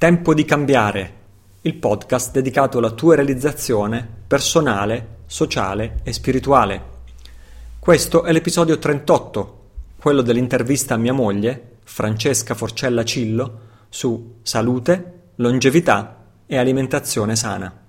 Tempo di cambiare, il podcast dedicato alla tua realizzazione personale, sociale e spirituale. Questo è l'episodio 38, quello dell'intervista a mia moglie, Francesca Forcella Cillo, su salute, longevità e alimentazione sana.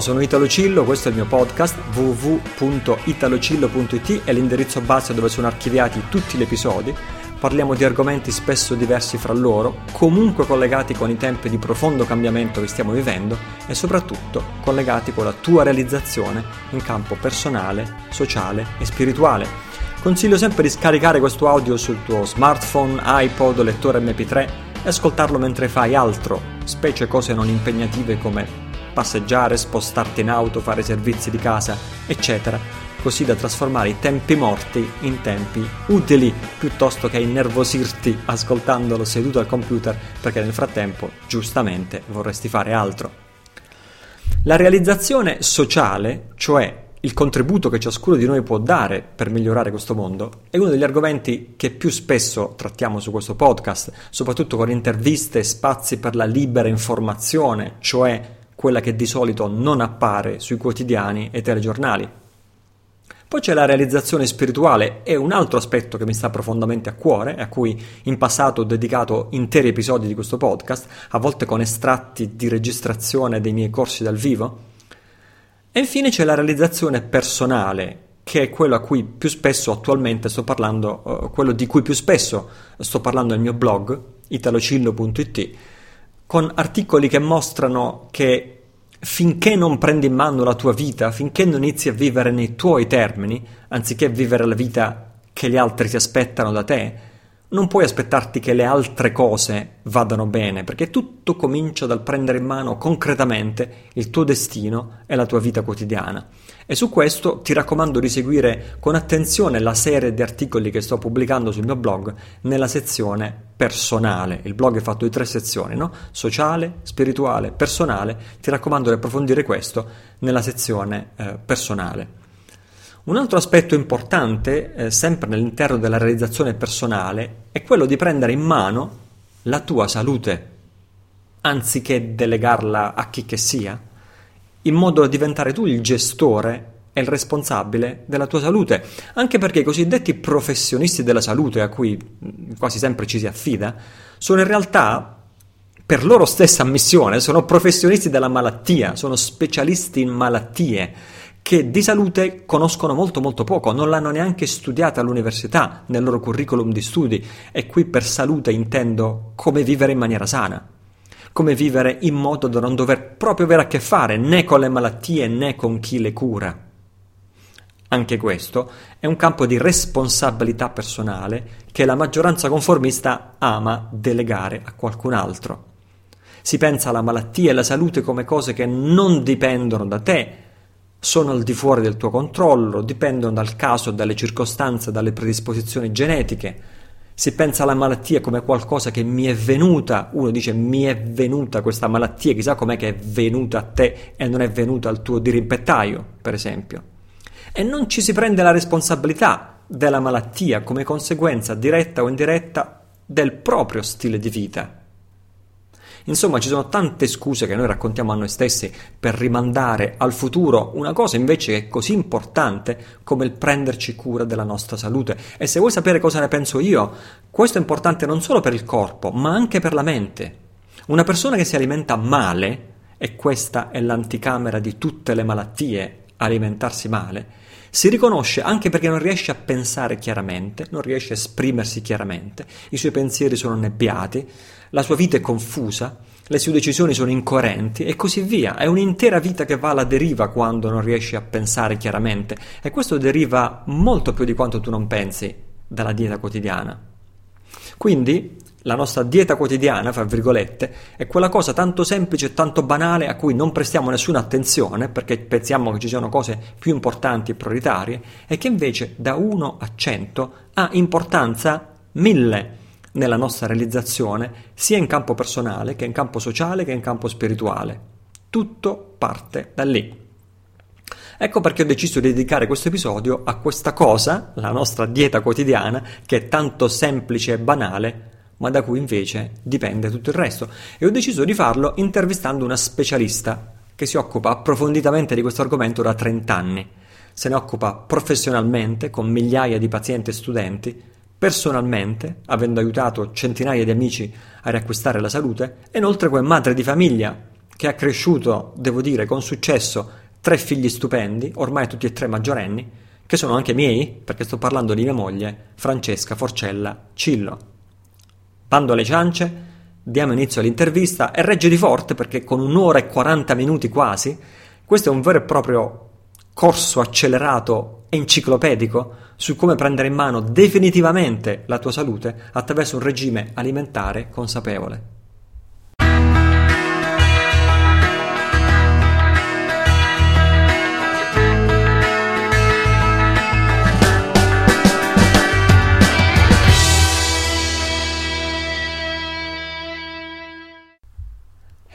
Sono Italo Cillo, questo è il mio podcast www.italocillo.it è l'indirizzo base dove sono archiviati tutti gli episodi. Parliamo di argomenti spesso diversi fra loro, comunque collegati con i tempi di profondo cambiamento che stiamo vivendo e soprattutto collegati con la tua realizzazione in campo personale, sociale e spirituale. Consiglio sempre di scaricare questo audio sul tuo smartphone, iPod lettore MP3 e ascoltarlo mentre fai altro, specie cose non impegnative come passeggiare, spostarti in auto, fare servizi di casa, eccetera, così da trasformare i tempi morti in tempi utili piuttosto che innervosirti ascoltandolo seduto al computer perché nel frattempo, giustamente, vorresti fare altro. La realizzazione sociale, cioè il contributo che ciascuno di noi può dare per migliorare questo mondo è uno degli argomenti che più spesso trattiamo su questo podcast, soprattutto con interviste e spazi per la libera informazione, cioè quella che di solito non appare sui quotidiani e telegiornali. Poi c'è la realizzazione spirituale, è un altro aspetto che mi sta profondamente a cuore a cui in passato ho dedicato interi episodi di questo podcast, a volte con estratti di registrazione dei miei corsi dal vivo. E infine c'è la realizzazione personale, che è quello a cui più spesso attualmente sto parlando, uh, quello di cui più spesso sto parlando nel mio blog, italocillo.it, con articoli che mostrano che finché non prendi in mano la tua vita, finché non inizi a vivere nei tuoi termini, anziché vivere la vita che gli altri ti aspettano da te, non puoi aspettarti che le altre cose vadano bene, perché tutto comincia dal prendere in mano concretamente il tuo destino e la tua vita quotidiana. E su questo ti raccomando di seguire con attenzione la serie di articoli che sto pubblicando sul mio blog nella sezione personale. Il blog è fatto di tre sezioni, no? Sociale, spirituale, personale. Ti raccomando di approfondire questo nella sezione eh, personale. Un altro aspetto importante, eh, sempre all'interno della realizzazione personale, è quello di prendere in mano la tua salute, anziché delegarla a chi che sia, in modo da diventare tu il gestore e il responsabile della tua salute, anche perché i cosiddetti professionisti della salute, a cui quasi sempre ci si affida, sono in realtà per loro stessa ammissione, sono professionisti della malattia, sono specialisti in malattie che di salute conoscono molto molto poco, non l'hanno neanche studiata all'università nel loro curriculum di studi e qui per salute intendo come vivere in maniera sana, come vivere in modo da non dover proprio avere a che fare né con le malattie né con chi le cura. Anche questo è un campo di responsabilità personale che la maggioranza conformista ama delegare a qualcun altro. Si pensa alla malattia e alla salute come cose che non dipendono da te, sono al di fuori del tuo controllo, dipendono dal caso, dalle circostanze, dalle predisposizioni genetiche. Si pensa alla malattia come qualcosa che mi è venuta, uno dice mi è venuta questa malattia, chissà com'è che è venuta a te e non è venuta al tuo dirimpettaio, per esempio. E non ci si prende la responsabilità della malattia come conseguenza diretta o indiretta del proprio stile di vita. Insomma, ci sono tante scuse che noi raccontiamo a noi stessi per rimandare al futuro una cosa invece che è così importante come il prenderci cura della nostra salute. E se vuoi sapere cosa ne penso io, questo è importante non solo per il corpo, ma anche per la mente. Una persona che si alimenta male, e questa è l'anticamera di tutte le malattie, alimentarsi male, si riconosce anche perché non riesce a pensare chiaramente, non riesce a esprimersi chiaramente, i suoi pensieri sono nebbiati, la sua vita è confusa, le sue decisioni sono incoerenti e così via. È un'intera vita che va alla deriva quando non riesci a pensare chiaramente e questo deriva molto più di quanto tu non pensi dalla dieta quotidiana. Quindi la nostra dieta quotidiana, fra virgolette, è quella cosa tanto semplice e tanto banale a cui non prestiamo nessuna attenzione perché pensiamo che ci siano cose più importanti e prioritarie e che invece da 1 a 100 ha importanza 1000 nella nostra realizzazione sia in campo personale che in campo sociale che in campo spirituale. Tutto parte da lì. Ecco perché ho deciso di dedicare questo episodio a questa cosa, la nostra dieta quotidiana, che è tanto semplice e banale, ma da cui invece dipende tutto il resto. E ho deciso di farlo intervistando una specialista che si occupa approfonditamente di questo argomento da 30 anni. Se ne occupa professionalmente con migliaia di pazienti e studenti, personalmente, avendo aiutato centinaia di amici a riacquistare la salute, e inoltre come madre di famiglia che ha cresciuto, devo dire, con successo tre figli stupendi, ormai tutti e tre maggiorenni, che sono anche miei, perché sto parlando di mia moglie, Francesca Forcella Cillo. Bando alle ciance, diamo inizio all'intervista e regge di forte perché con un'ora e 40 minuti quasi, questo è un vero e proprio corso accelerato enciclopedico su come prendere in mano definitivamente la tua salute attraverso un regime alimentare consapevole.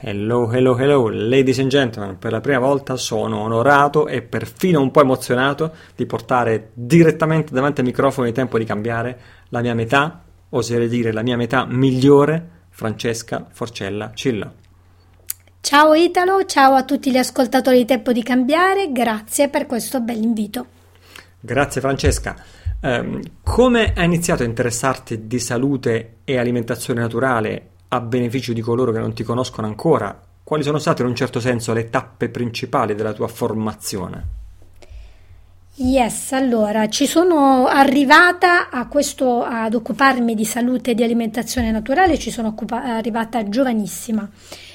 Hello, hello, hello, ladies and gentlemen, per la prima volta sono onorato e perfino un po' emozionato di portare direttamente davanti al microfono in tempo di cambiare la mia metà, oserei dire la mia metà migliore, Francesca Forcella Cillo. Ciao Italo, ciao a tutti gli ascoltatori di Tempo di Cambiare, grazie per questo bel invito. Grazie Francesca. Um, come hai iniziato a interessarti di salute e alimentazione naturale a beneficio di coloro che non ti conoscono ancora, quali sono state in un certo senso le tappe principali della tua formazione? Yes, allora ci sono arrivata a questo, ad occuparmi di salute e di alimentazione naturale, ci sono occupa- arrivata giovanissima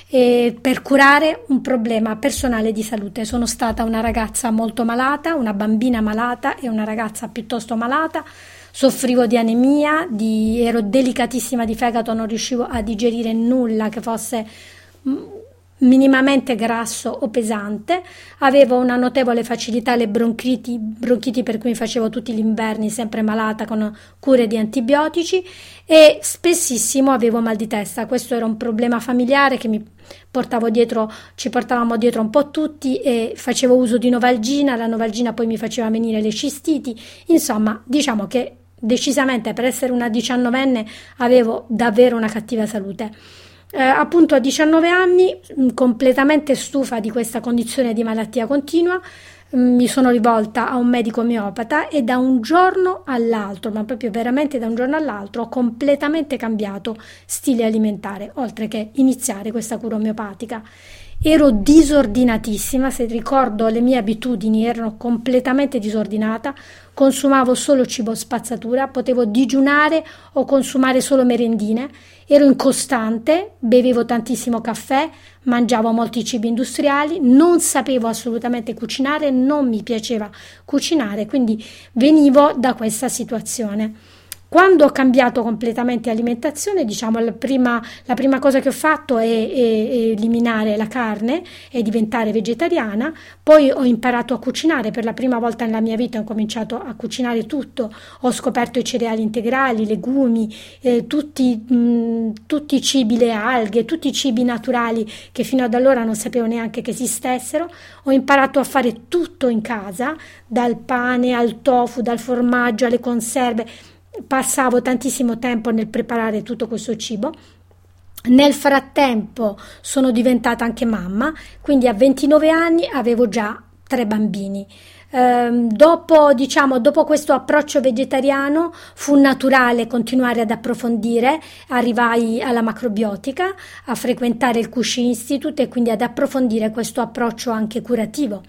eh, per curare un problema personale di salute. Sono stata una ragazza molto malata, una bambina malata e una ragazza piuttosto malata soffrivo di anemia, di, ero delicatissima di fegato, non riuscivo a digerire nulla che fosse mm, minimamente grasso o pesante, avevo una notevole facilità alle bronchiti, bronchiti per cui facevo tutti gli inverni sempre malata con cure di antibiotici e spessissimo avevo mal di testa. Questo era un problema familiare che mi portavo dietro, ci portavamo dietro un po' tutti e facevo uso di Novalgina, la Novalgina poi mi faceva venire le cistiti, insomma, diciamo che decisamente per essere una diciannovenne avevo davvero una cattiva salute. Eh, appunto a 19 anni, mm, completamente stufa di questa condizione di malattia continua, mm, mi sono rivolta a un medico omeopata e da un giorno all'altro, ma proprio veramente da un giorno all'altro, ho completamente cambiato stile alimentare, oltre che iniziare questa cura omeopatica. Ero disordinatissima, se ricordo le mie abitudini erano completamente disordinata, consumavo solo cibo spazzatura, potevo digiunare o consumare solo merendine, ero incostante, bevevo tantissimo caffè, mangiavo molti cibi industriali, non sapevo assolutamente cucinare, non mi piaceva cucinare, quindi venivo da questa situazione. Quando ho cambiato completamente alimentazione, diciamo la prima, la prima cosa che ho fatto è, è, è, eliminare la carne e diventare vegetariana, poi ho imparato a cucinare, per la prima volta nella mia vita ho cominciato a cucinare tutto, ho scoperto i cereali integrali, i legumi, eh, tutti, mh, tutti i cibi, le alghe, tutti i cibi naturali che fino ad allora non sapevo neanche che esistessero, ho imparato a fare tutto in casa, dal pane al tofu, dal formaggio alle conserve passavo tantissimo tempo nel preparare tutto questo cibo. Nel frattempo sono diventata anche mamma, quindi a 29 anni avevo già tre bambini. Eh, dopo, diciamo, dopo questo approccio vegetariano fu naturale continuare ad approfondire, arrivai alla macrobiotica, a frequentare il Cushi Institute e quindi ad approfondire questo approccio anche curativo.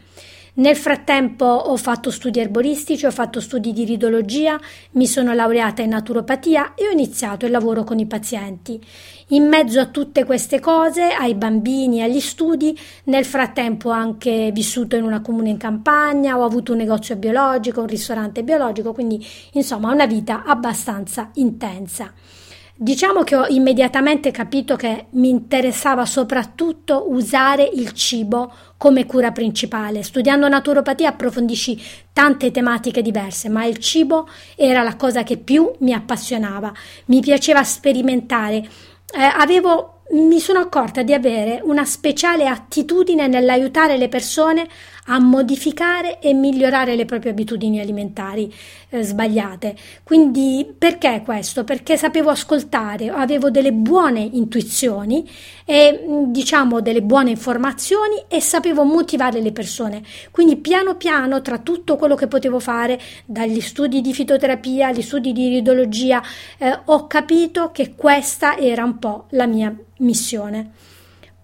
Nel frattempo ho fatto studi erboristici, ho fatto studi di ridologia, mi sono laureata in naturopatia e ho iniziato il lavoro con i pazienti. In mezzo a tutte queste cose, ai bambini, agli studi, nel frattempo ho anche vissuto in una comune in campagna, ho avuto un negozio biologico, un ristorante biologico, quindi insomma una vita abbastanza intensa. Diciamo che ho immediatamente capito che mi interessava soprattutto usare il cibo come cura principale. Studiando naturopatia approfondisci tante tematiche diverse, ma il cibo era la cosa che più mi appassionava. Mi piaceva sperimentare. Eh, avevo mi sono accorta di avere una speciale attitudine nell'aiutare le persone a modificare e migliorare le proprie abitudini alimentari eh, sbagliate. Quindi perché questo? Perché sapevo ascoltare, avevo delle buone intuizioni e diciamo delle buone informazioni e sapevo motivare le persone. Quindi piano piano tra tutto quello che potevo fare, dagli studi di fitoterapia agli studi di iridologia, eh, ho capito che questa era un po' la mia missione.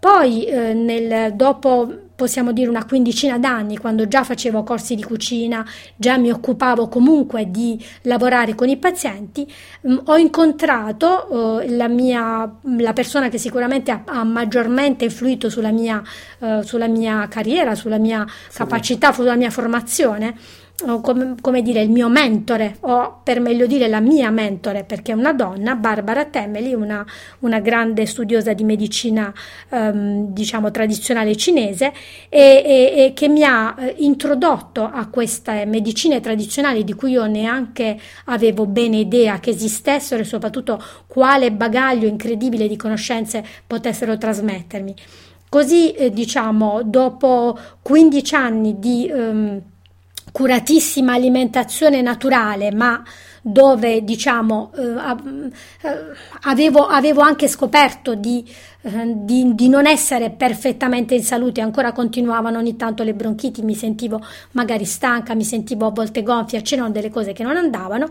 Poi, eh, nel, dopo possiamo dire una quindicina d'anni, quando già facevo corsi di cucina, già mi occupavo comunque di lavorare con i pazienti, mh, mm, ho incontrato eh, la, mia, la persona che sicuramente ha, ha maggiormente influito sulla mia, eh, sulla mia carriera, sulla mia capacità, sulla mia formazione come, come, dire, il mio mentore, o per meglio dire la mia mentore, perché è una donna, Barbara Temeli, una, una grande studiosa di medicina, ehm, diciamo, tradizionale cinese, e, e, e, che mi ha eh, introdotto a queste medicine tradizionali di cui io neanche avevo bene idea che esistessero e soprattutto quale bagaglio incredibile di conoscenze potessero trasmettermi. Così, eh, diciamo, dopo 15 anni di... Ehm, curatissima alimentazione naturale, ma dove diciamo eh, eh, avevo, avevo, anche scoperto di, eh, di, di, non essere perfettamente in salute, ancora continuavano ogni tanto le bronchiti, mi sentivo magari stanca, mi sentivo a volte gonfia, c'erano delle cose che non andavano.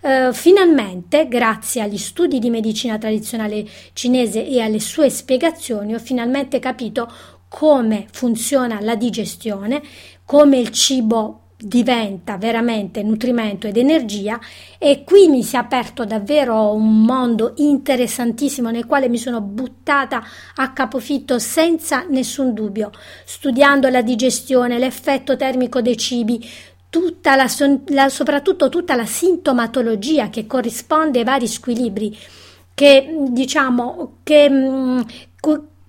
Eh, finalmente, grazie agli studi di medicina tradizionale cinese e alle sue spiegazioni, ho finalmente capito come funziona la digestione, come il cibo diventa veramente nutrimento ed energia e qui mi si è aperto davvero un mondo interessantissimo nel quale mi sono buttata a capofitto senza nessun dubbio, studiando la digestione, l'effetto termico dei cibi, tutta la, la, soprattutto tutta la sintomatologia che corrisponde ai vari squilibri che diciamo che, mm,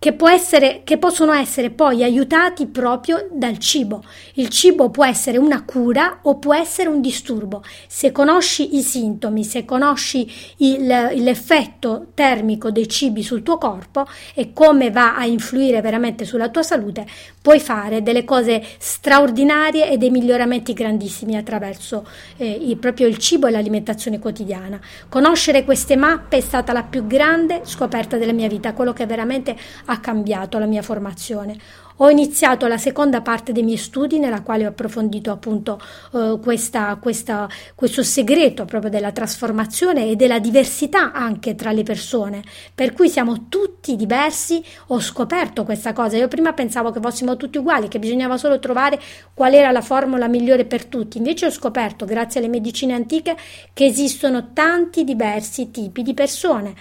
che, essere, che, possono essere poi aiutati proprio dal cibo. Il cibo può essere una cura o può essere un disturbo. Se conosci i sintomi, se conosci il, l'effetto termico dei cibi sul tuo corpo e come va a influire veramente sulla tua salute, puoi fare delle cose straordinarie e dei miglioramenti grandissimi attraverso eh, il, proprio il cibo e l'alimentazione quotidiana. Conoscere queste mappe è stata la più grande scoperta della mia vita, quello che veramente ha cambiato la mia formazione. Ho iniziato la seconda parte dei miei studi nella quale ho approfondito appunto eh, questa, questa, questo segreto proprio della trasformazione e della diversità anche tra le persone, per cui siamo tutti diversi. Ho scoperto questa cosa. Io prima pensavo che fossimo tutti uguali, che bisognava solo trovare qual era la formula migliore per tutti. Invece ho scoperto, grazie alle medicine antiche, che esistono tanti diversi tipi di persone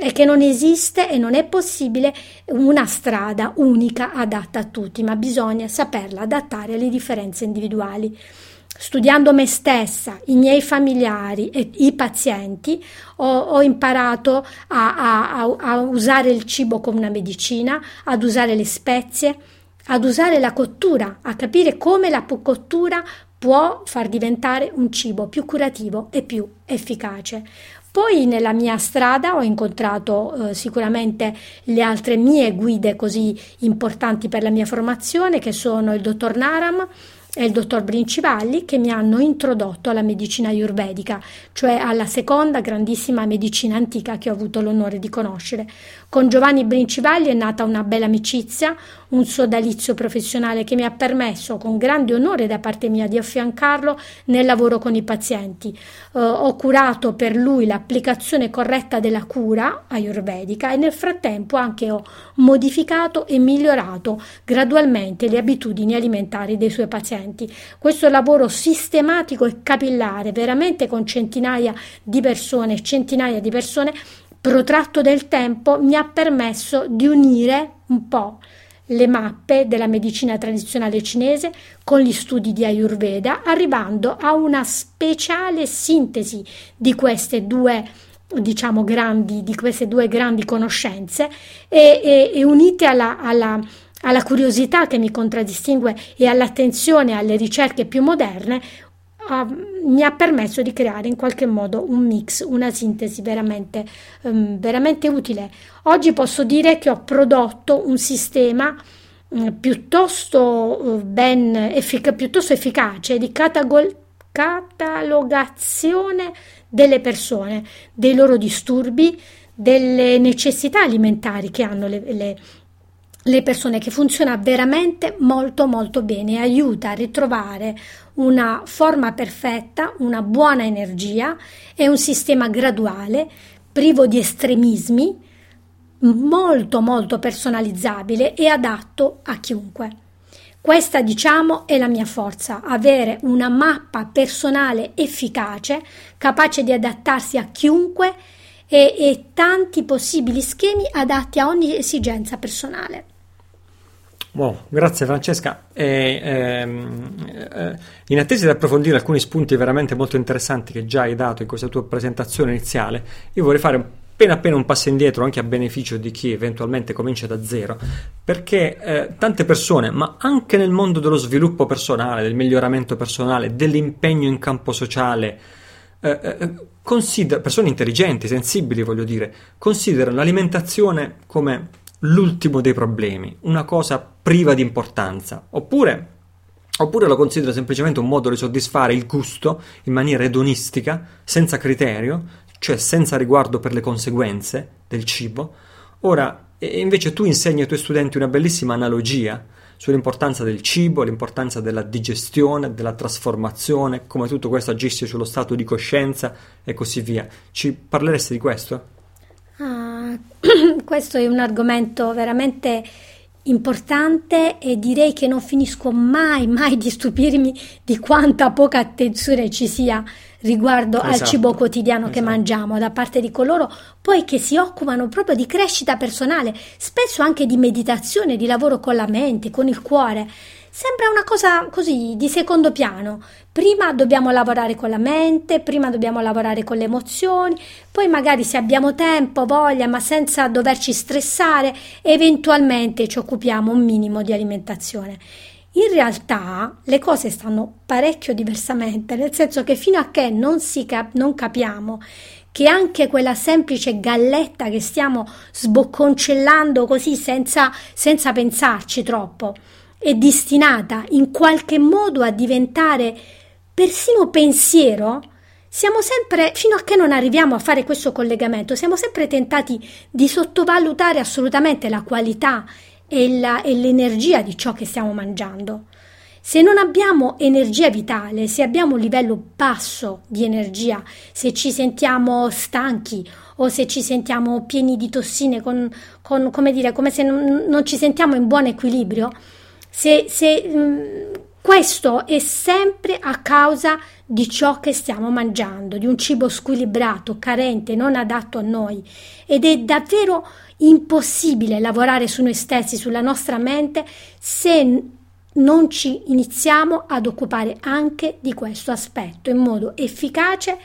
e che non esiste e non è possibile una strada unica adatta a tutti, ma bisogna saperla adattare alle differenze individuali. Studiando me stessa, i miei familiari e i pazienti, ho, ho imparato a, a, a usare il cibo come una medicina, ad usare le spezie, ad usare la cottura, a capire come la cottura può far diventare un cibo più curativo e più efficace. Poi nella mia strada ho incontrato eh, sicuramente le altre mie guide così importanti per la mia formazione, che sono il dottor Naram, e il dottor Principalli che mi hanno introdotto alla medicina ayurvedica, cioè alla seconda grandissima medicina antica che ho avuto l'onore di conoscere. Con Giovanni Principalli è nata una bella amicizia, un sodalizio professionale che mi ha permesso con grande onore da parte mia di affiancarlo nel lavoro con i pazienti. Uh, ho curato per lui l'applicazione corretta della cura ayurvedica e nel frattempo anche ho modificato e migliorato gradualmente le abitudini alimentari dei suoi pazienti. Questo lavoro sistematico e capillare, veramente con centinaia di persone, centinaia di persone, protratto del tempo, mi ha permesso di unire un po' le mappe della medicina tradizionale cinese con gli studi di Ayurveda, arrivando a una speciale sintesi di queste due diciamo grandi di queste due grandi conoscenze e, e, e unite alla, alla, alla curiosità che mi contraddistingue e all'attenzione alle ricerche più moderne uh, mi ha permesso di creare in qualche modo un mix, una sintesi veramente, um, veramente utile. Oggi posso dire che ho prodotto un sistema um, piuttosto, uh, ben effic- piuttosto efficace di catagol- catalogazione delle persone, dei loro disturbi, delle necessità alimentari che hanno le, le le persone che funziona veramente molto molto bene, aiuta a ritrovare una forma perfetta, una buona energia e un sistema graduale, privo di estremismi, molto molto personalizzabile e adatto a chiunque. Questa, diciamo, è la mia forza, avere una mappa personale efficace, capace di adattarsi a chiunque e, e tanti possibili schemi adatti a ogni esigenza personale. Wow, grazie Francesca. E, ehm, eh, in attesa di approfondire alcuni spunti veramente molto interessanti che già hai dato in questa tua presentazione iniziale, io vorrei fare appena appena un passo indietro anche a beneficio di chi eventualmente comincia da zero, perché eh, tante persone, ma anche nel mondo dello sviluppo personale, del miglioramento personale, dell'impegno in campo sociale, eh, eh, consider- persone intelligenti, sensibili, voglio dire, considerano l'alimentazione come l'ultimo dei problemi, una cosa priva di importanza, oppure, oppure lo considera semplicemente un modo di soddisfare il gusto in maniera edonistica, senza criterio, cioè senza riguardo per le conseguenze del cibo. Ora, invece tu insegni ai tuoi studenti una bellissima analogia sull'importanza del cibo, l'importanza della digestione, della trasformazione, come tutto questo agisce sullo stato di coscienza e così via. Ci parleresti di questo? Ah, questo è un argomento veramente importante e direi che non finisco mai, mai di stupirmi di quanta poca attenzione ci sia riguardo esatto, al cibo quotidiano esatto. che mangiamo da parte di coloro poi che si occupano proprio di crescita personale, spesso anche di meditazione, di lavoro con la mente, con il cuore. Sembra una cosa così di secondo piano. Prima dobbiamo lavorare con la mente, prima dobbiamo lavorare con le emozioni, poi magari se abbiamo tempo, voglia, ma senza doverci stressare, eventualmente ci occupiamo un minimo di alimentazione. In realtà le cose stanno parecchio diversamente, nel senso che fino a che non, cap- non capiamo che anche quella semplice galletta che stiamo sbocconcellando così senza, senza pensarci troppo, è destinata in qualche modo a diventare persino pensiero, siamo sempre, fino a che non arriviamo a fare questo collegamento, siamo sempre tentati di sottovalutare assolutamente la qualità e, la, e l'energia di ciò che stiamo mangiando. Se non abbiamo energia vitale, se abbiamo un livello basso di energia, se ci sentiamo stanchi o se ci sentiamo pieni di tossine, con, con, come, dire, come se non, non ci sentiamo in buon equilibrio, se, se mm, questo è sempre a causa di ciò che stiamo mangiando, di un cibo squilibrato, carente, non adatto a noi ed è davvero impossibile lavorare su noi stessi, sulla nostra mente se non ci iniziamo ad occupare anche di questo aspetto in modo efficace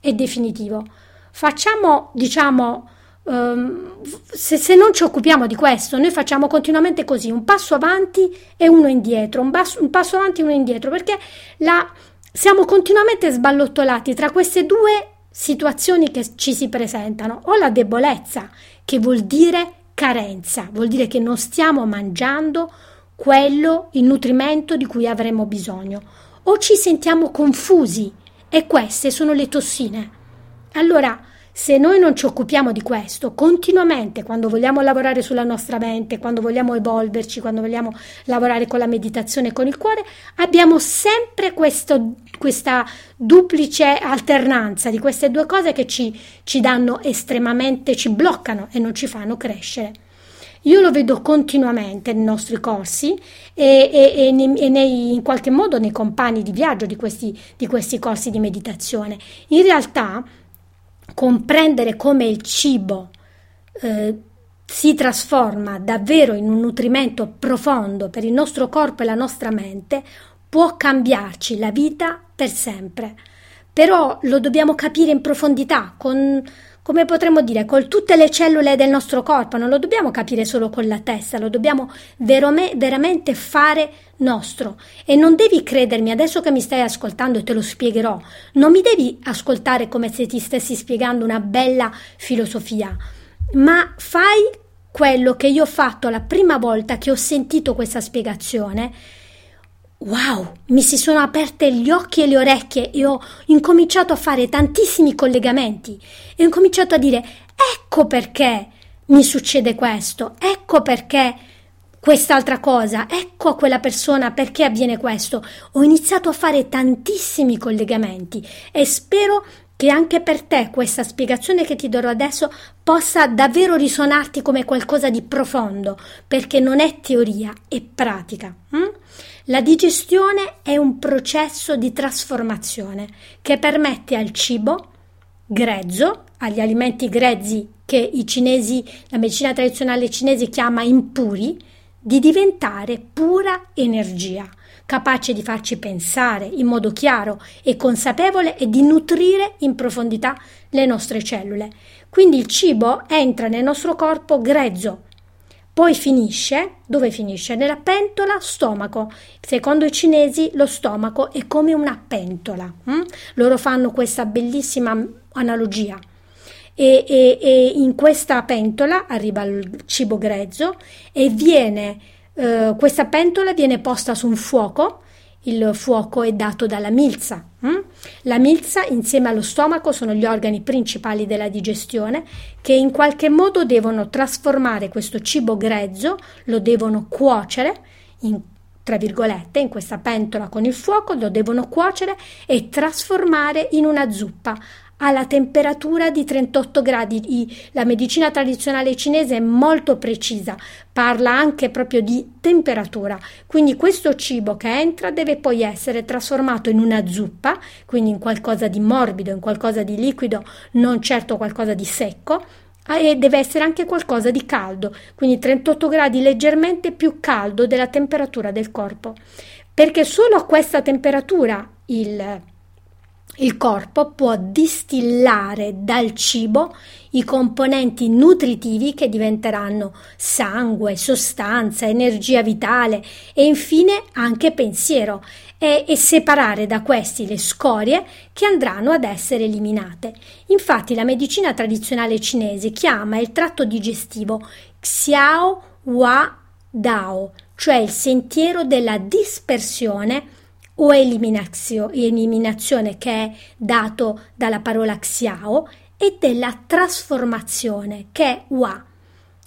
e definitivo. Facciamo, diciamo, Um, se, se, non ci occupiamo di questo, noi facciamo continuamente così, un passo avanti e uno indietro, un, basso, un passo avanti e uno indietro, perché la, siamo continuamente sballottolati tra queste due situazioni che ci si presentano, o la debolezza, che vuol dire carenza, vuol dire che non stiamo mangiando quello, il nutrimento di cui avremmo bisogno, o ci sentiamo confusi e queste sono le tossine. Allora, se noi non ci occupiamo di questo continuamente, quando vogliamo lavorare sulla nostra mente, quando vogliamo evolverci, quando vogliamo lavorare con la meditazione e con il cuore, abbiamo sempre questo, questa duplice alternanza di queste due cose che ci, ci danno estremamente, ci bloccano e non ci fanno crescere. Io lo vedo continuamente nei nostri corsi e, e, e, nei, e nei, in qualche modo nei compagni di viaggio di questi, di questi corsi di meditazione. In realtà comprendere come il cibo eh, si trasforma davvero in un nutrimento profondo per il nostro corpo e la nostra mente può cambiarci la vita per sempre. Però lo dobbiamo capire in profondità, con, come potremmo dire, con tutte le cellule del nostro corpo, non lo dobbiamo capire solo con la testa, lo dobbiamo verome, veramente fare nostro. E non devi credermi, adesso che mi stai ascoltando e te lo spiegherò, non mi devi ascoltare come se ti stessi spiegando una bella filosofia, ma fai quello che io ho fatto la prima volta che ho sentito questa spiegazione Wow, mi si sono aperte gli occhi e le orecchie e ho incominciato a fare tantissimi collegamenti e ho incominciato a dire ecco perché mi succede questo, ecco perché quest'altra cosa, ecco a quella persona perché avviene questo. Ho iniziato a fare tantissimi collegamenti e spero che anche per te questa spiegazione che ti darò adesso possa davvero risuonarti come qualcosa di profondo, perché non è teoria, è pratica. Hm? La digestione è un processo di trasformazione che permette al cibo grezzo, agli alimenti grezzi che i cinesi, la medicina tradizionale cinese chiama impuri, di diventare pura energia, capace di farci pensare in modo chiaro e consapevole e di nutrire in profondità le nostre cellule. Quindi il cibo entra nel nostro corpo grezzo, poi finisce, dove finisce? Nella pentola stomaco. Secondo i cinesi lo stomaco è come una pentola. Hm? Loro fanno questa bellissima analogia. E, e, e, in questa pentola arriva il cibo grezzo e viene, eh, questa pentola viene posta su un fuoco il fuoco è dato dalla milza. Hm? La milza insieme allo stomaco sono gli organi principali della digestione che in qualche modo devono trasformare questo cibo grezzo, lo devono cuocere in tra virgolette, in questa pentola con il fuoco, lo devono cuocere e trasformare in una zuppa alla temperatura di 38 gradi. La medicina tradizionale cinese è molto precisa, parla anche proprio di temperatura. Quindi questo cibo che entra deve poi essere trasformato in una zuppa, quindi in qualcosa di morbido, in qualcosa di liquido, non certo qualcosa di secco. E deve essere anche qualcosa di caldo, quindi 38 gradi leggermente più caldo della temperatura del corpo, perché solo a questa temperatura il il corpo può distillare dal cibo i componenti nutritivi che diventeranno sangue, sostanza, energia vitale e infine anche pensiero e, e, separare da questi le scorie che andranno ad essere eliminate. Infatti la medicina tradizionale cinese chiama il tratto digestivo Xiao Hua Dao, cioè il sentiero della dispersione o eliminazione che è dato dalla parola xiao e della trasformazione che è wa.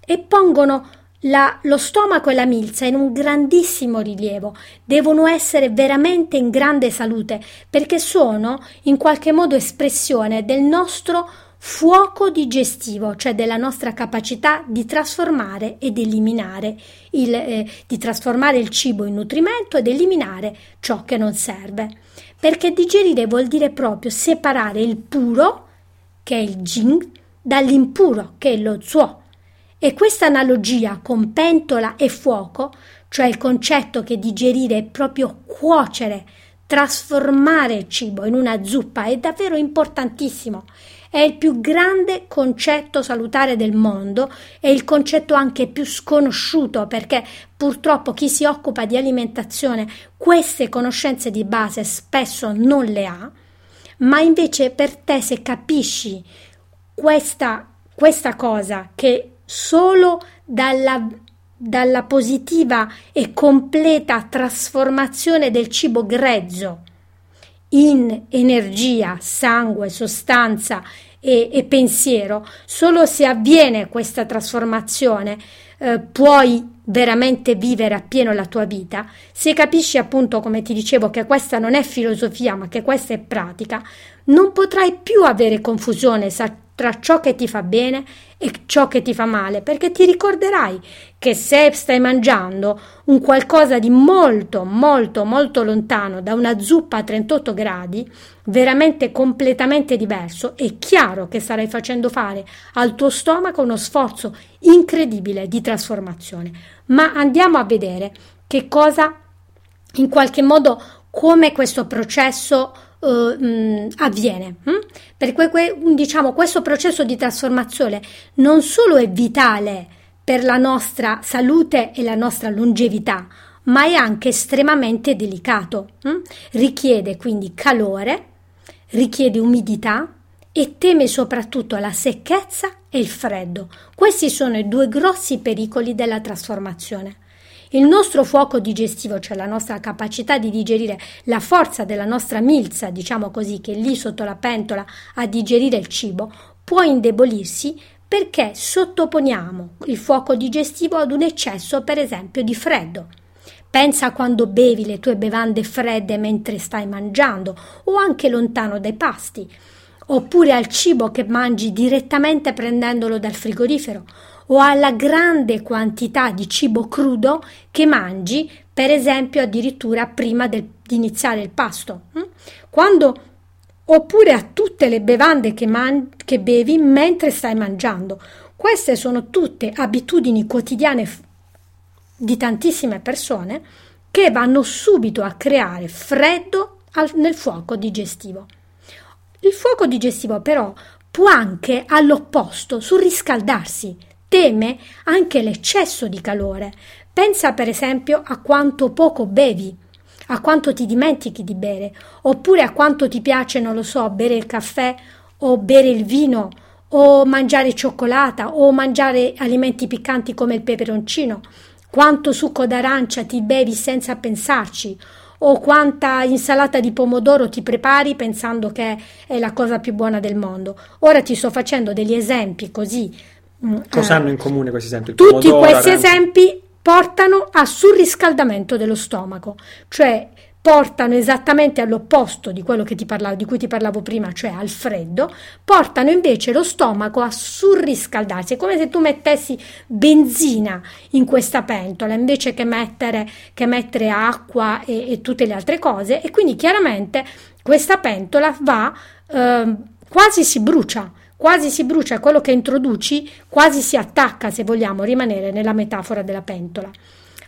E pongono la, lo stomaco e la milza in un grandissimo rilievo, devono essere veramente in grande salute perché sono in qualche modo espressione del nostro fuoco digestivo, cioè della nostra capacità di trasformare ed eliminare il, eh, di trasformare il cibo in nutrimento ed eliminare ciò che non serve. Perché digerire vuol dire proprio separare il puro, che è il jing, dall'impuro, che è lo zuo. E questa analogia con pentola e fuoco, cioè il concetto che digerire è proprio cuocere, trasformare il cibo in una zuppa, è davvero importantissimo è il più grande concetto salutare del mondo e il concetto anche più sconosciuto perché purtroppo chi si occupa di alimentazione queste conoscenze di base spesso non le ha, ma invece per te se capisci questa, questa cosa che solo dalla dalla positiva e completa trasformazione del cibo grezzo in energia, sangue, sostanza e, e pensiero, solo se avviene questa trasformazione eh, puoi veramente vivere appieno la tua vita, se capisci appunto, come ti dicevo, che questa non è filosofia, ma che questa è pratica, non potrai più avere confusione tra ciò che ti fa bene e ciò che ti fa male, perché ti ricorderai che se stai mangiando un qualcosa di molto, molto, molto lontano da una zuppa a 38 gradi, veramente completamente diverso, è chiaro che starai facendo fare al tuo stomaco uno sforzo incredibile di trasformazione. Ma andiamo a vedere che cosa, in qualche modo, come questo processo uh, avviene. Hm? Perché que, diciamo, questo processo di trasformazione non solo è vitale per la nostra salute e la nostra longevità, ma è anche estremamente delicato. Hm? Richiede quindi calore, richiede umidità e teme soprattutto la secchezza e il freddo. Questi sono i due grossi pericoli della trasformazione. Il nostro fuoco digestivo, cioè la nostra capacità di digerire la forza della nostra milza, diciamo così, che è lì sotto la pentola a digerire il cibo, può indebolirsi perché sottoponiamo il fuoco digestivo ad un eccesso, per esempio, di freddo. Pensa quando bevi le tue bevande fredde mentre stai mangiando o anche lontano dai pasti, oppure al cibo che mangi direttamente prendendolo dal frigorifero o alla grande quantità di cibo crudo che mangi, per esempio addirittura prima del, di iniziare il pasto. Hm? Quando, oppure a tutte le bevande che, man, che bevi mentre stai mangiando. Queste sono tutte abitudini quotidiane di tantissime persone che vanno subito a creare freddo al, nel fuoco digestivo. Il fuoco digestivo però può anche all'opposto surriscaldarsi, teme anche l'eccesso di calore. Pensa per esempio a quanto poco bevi, a quanto ti dimentichi di bere, oppure a quanto ti piace, non lo so, bere il caffè o bere il vino o mangiare cioccolata o mangiare alimenti piccanti come il peperoncino, quanto succo d'arancia ti bevi senza pensarci o quanta insalata di pomodoro ti prepari pensando che è la cosa più buona del mondo. Ora ti sto facendo degli esempi così Cosa eh, hanno in comune questi esempi? Il tutti questi esempi portano a surriscaldamento dello stomaco, cioè portano esattamente all'opposto di quello ti parlavo, di cui ti parlavo prima, cioè al freddo, portano invece lo stomaco a surriscaldarsi. È come se tu mettessi benzina in questa pentola invece che mettere, che mettere acqua e, e, tutte le altre cose, e quindi chiaramente questa pentola va eh, quasi si brucia quasi si brucia quello che introduci, quasi si attacca, se vogliamo rimanere nella metafora della pentola.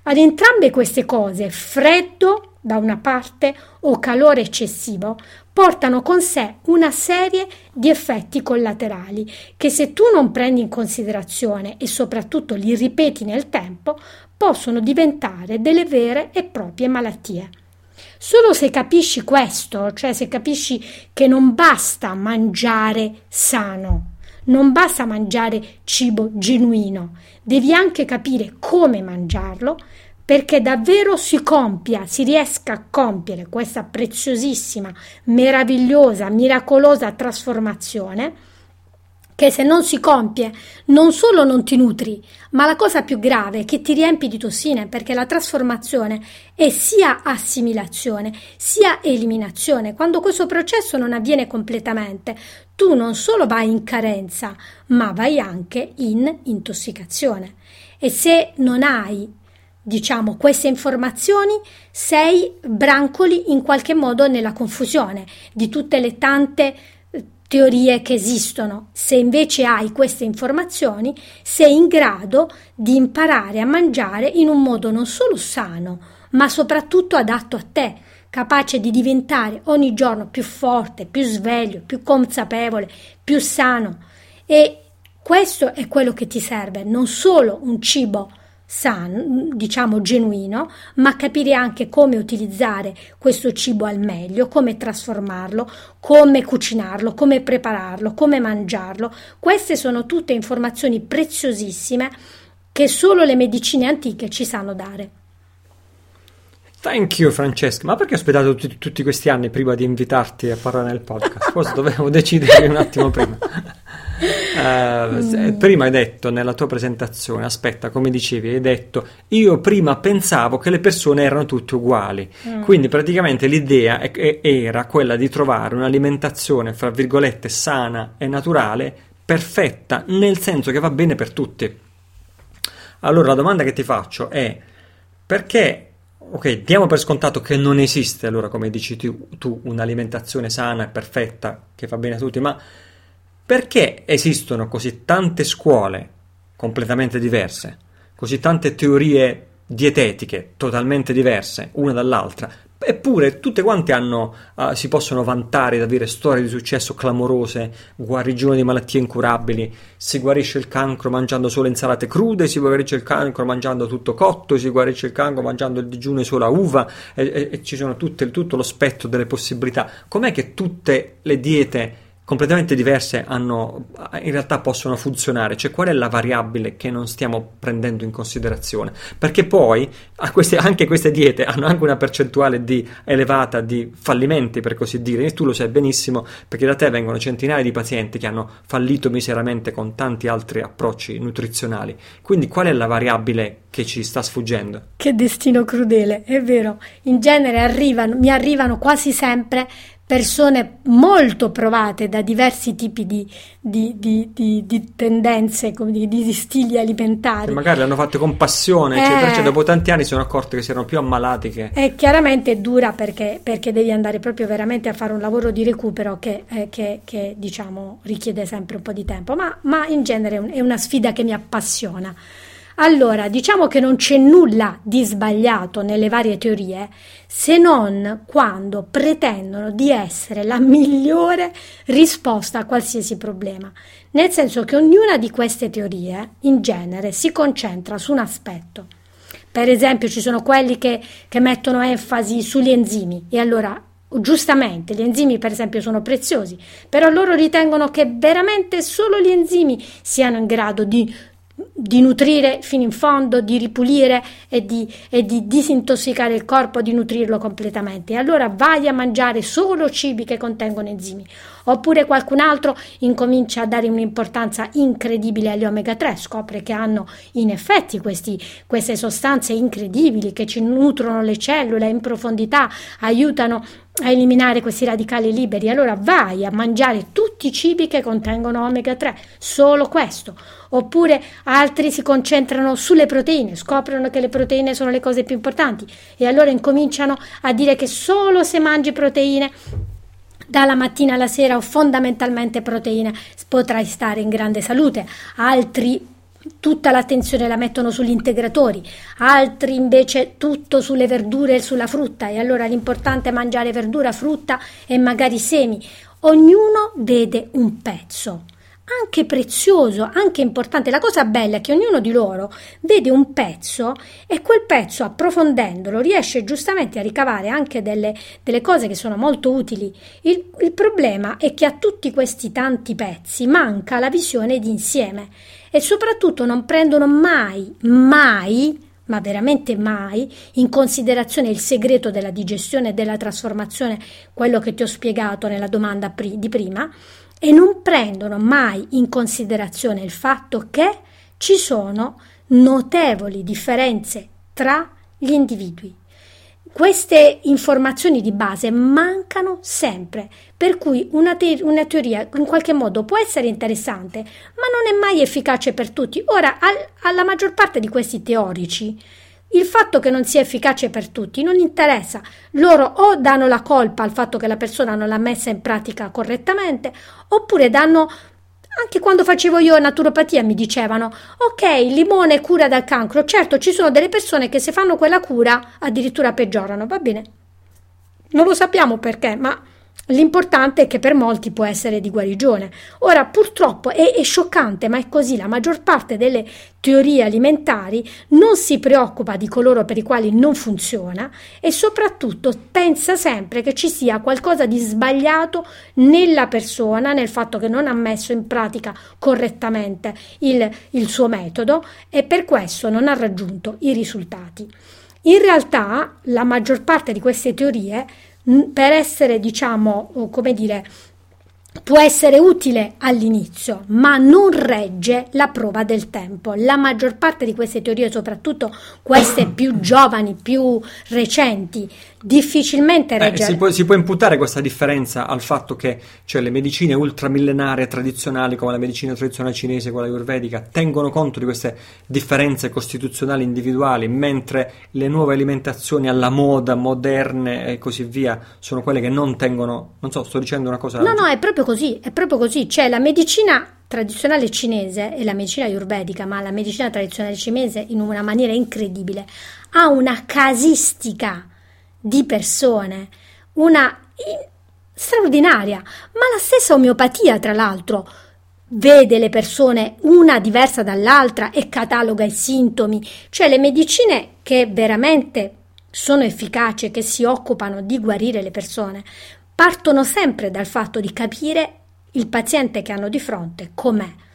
Ad entrambe queste cose, freddo da una parte o calore eccessivo, portano con sé una serie di effetti collaterali che se tu non prendi in considerazione e soprattutto li ripeti nel tempo, possono diventare delle vere e proprie malattie. Solo se capisci questo, cioè se capisci che non basta mangiare sano, non basta mangiare cibo genuino, devi anche capire come mangiarlo perché davvero si compia, si riesca a compiere questa preziosissima, meravigliosa, miracolosa trasformazione che se non si compie non solo non ti nutri, ma la cosa più grave è che ti riempi di tossine perché la trasformazione è sia assimilazione sia eliminazione. Quando questo processo non avviene completamente, tu non solo vai in carenza, ma vai anche in intossicazione. E se non hai diciamo queste informazioni sei brancoli in qualche modo nella confusione di tutte le tante teorie che esistono. Se invece hai queste informazioni, sei in grado di imparare a mangiare in un modo non solo sano, ma soprattutto adatto a te, capace di diventare ogni giorno più forte, più sveglio, più consapevole, più sano. E questo è quello che ti serve, non solo un cibo sano, diciamo genuino, ma capire anche come utilizzare questo cibo al meglio, come trasformarlo, come cucinarlo, come prepararlo, come mangiarlo. Queste sono tutte informazioni preziosissime che solo le medicine antiche ci sanno dare. Thank you Francesca, ma perché ho aspettato tutti, tutti questi anni prima di invitarti a parlare nel podcast? Forse dovevo decidere un attimo prima. Uh, prima hai detto nella tua presentazione, aspetta, come dicevi, hai detto io prima pensavo che le persone erano tutte uguali, mm. quindi praticamente l'idea è, era quella di trovare un'alimentazione, fra virgolette, sana e naturale, perfetta, nel senso che va bene per tutti. Allora la domanda che ti faccio è perché ok, diamo per scontato che non esiste, allora come dici tu, tu, un'alimentazione sana e perfetta che fa bene a tutti, ma perché esistono così tante scuole completamente diverse, così tante teorie dietetiche totalmente diverse una dall'altra? Eppure tutte quante hanno, uh, si possono vantare di avere storie di successo clamorose, guarigione di malattie incurabili, si guarisce il cancro mangiando solo insalate crude, si guarisce il cancro mangiando tutto cotto, si guarisce il cancro mangiando il digiuno solo a uva e, e, e ci sono tutte, tutto lo spettro delle possibilità. Com'è che tutte le diete completamente diverse hanno, in realtà possono funzionare, cioè qual è la variabile che non stiamo prendendo in considerazione? Perché poi queste, anche queste diete hanno anche una percentuale di, elevata di fallimenti, per così dire, e tu lo sai benissimo perché da te vengono centinaia di pazienti che hanno fallito miseramente con tanti altri approcci nutrizionali. Quindi qual è la variabile che ci sta sfuggendo? Che destino crudele, è vero. In genere arrivano, mi arrivano quasi sempre persone molto provate da diversi tipi di, di, di, di tendenze, di stili alimentari. Che magari l'hanno fatte con passione, eh, eccetera, cioè, dopo tanti anni si sono accorti che si erano più ammalati che... E chiaramente è dura perché, perché, devi andare proprio veramente a fare un lavoro di recupero che, eh, che, che diciamo richiede sempre un po' di tempo, ma, ma in genere è una sfida che mi appassiona. Allora, diciamo che non c'è nulla di sbagliato nelle varie teorie, se non quando pretendono di essere la migliore risposta a qualsiasi problema. Nel senso che ognuna di queste teorie, in genere, si concentra su un aspetto. Per esempio, ci sono quelli che, che mettono enfasi sugli enzimi e allora Giustamente, gli enzimi per esempio sono preziosi, però loro ritengono che veramente solo gli enzimi siano in grado di di nutrire fino in fondo, di ripulire e di, e di, disintossicare il corpo, di nutrirlo completamente. Allora vai a mangiare solo cibi che contengono enzimi. Oppure qualcun altro incomincia a dare un'importanza incredibile agli omega 3, scopre che hanno in effetti questi, queste sostanze incredibili che ci nutrono le cellule in profondità, aiutano a eliminare questi radicali liberi. Allora vai a mangiare tutti i cibi che contengono omega 3, solo questo. Oppure altri si concentrano sulle proteine, scoprono che le proteine sono le cose più importanti e allora incominciano a dire che solo se mangi proteine dalla mattina alla sera o fondamentalmente proteine potrai stare in grande salute. Altri tutta l'attenzione la mettono sugli integratori, altri invece tutto sulle verdure e sulla frutta e allora l'importante è mangiare verdura, frutta e magari semi. Ognuno vede un pezzo anche prezioso, anche importante. La cosa bella è che ognuno di loro vede un pezzo e quel pezzo, approfondendolo, riesce giustamente a ricavare anche delle, delle cose che sono molto utili. Il, il problema è che a tutti questi tanti pezzi manca la visione d'insieme e soprattutto non prendono mai, mai ma veramente mai, in considerazione il segreto della digestione e della trasformazione, quello che ti ho spiegato nella domanda di prima, e non prendono mai in considerazione il fatto che ci sono notevoli differenze tra gli individui. Queste informazioni di base mancano sempre, per cui una, te- una, teoria in qualche modo può essere interessante, ma non è mai efficace per tutti. Ora, al- alla maggior parte di questi teorici il fatto che non sia efficace per tutti non interessa. Loro o danno la colpa al fatto che la persona non l'ha messa in pratica correttamente, oppure danno anche quando facevo io naturopatia mi dicevano ok, il limone cura dal cancro. Certo, ci sono delle persone che se fanno quella cura addirittura peggiorano, va bene. Non lo sappiamo perché, ma L'importante è che per molti può essere di guarigione. Ora, purtroppo è, è, scioccante, ma è così. La maggior parte delle teorie alimentari non si preoccupa di coloro per i quali non funziona e soprattutto pensa sempre che ci sia qualcosa di sbagliato nella persona, nel fatto che non ha messo in pratica correttamente il, il suo metodo e per questo non ha raggiunto i risultati. In realtà, la maggior parte di queste teorie per essere, diciamo, come dire, può essere utile all'inizio, ma non regge la prova del tempo. La maggior parte di queste teorie, soprattutto queste più giovani, più recenti, difficilmente regge. Eh, si, può, si, può, imputare questa differenza al fatto che cioè, le medicine ultramillenarie tradizionali, come la medicina tradizionale cinese, quella ayurvedica, tengono conto di queste differenze costituzionali individuali, mentre le nuove alimentazioni alla moda, moderne e così via, sono quelle che non tengono. Non so, sto dicendo una cosa. No, no, è proprio così, è proprio così. Cioè, la medicina tradizionale cinese e la medicina ayurvedica, ma la medicina tradizionale cinese in una maniera incredibile, ha una casistica di persone, una straordinaria, ma la stessa omeopatia, tra l'altro, vede le persone una diversa dall'altra e cataloga i sintomi, cioè le medicine che veramente sono efficaci che si occupano di guarire le persone, partono sempre dal fatto di capire il paziente che hanno di fronte com'è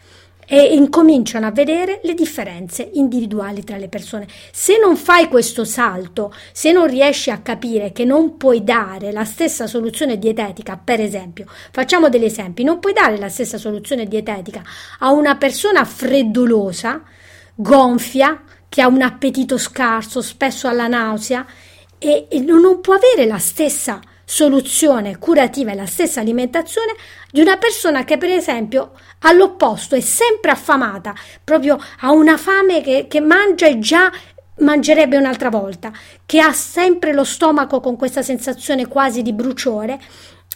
e incominciano a vedere le differenze individuali tra le persone. Se non fai questo salto, se non riesci a capire che non puoi dare la stessa soluzione dietetica, per esempio, facciamo degli esempi, non puoi dare la stessa soluzione dietetica a una persona freddolosa, gonfia, che ha un appetito scarso, spesso alla nausea, e, e non può avere la stessa soluzione curativa e la stessa alimentazione di una persona che per esempio all'opposto è sempre affamata, proprio ha una fame che, che mangia e già mangerebbe un'altra volta, che ha sempre lo stomaco con questa sensazione quasi di bruciore,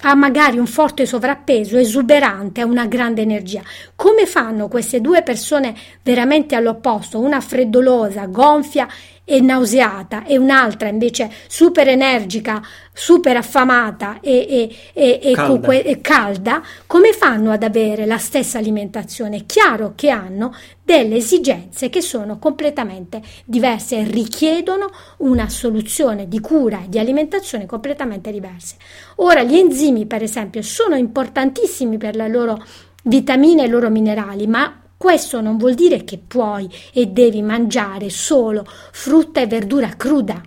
ha magari un forte sovrappeso, esuberante, ha una grande energia. Come fanno queste due persone veramente all'opposto, una freddolosa, gonfia e nauseata e un'altra invece super energica, super affamata e, e, e, e calda. Que- calda, come fanno ad avere la stessa alimentazione? È chiaro che hanno delle esigenze che sono completamente diverse e richiedono una soluzione di cura e di alimentazione completamente diverse. Ora, gli enzimi, per esempio, sono importantissimi per le loro vitamine e i loro minerali, ma questo non vuol dire che puoi e devi mangiare solo frutta e verdura cruda,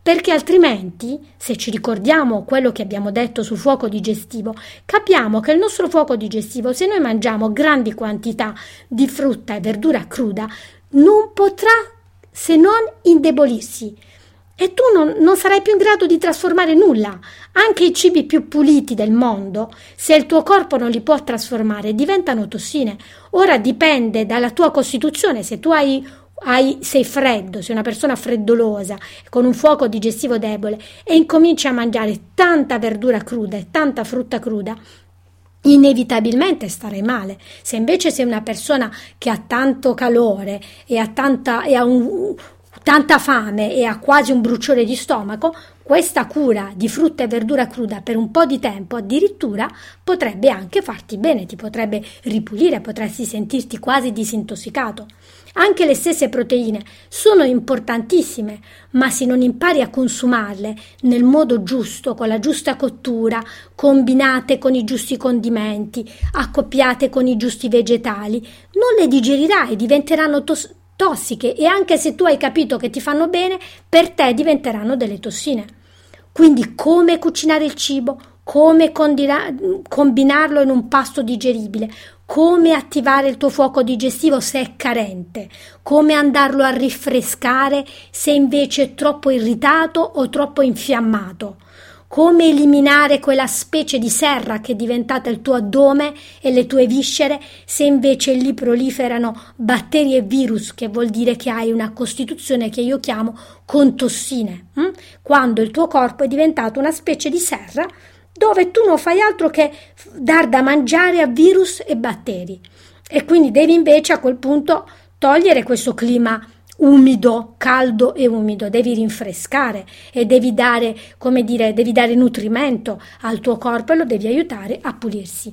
perché altrimenti, se ci ricordiamo quello che abbiamo detto sul fuoco digestivo, capiamo che il nostro fuoco digestivo, se noi mangiamo grandi quantità di frutta e verdura cruda, non potrà se non indebolirsi, e tu non, non, sarai più in grado di trasformare nulla. Anche i cibi più puliti del mondo, se il tuo corpo non li può trasformare, diventano tossine. Ora dipende dalla tua costituzione. Se tu hai, hai, sei freddo, sei una persona freddolosa, con un fuoco digestivo debole e incominci a mangiare tanta verdura cruda e tanta frutta cruda, inevitabilmente starai male. Se invece sei una persona che ha tanto calore e ha, tanta, e ha un, tanta fame e ha quasi un bruciore di stomaco, questa cura di frutta e verdura cruda per un po' di tempo addirittura potrebbe anche farti bene, ti potrebbe ripulire, potresti sentirti quasi disintossicato. Anche le stesse proteine sono importantissime, ma se non impari a consumarle nel modo giusto, con la giusta cottura, combinate con i giusti condimenti, accoppiate con i giusti vegetali, non le digerirai, diventeranno tos- tossiche e anche se tu hai capito che ti fanno bene, per te diventeranno delle tossine. Quindi come cucinare il cibo, come condira- combinarlo in un pasto digeribile, come attivare il tuo fuoco digestivo se è carente, come andarlo a rinfrescare se invece è troppo irritato o troppo infiammato come eliminare quella specie di serra che è diventata il tuo addome e le tue viscere se invece lì proliferano batteri e virus, che vuol dire che hai una costituzione che io chiamo con tossine, hm? quando il tuo corpo è diventato una specie di serra dove tu non fai altro che dar da mangiare a virus e batteri. E quindi devi invece a quel punto togliere questo clima umido, caldo e umido, devi rinfrescare e devi dare, come dire, devi dare nutrimento al tuo corpo e lo devi aiutare a pulirsi.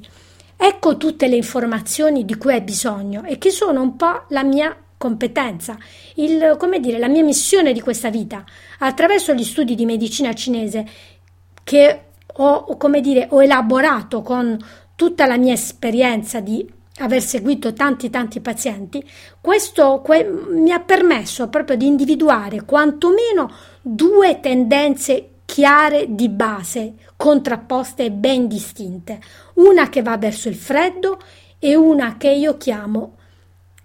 Ecco tutte le informazioni di cui hai bisogno e che sono un po' la mia competenza, il, come dire, la mia missione di questa vita. Attraverso gli studi di medicina cinese che ho, come dire, ho elaborato con tutta la mia esperienza di aver seguito tanti tanti pazienti, questo que- mi ha permesso proprio di individuare quantomeno due tendenze chiare di base, contrapposte e ben distinte, una che va verso il freddo e una che io chiamo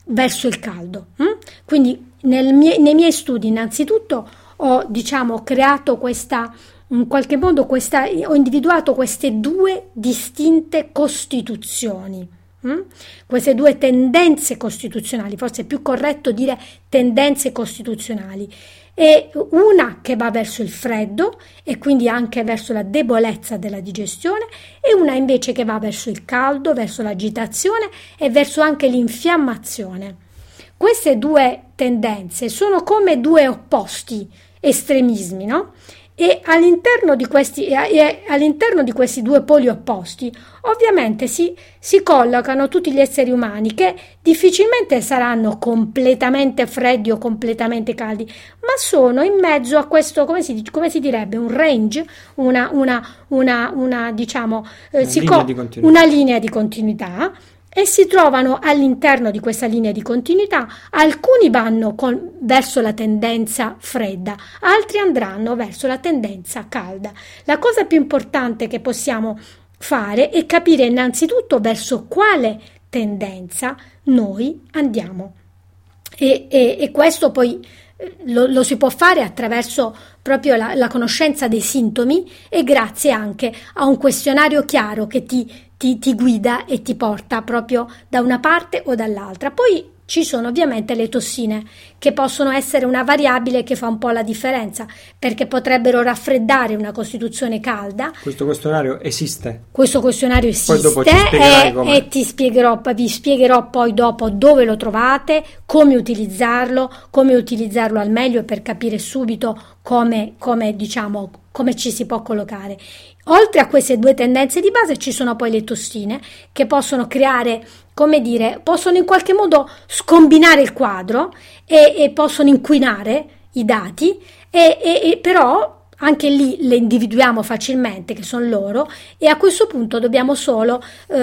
verso il caldo. Hm? Quindi mie- nei miei studi innanzitutto ho diciamo creato questa in qualche modo questa, ho individuato queste due distinte costituzioni Mm? Queste due tendenze costituzionali, forse è più corretto dire tendenze costituzionali, e una che va verso il freddo e quindi anche verso la debolezza della digestione e una invece che va verso il caldo, verso l'agitazione e verso anche l'infiammazione. Queste due tendenze sono come due opposti estremismi, no? E all'interno di questi, e all'interno di questi due poli opposti ovviamente si, si, collocano tutti gli esseri umani che difficilmente saranno completamente freddi o completamente caldi, ma sono in mezzo a questo, come si, come si direbbe, un range, una, una, una, una diciamo, eh, una, linea co- una linea di continuità e si trovano all'interno di questa linea di continuità. Alcuni vanno con, verso la tendenza fredda, altri andranno verso la tendenza calda. La cosa più importante che possiamo fare è capire innanzitutto verso quale tendenza noi andiamo. E, e, e questo poi eh, lo, lo, si può fare attraverso proprio la, la conoscenza dei sintomi e grazie anche a un questionario chiaro che ti ti, ti guida e ti porta proprio da una parte o dall'altra. Poi ci sono ovviamente le tossine, che possono essere una variabile che fa un po' la differenza, perché potrebbero raffreddare una costituzione calda. Questo questionario esiste? Questo questionario esiste e, e, ti spiegherò, vi spiegherò poi dopo dove lo trovate, come utilizzarlo, come utilizzarlo al meglio per capire subito come, come diciamo come ci si può collocare. Oltre a queste due tendenze di base ci sono poi le tossine che possono creare, come dire, possono in qualche modo scombinare il quadro e, e possono inquinare i dati, e, e, però anche lì le individuiamo facilmente che sono loro e a questo punto dobbiamo solo eh,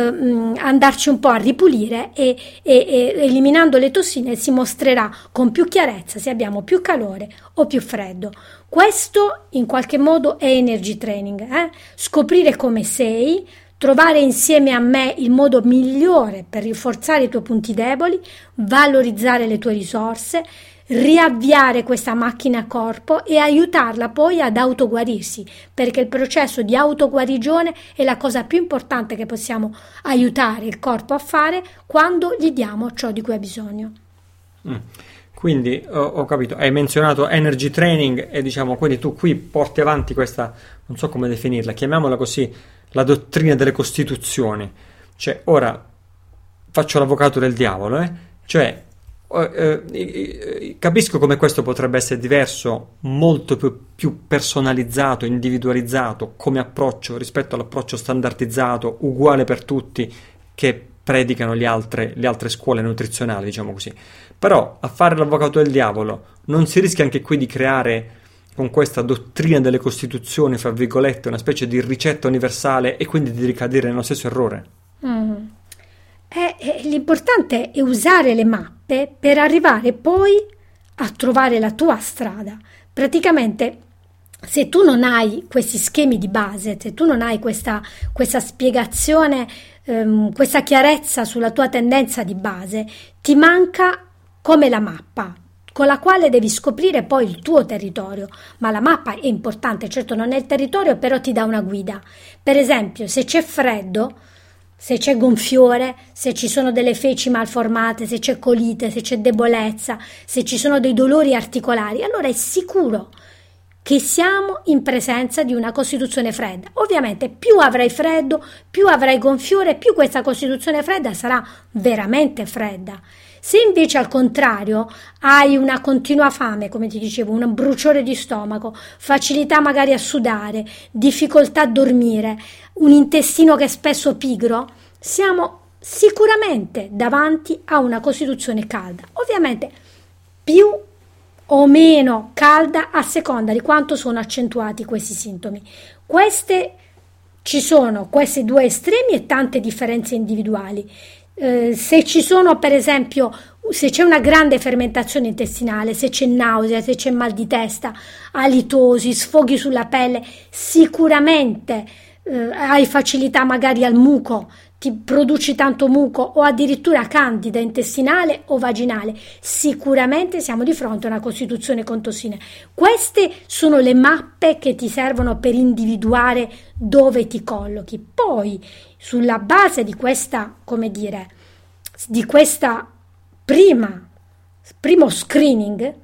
andarci un po' a ripulire e, e, e, eliminando le tossine si mostrerà con più chiarezza se abbiamo più calore o più freddo. Questo in qualche modo è energy training, eh? scoprire come sei, trovare insieme a me il modo migliore per rinforzare i tuoi punti deboli, valorizzare le tue risorse, riavviare questa macchina a corpo e aiutarla poi ad autoguarirsi, perché il processo di autoguarigione è la cosa più importante che possiamo aiutare il corpo a fare quando gli diamo ciò di cui ha bisogno. Mm. Quindi ho, ho, capito, hai menzionato energy training e diciamo, quindi tu qui porti avanti questa, non so come definirla, chiamiamola così, la dottrina delle costituzioni. Cioè, ora faccio l'avvocato del diavolo, eh? Cioè, eh, capisco come questo potrebbe essere diverso, molto più, personalizzato, individualizzato come approccio rispetto all'approccio standardizzato, uguale per tutti, che predicano le altre, le altre scuole nutrizionali, diciamo così. Però a fare l'avvocato del diavolo non si rischia anche qui di creare con questa dottrina delle costituzioni, fra virgolette, una specie di ricetta universale e quindi di ricadere nello stesso errore? Mm. Eh, eh, l'importante è usare le mappe per arrivare poi a trovare la tua strada. Praticamente, se tu non hai questi schemi di base, se tu non hai questa, questa spiegazione, ehm, questa chiarezza sulla tua tendenza di base, ti manca come la mappa con la quale devi scoprire poi il tuo territorio. Ma la mappa è importante, certo non è il territorio, però ti dà una guida. Per esempio, se c'è freddo, se c'è gonfiore, se ci sono delle feci malformate, se c'è colite, se c'è debolezza, se ci sono dei dolori articolari, allora è sicuro che siamo in presenza di una costituzione fredda. Ovviamente più avrai freddo, più avrai gonfiore, più questa costituzione fredda sarà veramente fredda. Se invece al contrario hai una continua fame, come ti dicevo, un bruciore di stomaco, facilità magari a sudare, difficoltà a dormire, un intestino che è spesso pigro, siamo sicuramente davanti a una costituzione calda. Ovviamente più o meno calda a seconda di quanto sono accentuati questi sintomi. Queste ci sono questi due estremi e tante differenze individuali. Eh, se ci sono, per esempio, se c'è una grande fermentazione intestinale, se c'è nausea, se c'è mal di testa, alitosi, sfoghi sulla pelle, sicuramente eh, hai facilità magari al muco, ti produci tanto muco o addirittura candida intestinale o vaginale, sicuramente siamo di fronte a una costituzione con tossine. Queste sono le mappe che ti servono per individuare dove ti collochi. Poi, sulla base di questa, come dire, di questa prima, primo screening,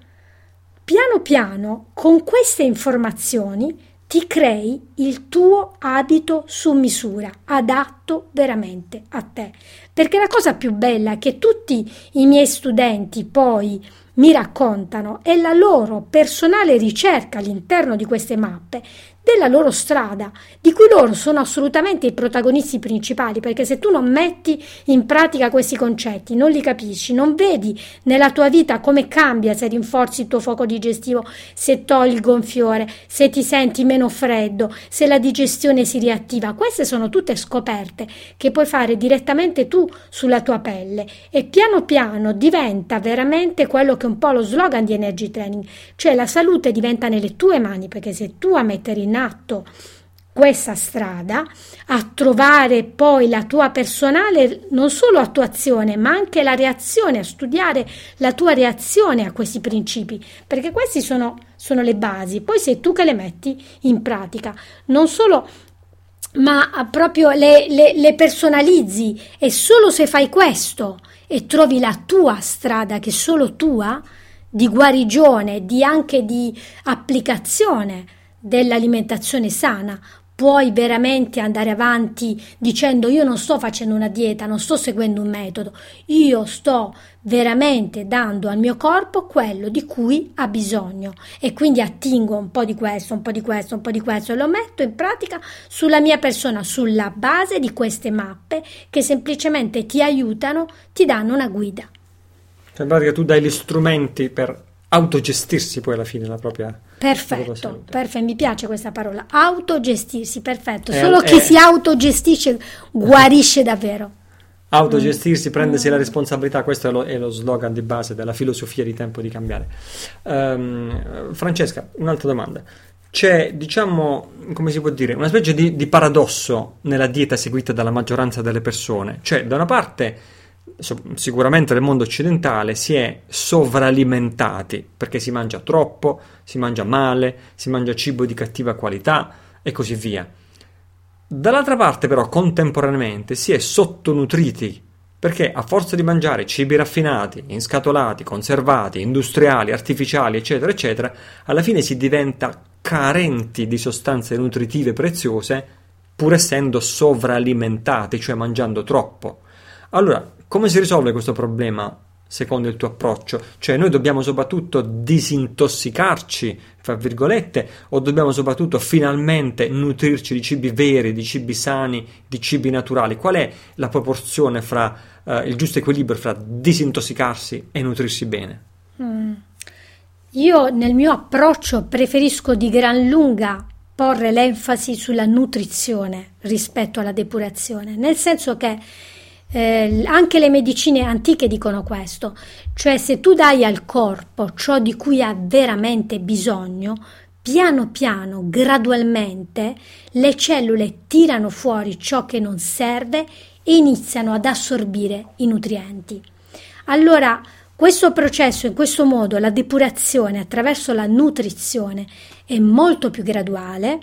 piano piano con queste informazioni ti crei il tuo abito su misura, adatto veramente a te. Perché la cosa più bella che tutti i miei studenti poi mi raccontano è la loro personale ricerca all'interno di queste mappe della loro strada, di cui loro sono assolutamente i protagonisti principali, perché se tu non metti in pratica questi concetti, non li capisci, non vedi nella tua vita come cambia se rinforzi il tuo fuoco digestivo, se togli il gonfiore, se ti senti meno freddo, se la digestione si riattiva, queste sono tutte scoperte che puoi fare direttamente tu sulla tua pelle e piano piano diventa veramente quello che è un po' lo slogan di Energy Training, cioè la salute diventa nelle tue mani, perché se tu a mettere in in atto questa strada, a trovare poi la tua personale non solo attuazione, ma anche la reazione, a studiare la tua reazione a questi principi, perché questi sono, sono le basi, poi sei tu che le metti in pratica, non solo ma proprio le, le, le personalizzi e solo se fai questo e trovi la tua strada che è solo tua, di guarigione, di anche di applicazione, dell'alimentazione sana, puoi veramente andare avanti dicendo io non sto facendo una dieta, non sto seguendo un metodo, io sto veramente dando al mio corpo quello di cui ha bisogno. E quindi attingo un po' di questo, un po' di questo, un po' di questo. E lo metto in pratica sulla mia persona, sulla base di queste mappe che semplicemente ti aiutano, ti danno una guida. Cioè in pratica tu dai gli strumenti per autogestirsi poi alla fine la propria perfetto, perfetto mi piace questa parola autogestirsi perfetto solo è, chi si autogestisce guarisce davvero autogestirsi mm. prendersi mm. la responsabilità questo è lo, è lo, slogan di base della filosofia di tempo di cambiare um, Francesca un'altra domanda c'è, diciamo, come si può dire, una specie di, di paradosso nella dieta seguita dalla maggioranza delle persone. Cioè, da una parte, sicuramente nel mondo occidentale si è sovralimentati perché si mangia troppo, si mangia male, si mangia cibo di cattiva qualità e così via. Dall'altra parte però contemporaneamente si è sottonutriti perché a forza di mangiare cibi raffinati, inscatolati, conservati, industriali, artificiali, eccetera, eccetera, alla fine si diventa carenti di sostanze nutritive preziose pur essendo sovralimentati, cioè mangiando troppo. Allora, come si risolve questo problema secondo il tuo approccio? Cioè noi dobbiamo soprattutto disintossicarci, fra virgolette, o dobbiamo soprattutto finalmente nutrirci di cibi veri, di cibi sani, di cibi naturali? Qual è la proporzione fra uh, il giusto equilibrio fra disintossicarsi e nutrirsi bene? Mm. Io nel mio approccio preferisco di gran lunga porre l'enfasi sulla nutrizione rispetto alla depurazione, nel senso che eh, anche le medicine antiche dicono questo, cioè se tu dai al corpo ciò di cui ha veramente bisogno, piano piano, gradualmente, le cellule tirano fuori ciò che non serve e iniziano ad assorbire i nutrienti. Allora, questo processo, in questo modo, la depurazione attraverso la nutrizione è molto più graduale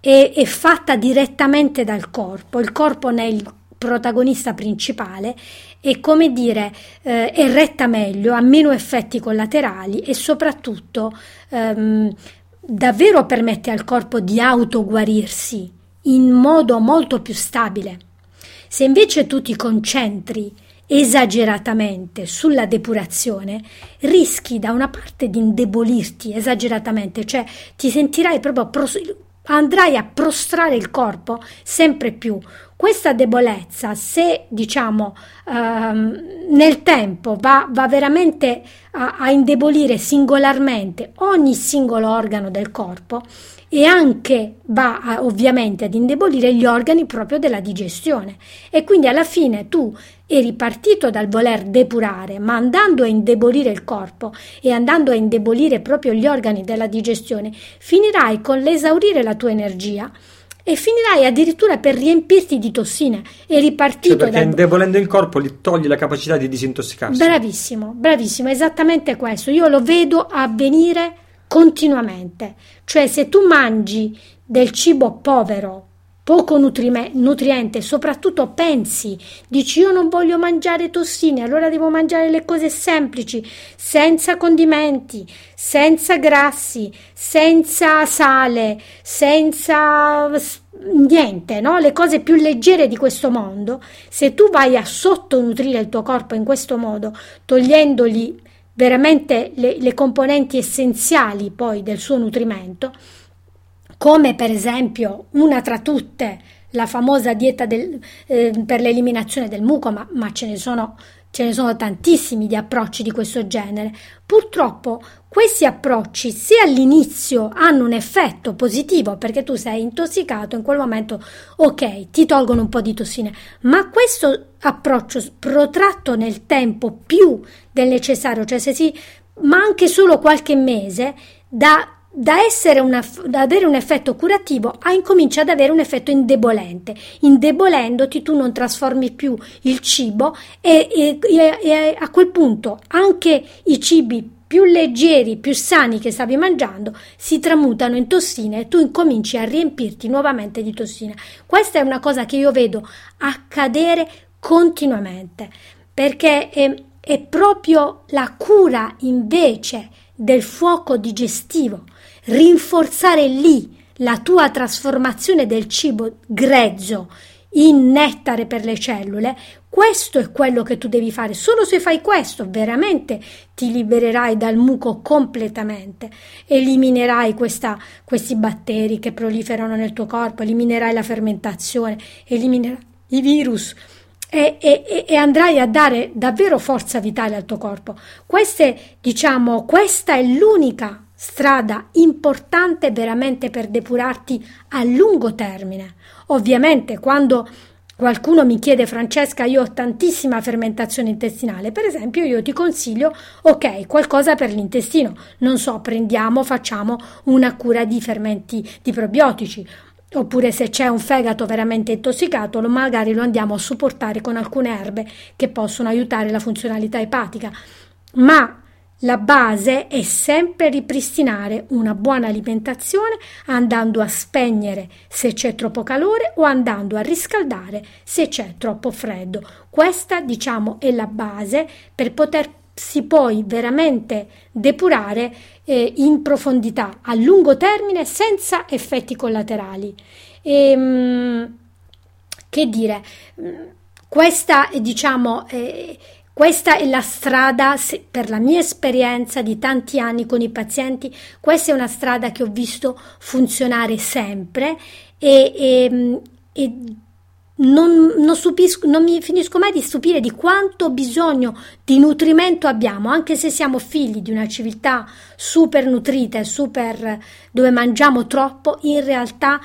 e è fatta direttamente dal corpo. Il corpo nel protagonista principale e come dire eh, è retta meglio, ha meno effetti collaterali e soprattutto ehm, davvero permette al corpo di autoguarirsi in modo molto più stabile. Se invece tu ti concentri esageratamente sulla depurazione, rischi da una parte di indebolirti esageratamente, cioè ti sentirai proprio pros- andrai a prostrare il corpo sempre più questa debolezza, se diciamo ehm, nel tempo va, va veramente a, a, indebolire singolarmente ogni singolo organo del corpo e anche va a, ovviamente ad indebolire gli organi proprio della digestione. E quindi alla fine tu eri partito dal voler depurare, ma andando a indebolire il corpo e andando a indebolire proprio gli organi della digestione, finirai con l'esaurire la tua energia e finirai addirittura per riempirti di tossine e ripartito cioè perché dal... indebolendo il corpo gli togli la capacità di disintossicarsi. Bravissimo bravissimo esattamente questo. Io lo vedo avvenire continuamente. Cioè se tu mangi del cibo povero poco nutrime, nutriente, soprattutto pensi, dici io non voglio mangiare tossine, allora devo mangiare le cose semplici, senza condimenti, senza grassi, senza sale, senza niente, no? le cose più leggere di questo mondo, se tu vai a sottonutrire il tuo corpo in questo modo, togliendogli veramente le, le componenti essenziali poi del suo nutrimento, come per esempio una tra tutte la famosa dieta del, eh, per l'eliminazione del muco, ma, ma ce ne sono Ce ne sono tantissimi di approcci di questo genere. Purtroppo questi approcci se all'inizio hanno un effetto positivo perché tu sei intossicato in quel momento, ok, ti tolgono un po' di tossine, ma questo approccio protratto nel tempo più del necessario, cioè se si ma anche solo qualche mese, da da, una, da, avere un effetto curativo a incomincia ad avere un effetto indebolente. Indebolendoti tu non trasformi più il cibo e, e, e a quel punto anche i cibi più leggeri, più sani che stavi mangiando si tramutano in tossine e tu incominci a riempirti nuovamente di tossine. Questa è una cosa che io vedo accadere continuamente perché è, è proprio la cura invece del fuoco digestivo rinforzare lì la tua trasformazione del cibo grezzo in nettare per le cellule, questo è quello che tu devi fare. Solo se fai questo, veramente ti libererai dal muco completamente, eliminerai questa, questi batteri che proliferano nel tuo corpo, eliminerai la fermentazione, eliminerai i virus. E, e, e, andrai a dare davvero forza vitale al tuo corpo. Queste, diciamo, questa è l'unica strada importante veramente per depurarti a lungo termine. Ovviamente quando qualcuno mi chiede Francesca io ho tantissima fermentazione intestinale, per esempio io ti consiglio ok qualcosa per l'intestino, non so prendiamo facciamo una cura di fermenti di probiotici. Oppure se c'è un fegato veramente intossicato magari lo andiamo a supportare con alcune erbe che possono aiutare la funzionalità epatica. Ma la base è sempre ripristinare una buona alimentazione andando a spegnere se c'è troppo calore o andando a riscaldare se c'è troppo freddo. Questa, diciamo, è la base per potersi poi veramente depurare eh, in profondità a lungo termine senza effetti collaterali. E, ehm, che dire, questa diciamo eh, questa è la strada, per la mia esperienza di tanti anni con i pazienti, questa è una strada che ho visto funzionare sempre e, e, e non, non, stupisco, non, mi finisco mai di stupire di quanto bisogno di nutrimento abbiamo, anche se siamo figli di una civiltà super nutrita e super dove mangiamo troppo, in realtà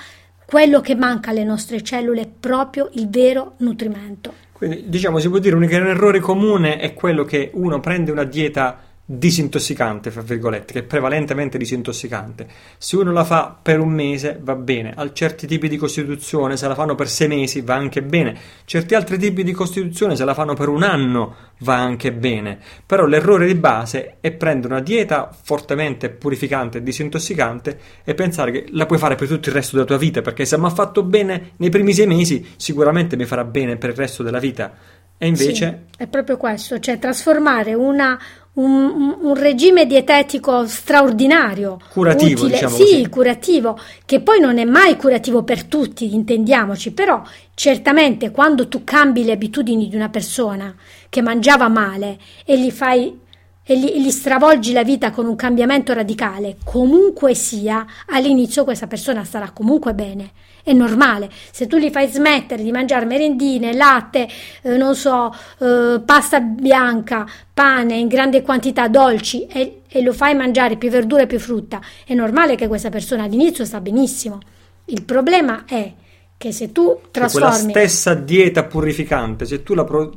quello che manca alle nostre cellule è proprio il vero nutrimento. Quindi diciamo si può dire che un errore comune è quello che uno prende una dieta disintossicante, fra virgolette, che è prevalentemente disintossicante. Se uno la fa per un mese va bene, a certi tipi di costituzione se la fanno per sei mesi va anche bene, certi altri tipi di costituzione se la fanno per un anno va anche bene. Però l'errore di base è prendere una dieta fortemente purificante e disintossicante e pensare che la puoi fare per tutto il resto della tua vita, perché se mi ha fatto bene nei primi sei mesi, sicuramente mi farà bene per il resto della vita. E invece... Sì, è proprio questo, cioè trasformare una, un, un, regime dietetico straordinario. Curativo, utile, diciamo Sì, così. curativo, che poi non è mai curativo per tutti, intendiamoci, però certamente quando tu cambi le abitudini di una persona che mangiava male e gli fai e gli, gli, stravolgi la vita con un cambiamento radicale, comunque sia, all'inizio questa persona starà comunque bene. È normale. Se tu gli fai smettere di mangiare merendine, latte, eh, non so, eh, pasta bianca, pane in grande quantità, dolci e, e lo fai mangiare più verdura e più frutta, è normale che questa persona all'inizio sta benissimo. Il problema è che se tu trasformi... Quella stessa dieta purificante, se tu la... Pro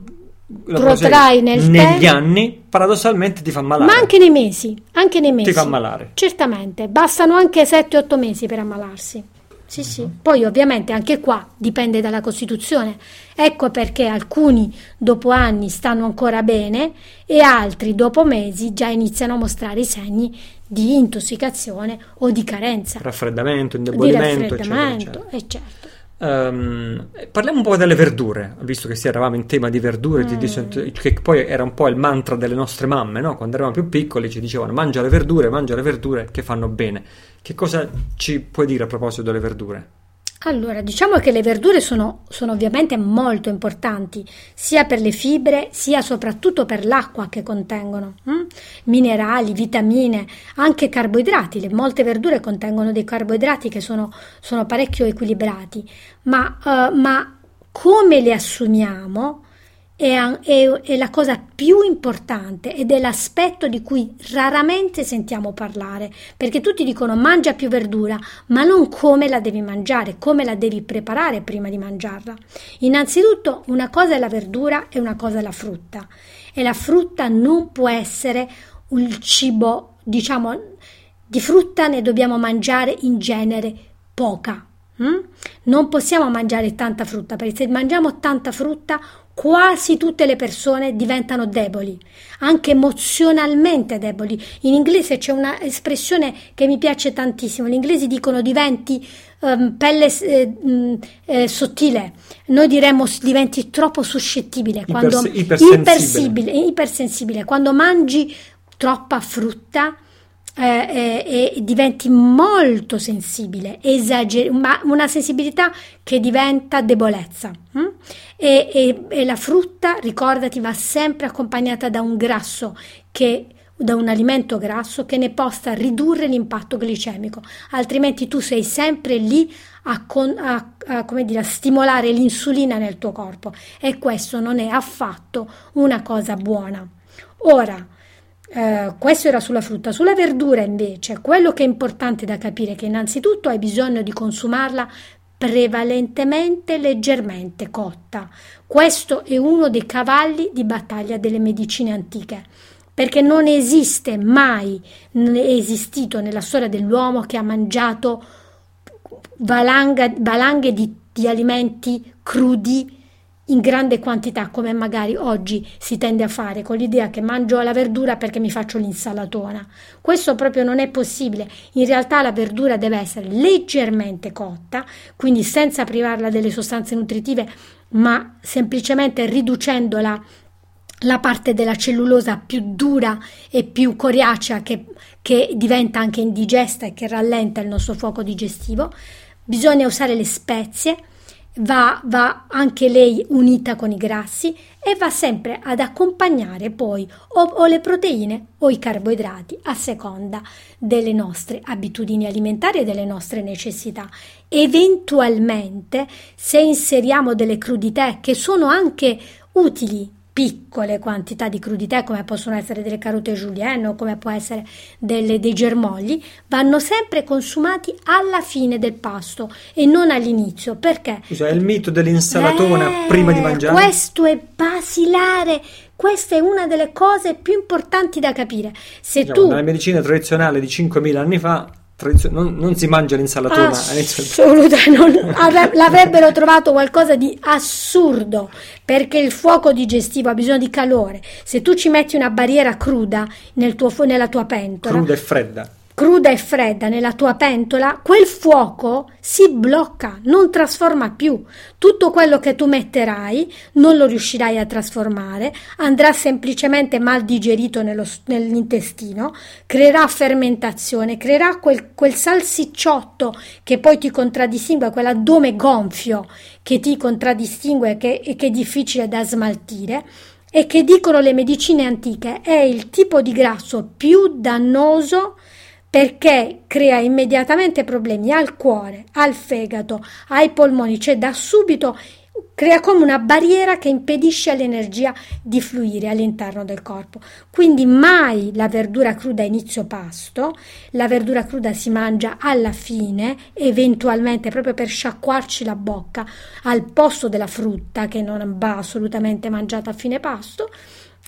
protrai nel negli tempo, anni, paradossalmente ti fa malare. Ma anche nei mesi, anche nei mesi. Ti fa malare. Certamente, bastano anche 7-8 mesi per ammalarsi. Sì, sì. Uh-huh. Poi ovviamente anche qua dipende dalla Costituzione. Ecco perché alcuni dopo anni stanno ancora bene e altri dopo mesi già iniziano a mostrare i segni di intossicazione o di carenza. Raffreddamento, indebolimento, di raffreddamento, eccetera, eccetera. Um, parliamo un po' delle verdure, visto che sì, eravamo in tema di verdure, mm. di, che poi era un po' il mantra delle nostre mamme, no? quando eravamo più piccoli ci dicevano mangia le verdure, mangia le verdure che fanno bene. Che cosa ci puoi dire a proposito delle verdure? Allora, diciamo che le verdure sono, sono, ovviamente molto importanti, sia per le fibre, sia soprattutto per l'acqua che contengono, hm? minerali, vitamine, anche carboidrati. Le, molte verdure contengono dei carboidrati che sono, sono parecchio equilibrati, ma, uh, ma come le assumiamo è, è, è, la cosa più importante ed è l'aspetto di cui raramente sentiamo parlare, perché tutti dicono mangia più verdura, ma non come la devi mangiare, come la devi preparare prima di mangiarla. Innanzitutto una cosa è la verdura e una cosa è la frutta e la frutta non può essere un cibo, diciamo, di frutta ne dobbiamo mangiare in genere poca. Hm? Non possiamo mangiare tanta frutta perché se mangiamo tanta frutta quasi tutte le persone diventano deboli, anche emozionalmente deboli. In inglese c'è un'espressione che mi piace tantissimo, gli inglesi dicono diventi um, pelle eh, mm, eh, sottile, noi diremmo diventi troppo suscettibile, quando, ipersensibile. Ipersibile, ipersensibile, quando mangi troppa frutta eh, eh, e diventi molto sensibile, esager- ma una sensibilità che diventa debolezza. Hm? E, e, e, la frutta, ricordati, va sempre accompagnata da un grasso che da un alimento grasso che ne possa ridurre l'impatto glicemico, altrimenti tu sei sempre lì a, con, a, a, dire, a stimolare l'insulina nel tuo corpo e questo non è affatto una cosa buona. Ora, eh, questo era sulla frutta. Sulla verdura invece, quello che è importante da capire è che innanzitutto hai bisogno di consumarla prevalentemente leggermente cotta. Questo è uno dei cavalli di battaglia delle medicine antiche, perché non esiste mai non è esistito nella storia dell'uomo che ha mangiato valanga, valanghe di, di alimenti crudi in grande quantità come magari oggi si tende a fare con l'idea che mangio la verdura perché mi faccio l'insalatona. Questo proprio non è possibile. In realtà la verdura deve essere leggermente cotta, quindi senza privarla delle sostanze nutritive, ma semplicemente riducendola la parte della cellulosa più dura e più coriacea che, che diventa anche indigesta e che rallenta il nostro fuoco digestivo. Bisogna usare le spezie va, va anche lei unita con i grassi e va sempre ad accompagnare poi o, o, le proteine o i carboidrati a seconda delle nostre abitudini alimentari e delle nostre necessità. Eventualmente, se inseriamo delle crudité che sono anche utili piccole quantità di crudité come possono essere delle carote julienne o come può essere delle, dei germogli vanno sempre consumati alla fine del pasto e non all'inizio. Perché? Scusa, è il mito dell'insalatona eh, prima di mangiare? questo è basilare questa è una delle cose più importanti da capire. Se diciamo, tu nella medicina tradizionale di 5.000 anni fa non, non, si mangia l'insalatona assolutamente l'avrebbero trovato qualcosa di assurdo perché il fuoco digestivo ha bisogno di calore. Se tu ci metti una barriera cruda nel tuo, nella tua pentola cruda e fredda cruda e fredda nella tua pentola, quel fuoco si blocca, non trasforma più. Tutto quello che tu metterai non lo riuscirai a trasformare, andrà semplicemente mal digerito nello, nell'intestino, creerà fermentazione, creerà quel, quel salsicciotto che poi ti contraddistingue, quell'addome gonfio che ti contraddistingue e che, che è difficile da smaltire e che dicono le medicine antiche è il tipo di grasso più dannoso perché crea immediatamente problemi al cuore, al fegato, ai polmoni, cioè da subito crea come una barriera che impedisce all'energia di fluire all'interno del corpo. Quindi mai la verdura cruda a inizio pasto, la verdura cruda si mangia alla fine, eventualmente proprio per sciacquarci la bocca, al posto della frutta che non va assolutamente mangiata a fine pasto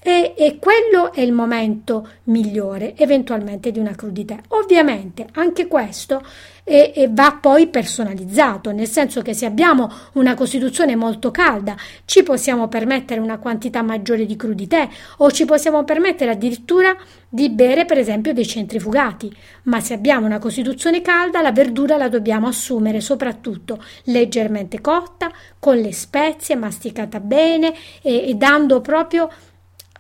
e, e, quello è il momento migliore eventualmente di una crudité. Ovviamente anche questo è, è va poi personalizzato, nel senso che se abbiamo una costituzione molto calda ci possiamo permettere una quantità maggiore di crudité o ci possiamo permettere addirittura di bere per esempio dei centrifugati, ma se abbiamo una costituzione calda la verdura la dobbiamo assumere soprattutto leggermente cotta, con le spezie, masticata bene e, e dando proprio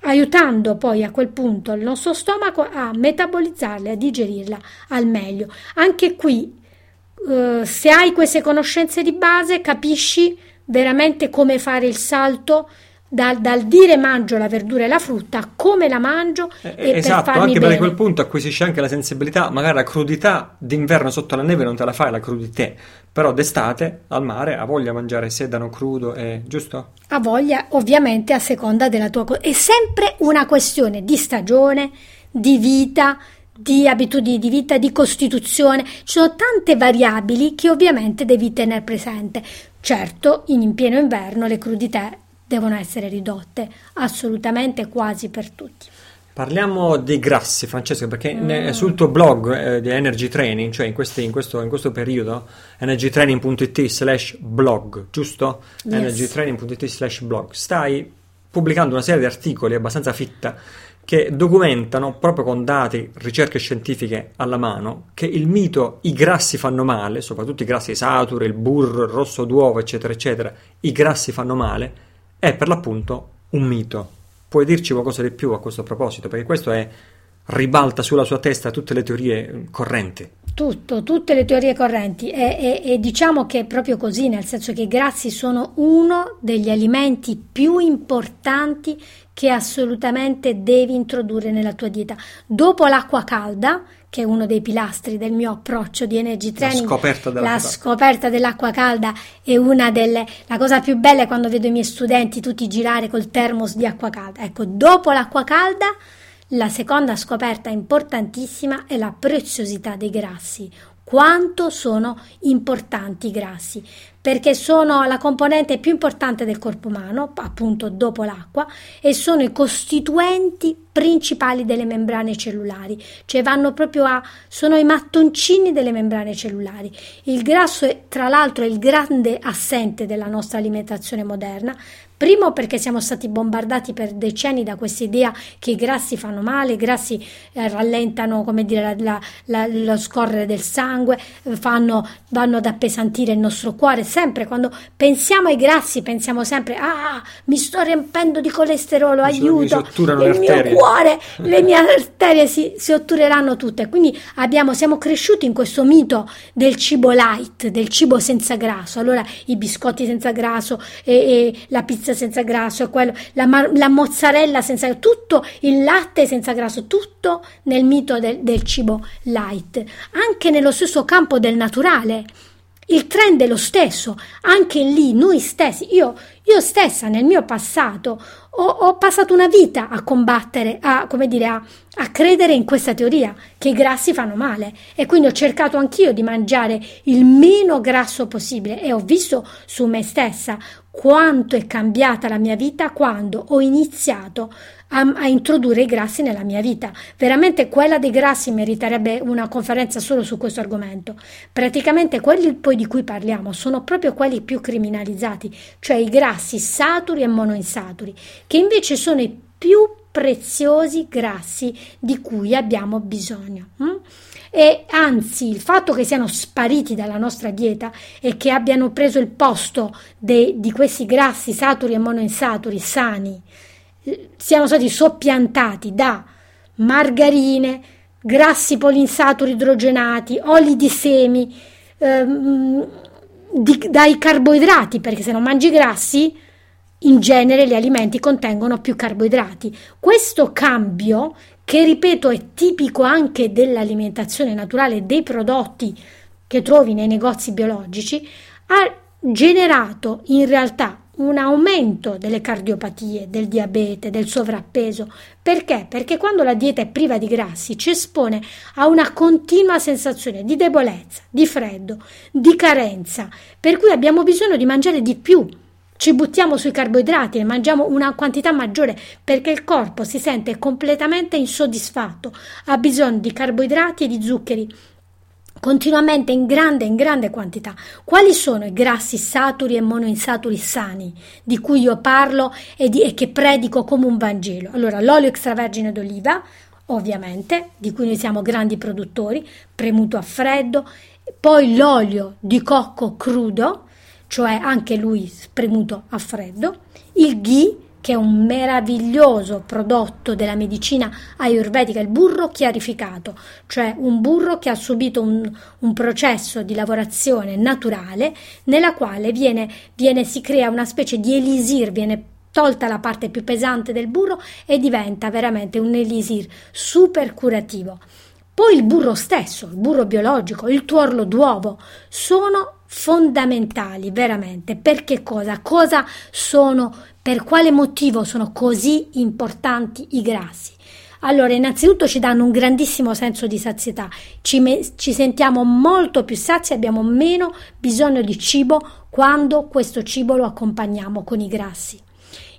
aiutando poi a quel punto il nostro stomaco a metabolizzarla, a digerirla al meglio. Anche qui Uh, se hai queste conoscenze di base, capisci veramente come fare il salto dal, dal, dire mangio la verdura e la frutta, come la mangio eh, e esatto, per anche bene. perché a quel punto acquisisci anche la sensibilità, magari la crudità d'inverno sotto la neve non te la fai la crudità, però d'estate al mare ha voglia di mangiare sedano crudo, eh, giusto? Ha voglia, ovviamente a seconda della tua cosa. È sempre una questione di stagione, di vita, di abitudini di vita, di costituzione. Ci sono tante variabili che ovviamente devi tenere presente. Certo, in pieno inverno le crudità devono essere ridotte assolutamente quasi per tutti. Parliamo dei grassi, Francesco, perché mm. sul tuo blog eh, di Energy Training, cioè in, questi, in, questo, in questo, periodo, energytraining.it slash blog, giusto? Yes. energytraining.it slash blog, stai pubblicando una serie di articoli abbastanza fitta che documentano proprio con dati, ricerche scientifiche alla mano, che il mito i grassi fanno male, soprattutto i grassi saturi, il burro, il rosso d'uovo, eccetera, eccetera, i grassi fanno male, è per l'appunto un mito. Puoi dirci qualcosa di più a questo proposito? Perché questo è, ribalta sulla sua testa tutte le teorie correnti. Tutto, tutte le teorie correnti e, e, e, diciamo che è proprio così, nel senso che i grassi sono uno degli alimenti più importanti che assolutamente devi introdurre nella tua dieta. Dopo l'acqua calda, che è uno dei pilastri del mio approccio di energy training. La scoperta dell'acqua, la scoperta dell'acqua calda è una delle la cosa più bella è quando vedo i miei studenti tutti girare col termos di acqua calda. Ecco, dopo l'acqua calda la seconda scoperta importantissima è la preziosità dei grassi. Quanto sono importanti i grassi? perché sono la componente più importante del corpo umano, appunto dopo l'acqua, e sono i costituenti principali delle membrane cellulari, cioè vanno proprio a sono i mattoncini delle membrane cellulari. Il grasso è tra l'altro è il grande assente della nostra alimentazione moderna, Primo perché siamo stati bombardati per decenni da questa idea che i grassi fanno male, i grassi eh, rallentano come dire, la, la, lo scorrere del sangue, fanno, vanno ad appesantire il nostro cuore. Sempre quando pensiamo ai grassi pensiamo sempre ah mi sto riempendo di colesterolo, mi aiuto, il mio cuore, le mie arterie si, si ottureranno tutte. Quindi abbiamo, siamo cresciuti in questo mito del cibo light, del cibo senza grasso. Allora i biscotti senza grasso e, e la pizza pizza senza grasso, quello, la, la, mozzarella senza grasso, tutto il latte senza grasso, tutto nel mito del, del cibo light, anche nello stesso campo del naturale. Il trend è lo stesso, anche lì noi stessi, io, io stessa nel mio passato ho, ho, passato una vita a combattere, a, come dire, a, a credere in questa teoria che i grassi fanno male e quindi ho cercato anch'io di mangiare il meno grasso possibile e ho visto su me stessa quanto è cambiata la mia vita quando ho iniziato a, a, introdurre i grassi nella mia vita. Veramente quella dei grassi meriterebbe una conferenza solo su questo argomento. Praticamente quelli poi di cui parliamo sono proprio quelli più criminalizzati, cioè i grassi saturi e monoinsaturi, che invece sono i più preziosi grassi di cui abbiamo bisogno. Hm? E anzi il fatto che siano spariti dalla nostra dieta e che abbiano preso il posto de, di questi grassi saturi e monoinsaturi sani eh, siano stati soppiantati da margarine, grassi polinsaturi idrogenati, oli di semi, ehm, di, dai carboidrati, perché se non mangi grassi, in genere gli alimenti contengono più carboidrati. Questo cambio che ripeto è tipico anche dell'alimentazione naturale dei prodotti che trovi nei negozi biologici, ha generato in realtà un aumento delle cardiopatie, del diabete, del sovrappeso. Perché? Perché quando la dieta è priva di grassi ci espone a una continua sensazione di debolezza, di freddo, di carenza, per cui abbiamo bisogno di mangiare di più ci buttiamo sui carboidrati e mangiamo una quantità maggiore perché il corpo si sente completamente insoddisfatto, ha bisogno di carboidrati e di zuccheri continuamente in grande in grande quantità. Quali sono i grassi saturi e monoinsaturi sani di cui io parlo e, di, e che predico come un Vangelo? Allora, l'olio extravergine d'oliva, ovviamente, di cui noi siamo grandi produttori, premuto a freddo, poi l'olio di cocco crudo, cioè anche lui spremuto a freddo, il ghee, che è un meraviglioso prodotto della medicina ayurvedica, il burro chiarificato, cioè un burro che ha subito un, un processo di lavorazione naturale nella quale viene, viene, si crea una specie di elisir, viene tolta la parte più pesante del burro e diventa veramente un elisir super curativo. Poi il burro stesso, il burro biologico, il tuorlo d'uovo sono fondamentali veramente. Perché cosa? Cosa sono? Per quale motivo sono così importanti i grassi? Allora, innanzitutto ci danno un grandissimo senso di sazietà, ci, me- ci sentiamo molto più sazi, abbiamo meno bisogno di cibo quando questo cibo lo accompagniamo con i grassi.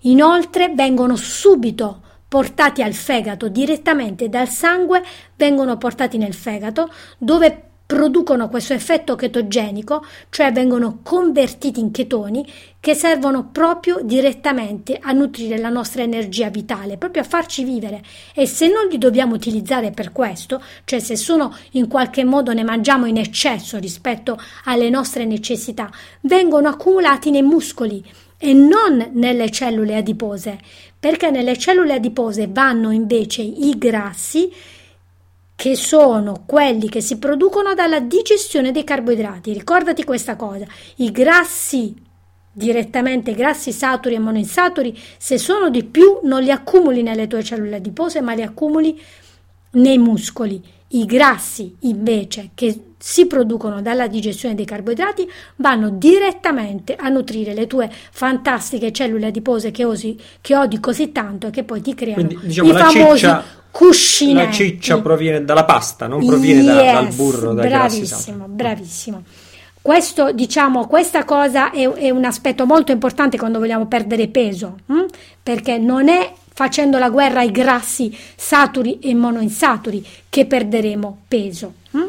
Inoltre vengono subito portati al fegato direttamente dal sangue, vengono portati nel fegato dove producono questo effetto chetogenico, cioè vengono convertiti in chetoni che servono proprio direttamente a nutrire la nostra energia vitale, proprio a farci vivere. E se non li dobbiamo utilizzare per questo, cioè se sono in qualche modo ne mangiamo in eccesso rispetto alle nostre necessità, vengono accumulati nei muscoli e non nelle cellule adipose, perché nelle cellule adipose vanno invece i grassi che sono quelli che si producono dalla digestione dei carboidrati. Ricordati questa cosa, i grassi direttamente grassi saturi e monoinsaturi, se sono di più non li accumuli nelle tue cellule adipose, ma li accumuli nei muscoli. I grassi invece che si producono dalla digestione dei carboidrati vanno direttamente a nutrire le tue fantastiche cellule adipose che, osi, che odi così tanto e che poi ti creano Quindi, diciamo, i famosi ciccia, cuscinetti. La ciccia proviene dalla pasta, non proviene yes, da, dal burro, dai bravissimo, bravissimo. Questo, diciamo, questa cosa è, è, un aspetto molto importante quando vogliamo perdere peso, hm? perché non è facendo la guerra ai grassi saturi e monoinsaturi che perderemo peso. Hm?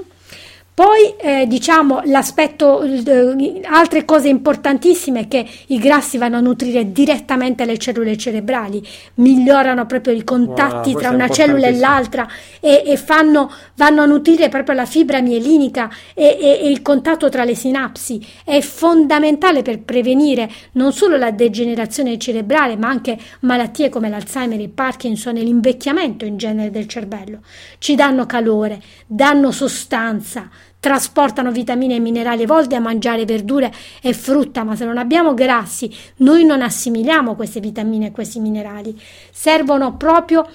Poi eh, diciamo l'aspetto, eh, altre cose importantissime che i grassi vanno a nutrire direttamente le cellule cerebrali, migliorano proprio i contatti wow, tra una cellula e l'altra e, e fanno, vanno a nutrire proprio la fibra mielinica e, e, e il contatto tra le sinapsi. È fondamentale per prevenire non solo la degenerazione cerebrale ma anche malattie come l'Alzheimer, il Parkinson e l'invecchiamento in genere del cervello. Ci danno calore, danno sostanza trasportano vitamine e minerali evolti a mangiare verdure e frutta, ma se non abbiamo grassi, noi non assimiliamo queste vitamine e questi minerali. Servono proprio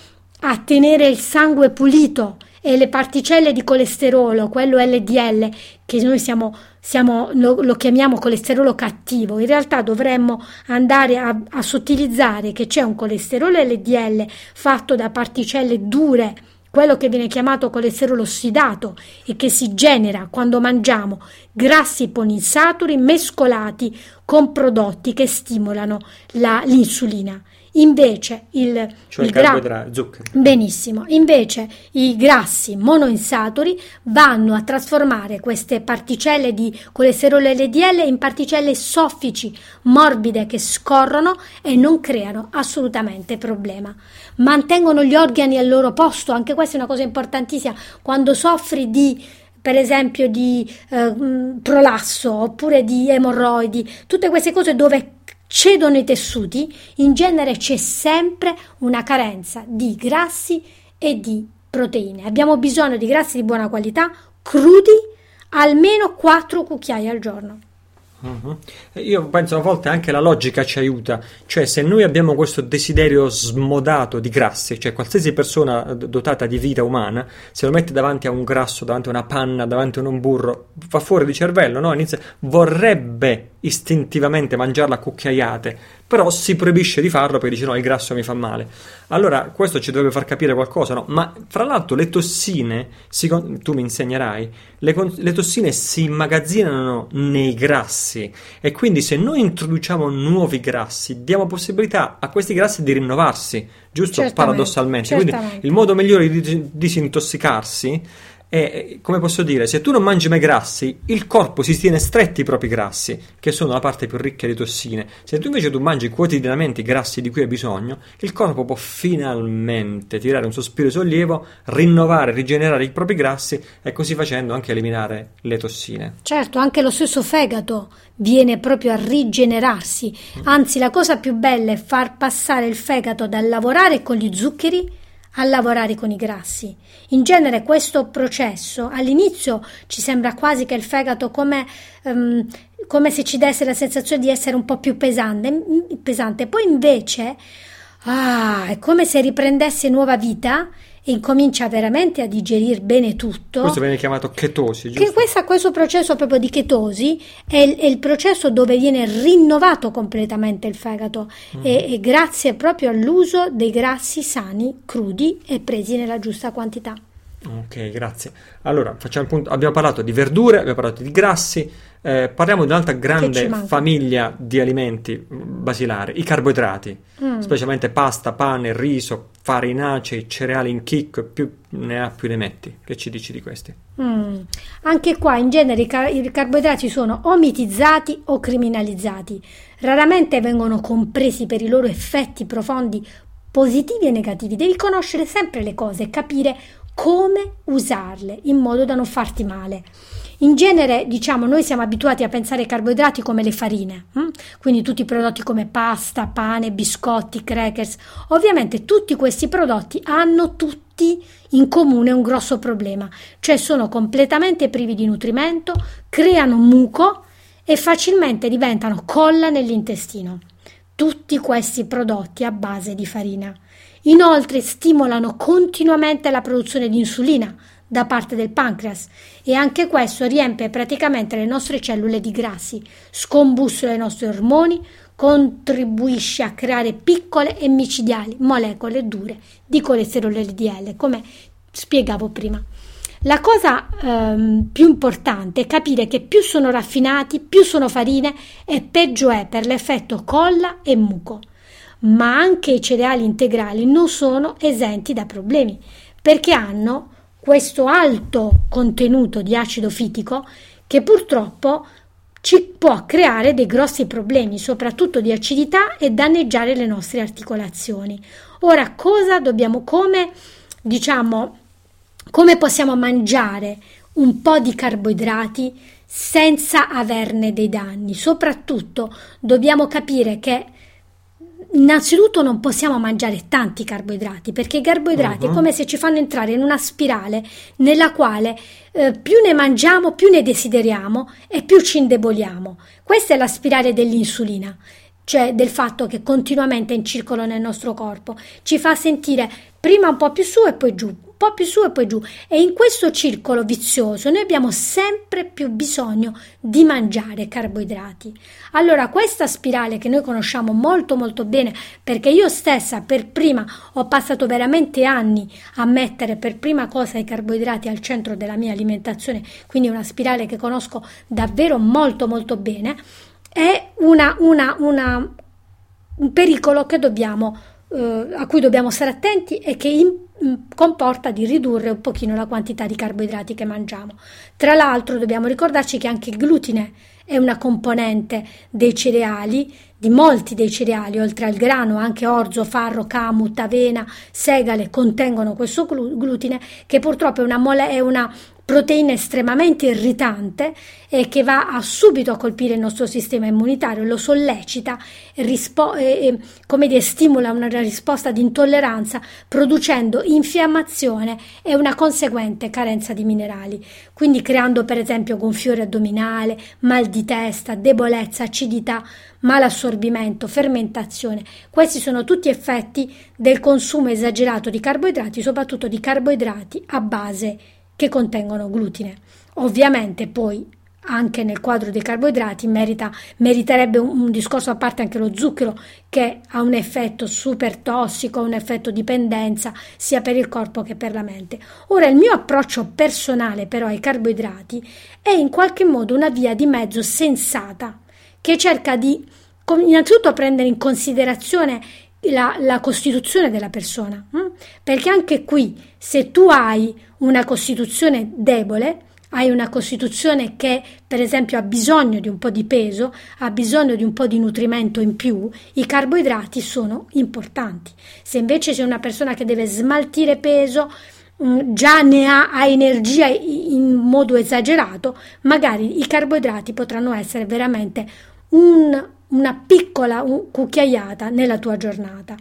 a tenere il sangue pulito e le particelle di colesterolo, quello LDL, che noi siamo, siamo, lo, lo, chiamiamo colesterolo cattivo, in realtà dovremmo andare a, a sottilizzare che c'è un colesterolo LDL fatto da particelle dure quello che viene chiamato colesterolo ossidato e che si genera quando mangiamo grassi polinsaturi mescolati con prodotti che stimolano la, l'insulina. Invece il, cioè il gra- zucchero. Benissimo. Invece i grassi monoinsaturi vanno a trasformare queste particelle di colesterolo LDL in particelle soffici, morbide che scorrono e non creano assolutamente problema. Mantengono gli organi al loro posto, anche questa è una cosa importantissima. Quando soffri di per esempio di eh, prolasso oppure di emorroidi, tutte queste cose dove cedono i tessuti, in genere c'è sempre una carenza di grassi e di proteine. Abbiamo bisogno di grassi di buona qualità, crudi, almeno 4 cucchiai al giorno. Uh-huh. Io penso a volte anche la logica ci aiuta, cioè se noi abbiamo questo desiderio smodato di grassi, cioè qualsiasi persona dotata di vita umana, se lo mette davanti a un grasso, davanti a una panna, davanti a un burro, fa fuori di cervello, no? Inizia, vorrebbe istintivamente mangiarla a cucchiaiate, però si proibisce di farlo perché dice no, il grasso mi fa male. Allora, questo ci dovrebbe far capire qualcosa, no? Ma fra l'altro le tossine, si, tu mi insegnerai, le, le tossine si immagazzinano nei grassi e quindi se noi introduciamo nuovi grassi, diamo possibilità a questi grassi di rinnovarsi, giusto? Certamente, Paradossalmente. Certamente. Quindi il modo migliore di disintossicarsi E come posso dire, se tu non mangi mai grassi, il corpo si tiene stretti i propri grassi, che sono la parte più ricca di tossine. Se tu invece tu mangi quotidianamente i grassi di cui hai bisogno, il corpo può finalmente tirare un sospiro di sollievo, rinnovare, rigenerare i propri grassi e così facendo anche eliminare le tossine. Certo, anche lo stesso fegato viene proprio a rigenerarsi. Anzi, la cosa più bella è far passare il fegato dal lavorare con gli zuccheri a lavorare con i grassi. In genere questo processo all'inizio ci sembra quasi che il fegato come, um, come se ci desse la sensazione di essere un po' più pesante, pesante. poi invece ah, è come se riprendesse nuova vita incomincia veramente a digerire bene tutto. Questo viene chiamato chetosi, giusto? Che questa, questo processo proprio di chetosi è il, è il, processo dove viene rinnovato completamente il fegato mm. e, e grazie proprio all'uso dei grassi sani, crudi e presi nella giusta quantità. Ok, grazie. Allora, punto, abbiamo parlato di verdure, abbiamo parlato di grassi, eh, parliamo di un'altra grande famiglia di alimenti basilari, i carboidrati, mm. specialmente pasta, pane, riso, farinacei, cereali in chicco, più ne ha più ne metti. Che ci dici di questi? Mm. Anche qua in genere i, car- i carboidrati sono o mitizzati o criminalizzati, raramente vengono compresi per i loro effetti profondi positivi e negativi. Devi conoscere sempre le cose e capire come usarle in modo da non farti male. In genere, diciamo, noi siamo abituati a pensare ai carboidrati come le farine, hm? quindi tutti i prodotti come pasta, pane, biscotti, crackers. Ovviamente tutti questi prodotti hanno tutti in comune un grosso problema, cioè sono completamente privi di nutrimento, creano muco e facilmente diventano colla nell'intestino. Tutti questi prodotti a base di farina. Inoltre stimolano continuamente la produzione di insulina da parte del pancreas e anche questo riempie praticamente le nostre cellule di grassi, scombussola i nostri ormoni, contribuisce a creare piccole e micidiali molecole dure di colesterolo LDL, come spiegavo prima. La cosa ehm, più importante è capire che più sono raffinati, più sono farine e peggio è per l'effetto colla e muco ma anche i cereali integrali non sono esenti da problemi perché hanno questo alto contenuto di acido fitico che purtroppo ci può creare dei grossi problemi, soprattutto di acidità e danneggiare le nostre articolazioni. Ora, cosa dobbiamo, come diciamo, come possiamo mangiare un po' di carboidrati senza averne dei danni? Soprattutto dobbiamo capire che Innanzitutto non possiamo mangiare tanti carboidrati perché i carboidrati uh-huh. è come se ci fanno entrare in una spirale nella quale eh, più ne mangiamo, più ne desideriamo e più ci indeboliamo. Questa è la spirale dell'insulina, cioè del fatto che continuamente in circolo nel nostro corpo ci fa sentire prima un po' più su e poi giù, po' più su e poi giù e in questo circolo vizioso noi abbiamo sempre più bisogno di mangiare carboidrati. Allora questa spirale che noi conosciamo molto molto bene perché io stessa per prima ho passato veramente anni a mettere per prima cosa i carboidrati al centro della mia alimentazione, quindi una spirale che conosco davvero molto molto bene, è una, una, una, un pericolo dobbiamo, eh, a cui dobbiamo stare attenti e che in, Mm, comporta di ridurre un pochino la quantità di carboidrati che mangiamo. Tra l'altro dobbiamo ricordarci che anche il glutine è una componente dei cereali, di molti dei cereali, oltre al grano, anche orzo, farro, camut, avena, segale contengono questo glutine che purtroppo è una, mole- è una proteina estremamente irritante e che va a subito a colpire il nostro sistema immunitario, lo sollecita rispo- e, come dire, stimola una risposta di intolleranza producendo infiammazione e una conseguente carenza di minerali, quindi creando per esempio gonfiore addominale, mal di testa, debolezza, acidità, malassorbimento, fermentazione. Questi sono tutti effetti del consumo esagerato di carboidrati, soprattutto di carboidrati a base che contengono glutine. Ovviamente poi anche nel quadro dei carboidrati merita, meriterebbe un, un, discorso a parte anche lo zucchero che ha un effetto super tossico, un effetto dipendenza sia per il corpo che per la mente. Ora il mio approccio personale però ai carboidrati è in qualche modo una via di mezzo sensata che cerca di innanzitutto prendere in considerazione la, la costituzione della persona. Hm? Perché anche qui se tu hai una costituzione debole, hai una costituzione che per esempio ha bisogno di un po' di peso, ha bisogno di un po' di nutrimento in più, i carboidrati sono importanti. Se invece sei una persona che deve smaltire peso, mm, già ne ha, ha, energia in modo esagerato, magari i carboidrati potranno essere veramente un, una piccola cucchiaiata nella tua giornata.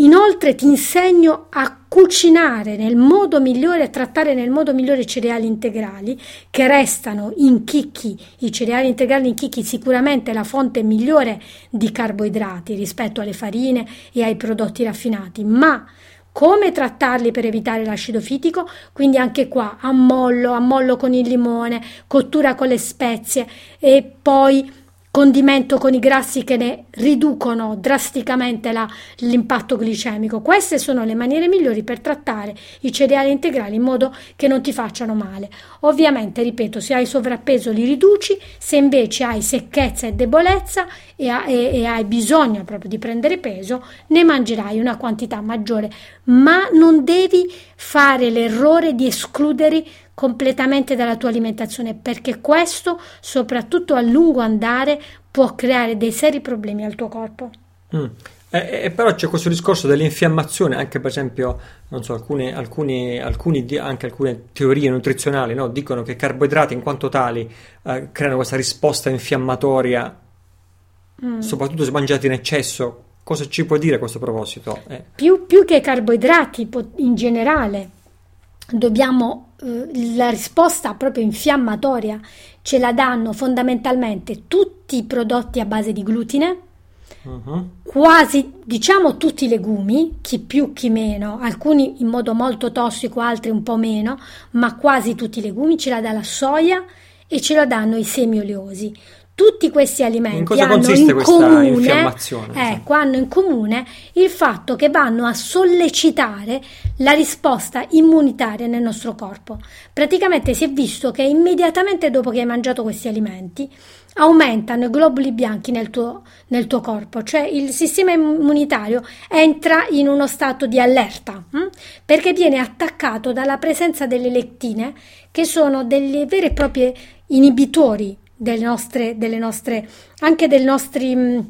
Inoltre ti insegno a cucinare nel modo migliore, a trattare nel modo migliore i cereali integrali che restano in chicchi. I cereali integrali in chicchi sicuramente la fonte migliore di carboidrati rispetto alle farine e ai prodotti raffinati, ma come trattarli per evitare l'acido fitico? Quindi anche qua ammollo, ammollo con il limone, cottura con le spezie e poi condimento con i grassi che ne riducono drasticamente la, l'impatto glicemico. Queste sono le maniere migliori per trattare i cereali integrali in modo che non ti facciano male. Ovviamente, ripeto, se hai sovrappeso li riduci, se invece hai secchezza e debolezza e, e, e hai bisogno proprio di prendere peso, ne mangerai una quantità maggiore, ma non devi fare l'errore di escludere completamente dalla tua alimentazione perché questo, soprattutto a lungo andare, può creare dei seri problemi al tuo corpo. Mm. E, e, però c'è questo discorso dell'infiammazione, anche per esempio, non so, alcune, alcuni, alcuni, anche alcune teorie nutrizionali no? dicono che i carboidrati in quanto tali eh, creano questa risposta infiammatoria, mm. soprattutto se mangiati in eccesso. Cosa ci puoi dire a questo proposito? Eh. Più, più che carboidrati in generale, dobbiamo eh, la risposta proprio infiammatoria ce la danno fondamentalmente tutti i prodotti a base di glutine, uh-huh. quasi diciamo tutti i legumi, chi più chi meno, alcuni in modo molto tossico, altri un po' meno, ma quasi tutti i legumi ce la dà la soia e ce la danno i semi oleosi tutti questi alimenti in hanno in comune, ecco, hanno in comune il fatto che vanno a sollecitare la risposta immunitaria nel nostro corpo. Praticamente si è visto che immediatamente dopo che hai mangiato questi alimenti aumentano i globuli bianchi nel tuo, nel tuo corpo, cioè il sistema immunitario entra in uno stato di allerta hm? perché viene attaccato dalla presenza delle lettine che sono delle vere e proprie inibitori delle nostre, delle nostre anche dei nostri mh, mm,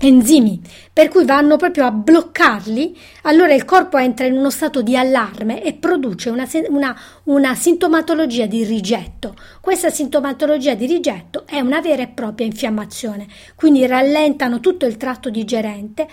enzimi, per cui vanno proprio a bloccarli, allora il corpo entra in uno stato di allarme e produce una, una, una sintomatologia di rigetto. Questa sintomatologia di rigetto è una vera e propria infiammazione, quindi rallentano tutto il tratto digerente,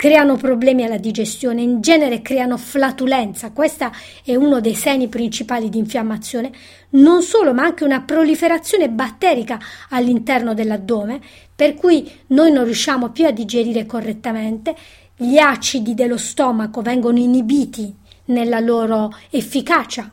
creano problemi alla digestione, in genere creano flatulenza, questo è uno dei segni principali di infiammazione, non solo ma anche una proliferazione batterica all'interno dell'addome, per cui noi non riusciamo più a digerire correttamente, gli acidi dello stomaco vengono inibiti nella loro efficacia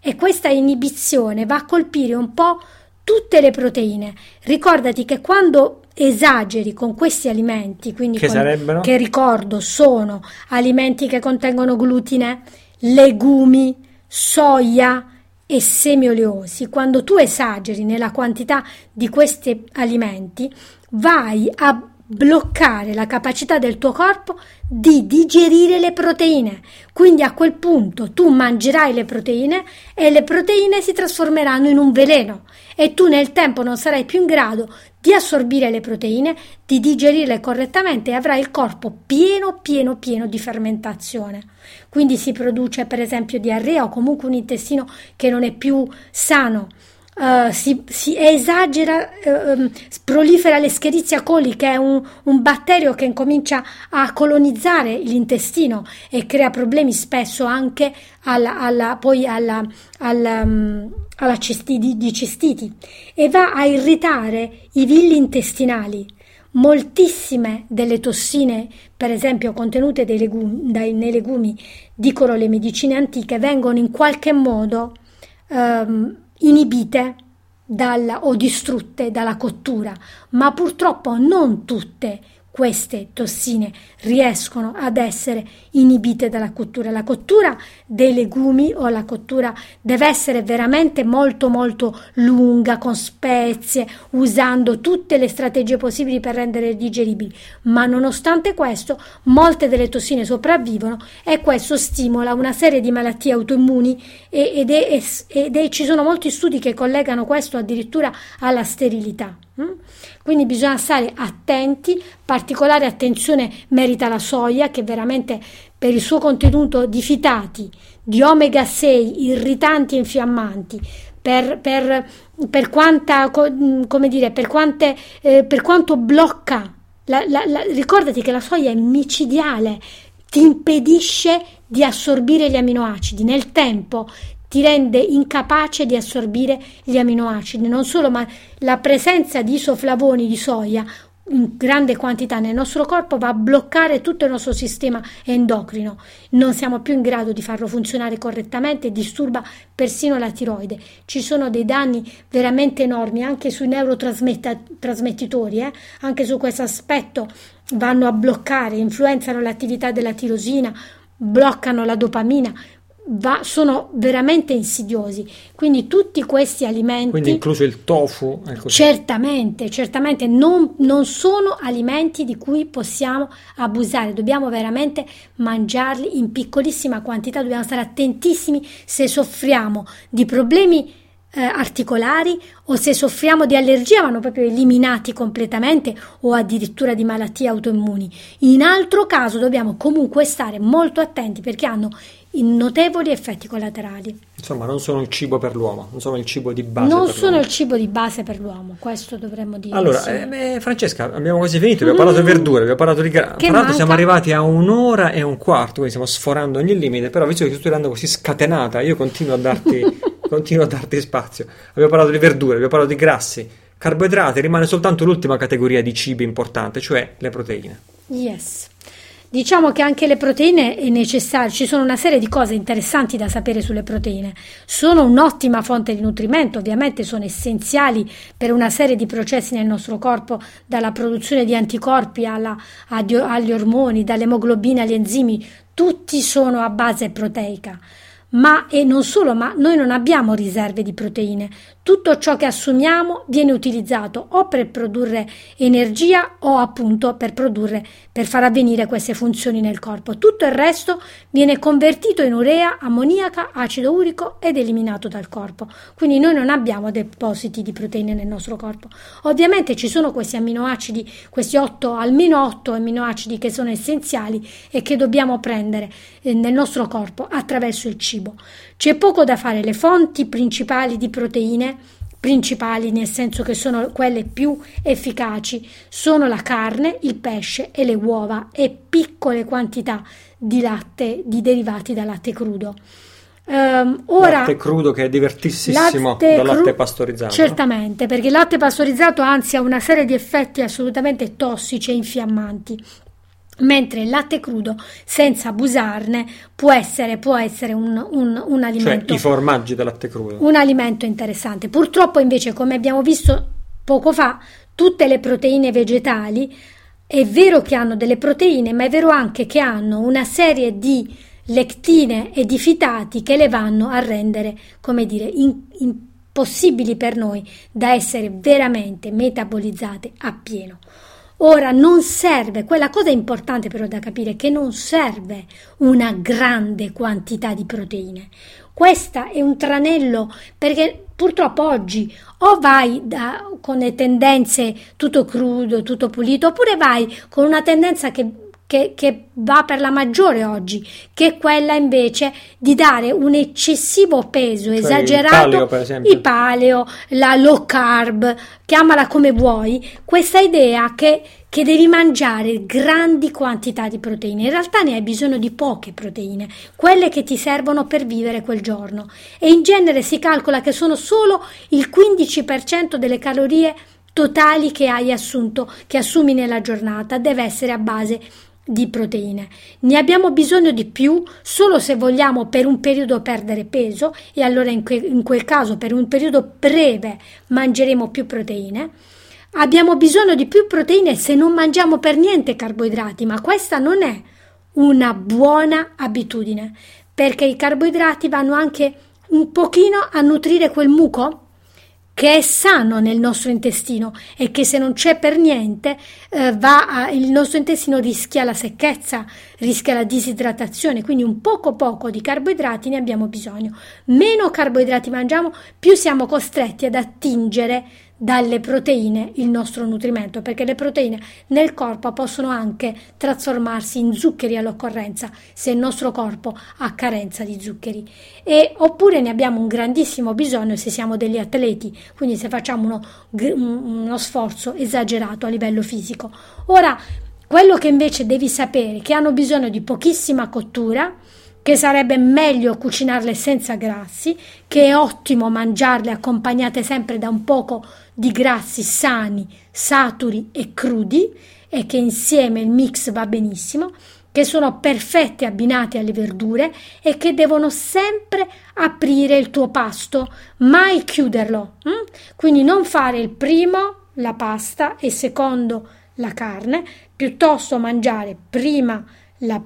e questa inibizione va a colpire un po' tutte le proteine. Ricordati che quando esageri con questi alimenti, quindi che, con, che ricordo sono alimenti che contengono glutine, legumi, soia e semi oleosi, quando tu esageri nella quantità di questi alimenti, vai a bloccare la capacità del tuo corpo di digerire le proteine. Quindi a quel punto tu mangerai le proteine e le proteine si trasformeranno in un veleno e tu nel tempo non sarai più in grado di assorbire le proteine, di digerirle correttamente e avrai il corpo pieno, pieno, pieno di fermentazione. Quindi si produce per esempio diarrea o comunque un intestino che non è più sano uh, si, si, esagera, uh, prolifera l'Escherichia coli, che è un, un, batterio che incomincia a colonizzare l'intestino e crea problemi spesso anche alla, alla, poi alla, alla, um, alla cestiti, di cestiti e va a irritare i villi intestinali. Moltissime delle tossine, per esempio contenute legumi, dai, nei legumi, dicono le medicine antiche, vengono in qualche modo um, inibite dalla, o distrutte dalla cottura, ma purtroppo non tutte queste tossine riescono ad essere inibite dalla cottura. La cottura dei legumi o la cottura deve essere veramente molto molto lunga con spezie, usando tutte le strategie possibili per rendere digeribili, ma nonostante questo molte delle tossine sopravvivono e questo stimola una serie di malattie autoimmuni ed, è, ed è, ci sono molti studi che collegano questo addirittura alla sterilità. Mm? Quindi bisogna stare attenti, particolare attenzione merita la soia che veramente per il suo contenuto di fitati, di omega 6 irritanti e infiammanti, per, per, per, quanta, mm, dire, per, quante, eh, quanto blocca. La, la, la, ricordati che la soia è micidiale, ti impedisce di assorbire gli aminoacidi nel tempo, ti rende incapace di assorbire gli aminoacidi. Non solo, ma la presenza di isoflavoni di soia in grande quantità nel nostro corpo va a bloccare tutto il nostro sistema endocrino. Non siamo più in grado di farlo funzionare correttamente disturba persino la tiroide. Ci sono dei danni veramente enormi anche sui neurotrasmettitori, eh? anche su questo aspetto vanno a bloccare, influenzano l'attività della tirosina, bloccano la dopamina, va, sono veramente insidiosi. Quindi tutti questi alimenti... Quindi incluso il tofu? Certamente, certamente non, non sono alimenti di cui possiamo abusare, dobbiamo veramente mangiarli in piccolissima quantità, dobbiamo stare attentissimi se soffriamo di problemi eh, articolari o se soffriamo di allergia vanno proprio eliminati completamente o addirittura di malattie autoimmuni. In altro caso dobbiamo comunque stare molto attenti perché hanno notevoli effetti collaterali. Insomma, non sono il cibo per l'uomo, non sono il cibo di base. Non sono l'uomo. il cibo di base per l'uomo, questo dovremmo dire. Allora, sì. eh, Francesca, abbiamo quasi finito, abbiamo parlato di mm. verdure, abbiamo parlato di grano. Tra l'altro siamo arrivati a un'ora e un quarto, quindi stiamo sforando ogni limite, però visto che tu stai andando così scatenata, io continuo a darti, continuo a darti spazio. Abbiamo parlato di verdure, abbiamo parlato di grassi, carboidrati, rimane soltanto l'ultima categoria di cibi importante, cioè le proteine. Yes. Diciamo che anche le proteine è necessario, ci sono una serie di cose interessanti da sapere sulle proteine. Sono un'ottima fonte di nutrimento, ovviamente sono essenziali per una serie di processi nel nostro corpo, dalla produzione di anticorpi alla, agli ormoni, dall'emoglobina agli enzimi, tutti sono a base proteica. Ma e non solo, ma noi non abbiamo riserve di proteine. Tutto ciò che assumiamo viene utilizzato o per produrre energia o appunto per produrre, per far avvenire queste funzioni nel corpo. Tutto il resto viene convertito in urea, ammoniaca, acido urico ed eliminato dal corpo. Quindi noi non abbiamo depositi di proteine nel nostro corpo. Ovviamente ci sono questi amminoacidi, questi 8, almeno 8 amminoacidi che sono essenziali e che dobbiamo prendere eh, nel nostro corpo attraverso il cibo. C'è poco da fare, le fonti principali di proteine principali, nel senso che sono quelle più efficaci, sono la carne, il pesce e le uova e piccole quantità di latte, di derivati da latte crudo. Um, ora, latte crudo che è divertissimo latte dal latte cru- pastorizzato. Certamente, perché il latte pastorizzato anzi ha una serie di effetti assolutamente tossici e infiammanti mentre il latte crudo, senza abusarne, può essere, può essere un, un, un, alimento. Cioè i formaggi del latte crudo. Un alimento interessante. Purtroppo, invece, come abbiamo visto poco fa, tutte le proteine vegetali è vero che hanno delle proteine, ma è vero anche che hanno una serie di lectine e di fitati che le vanno a rendere, come dire, in, impossibili per noi da essere veramente metabolizzate appieno. Ora non serve, quella cosa importante però da capire, che non serve una grande quantità di proteine. Questa è un tranello perché purtroppo oggi o vai da, con le tendenze tutto crudo, tutto pulito, oppure vai con una tendenza che che, che, va per la maggiore oggi, che è quella invece di dare un eccessivo peso cioè esagerato, il paleo, il paleo, la low carb, chiamala come vuoi, questa idea che, che devi mangiare grandi quantità di proteine. In realtà ne hai bisogno di poche proteine, quelle che ti servono per vivere quel giorno. E in genere si calcola che sono solo il 15% delle calorie totali che hai assunto, che assumi nella giornata, deve essere a base di proteine. Ne abbiamo bisogno di più solo se vogliamo per un periodo perdere peso e allora in, que- in quel caso per un periodo breve mangeremo più proteine. abbiamo bisogno di più proteine se non mangiamo per niente carboidrati, ma questa non è una buona abitudine, perché i carboidrati vanno anche un pochino a nutrire quel muco che è sano nel nostro intestino e che se non c'è per niente eh, a, il nostro intestino rischia la secchezza, rischia la disidratazione, quindi un poco poco di carboidrati ne abbiamo bisogno. Meno carboidrati mangiamo, più siamo costretti ad attingere dalle proteine il nostro nutrimento, perché le proteine nel corpo possono anche trasformarsi in zuccheri all'occorrenza se il nostro corpo ha carenza di zuccheri. E, oppure ne abbiamo un grandissimo bisogno se siamo degli atleti, quindi se facciamo uno, uno sforzo esagerato a livello fisico. Ora, quello che invece devi sapere è che hanno bisogno di pochissima cottura, che sarebbe meglio cucinarle senza grassi, che è ottimo mangiarle accompagnate sempre da un poco grassi sani, saturi e crudi e che insieme il mix va benissimo, che sono perfette abbinate alle verdure e che devono sempre aprire il tuo pasto, mai chiuderlo. Hm? Quindi non fare il primo la pasta e secondo la carne, piuttosto mangiare prima la,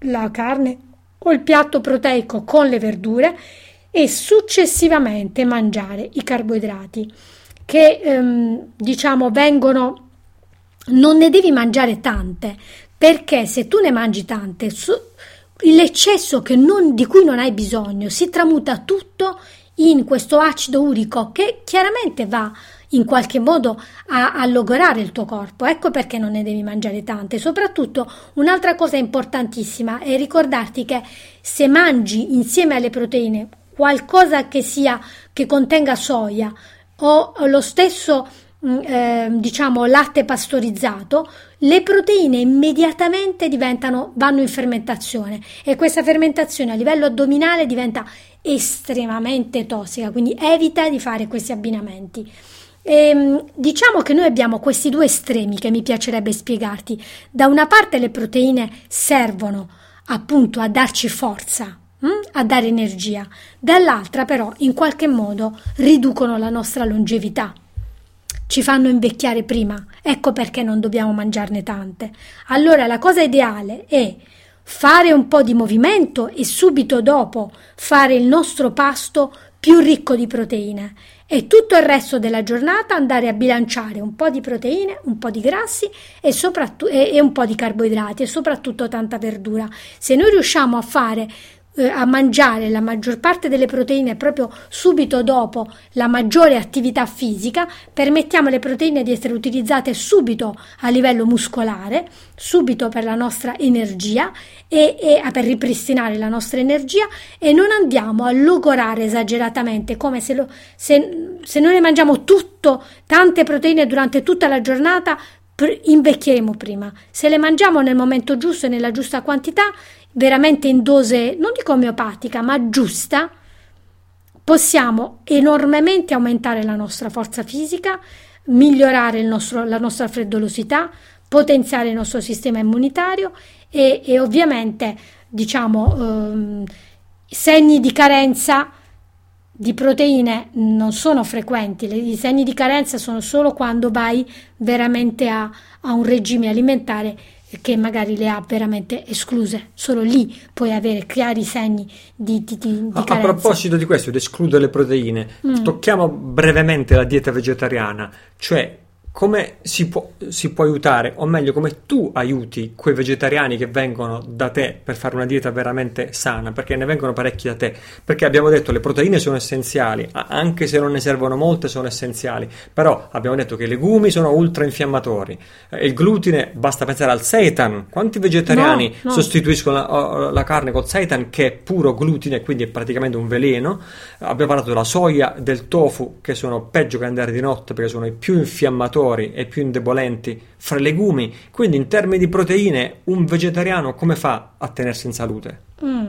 la carne o il piatto proteico con le verdure e successivamente mangiare i carboidrati che ehm, diciamo vengono non ne devi mangiare tante perché se tu ne mangi tante su, l'eccesso non, di cui non hai bisogno si tramuta tutto in questo acido urico che chiaramente va in qualche modo a, a logorare il tuo corpo. Ecco perché non ne devi mangiare tante. Soprattutto un'altra cosa importantissima è ricordarti che se mangi insieme alle proteine qualcosa che sia che contenga soia o lo stesso eh, diciamo latte pastorizzato, le proteine immediatamente diventano, vanno in fermentazione e questa fermentazione a livello addominale diventa estremamente tossica, quindi evita di fare questi abbinamenti. E, ehm, diciamo che noi abbiamo questi due estremi che mi piacerebbe spiegarti. Da una parte le proteine servono appunto a darci forza, hm? a dare energia, dall'altra però in qualche modo riducono la nostra longevità. Ci fanno invecchiare prima, ecco perché non dobbiamo mangiarne tante. Allora la cosa ideale è fare un po' di movimento e subito dopo fare il nostro pasto più ricco di proteine e tutto il resto della giornata andare a bilanciare un po' di proteine, un po' di grassi e, e, e un po' di carboidrati e soprattutto tanta verdura. Se noi riusciamo a fare eh, a mangiare la maggior parte delle proteine proprio subito dopo la maggiore attività fisica, permettiamo alle proteine di essere utilizzate subito a livello muscolare, subito per la nostra energia e, e per ripristinare la nostra energia e non andiamo a logorare esageratamente come se, lo, se, se noi ne mangiamo tutto, tante proteine durante tutta la giornata, invecchieremo prima. Se le mangiamo nel momento giusto e nella giusta quantità, veramente in dose, non dico omeopatica, ma giusta, possiamo enormemente aumentare la nostra forza fisica, migliorare nostro, la nostra freddolosità, potenziare il nostro sistema immunitario e, e ovviamente, diciamo, ehm, segni di carenza di proteine non sono frequenti, i segni di carenza sono solo quando vai veramente a, a un regime alimentare che magari le ha veramente escluse. Solo lì puoi avere chiari segni di, di, di, a, a, proposito di questo, di escludere le proteine, mm. tocchiamo brevemente la dieta vegetariana, cioè come si può, si può, aiutare, o meglio, come tu aiuti quei vegetariani che vengono da te per fare una dieta veramente sana, perché ne vengono parecchi da te. Perché abbiamo detto che le proteine sono essenziali, anche se non ne servono molte, sono essenziali. Però abbiamo detto che i legumi sono ultra infiammatori. Eh, il glutine, basta pensare al seitan. Quanti vegetariani no, no. sostituiscono la, la, carne col seitan, che è puro glutine, quindi è praticamente un veleno? Abbiamo parlato della soia, del tofu, che sono peggio che andare di notte perché sono i più infiammatori migliori e più indebolenti fra i legumi. Quindi in termini di proteine, un vegetariano come fa a tenersi in salute? Mm.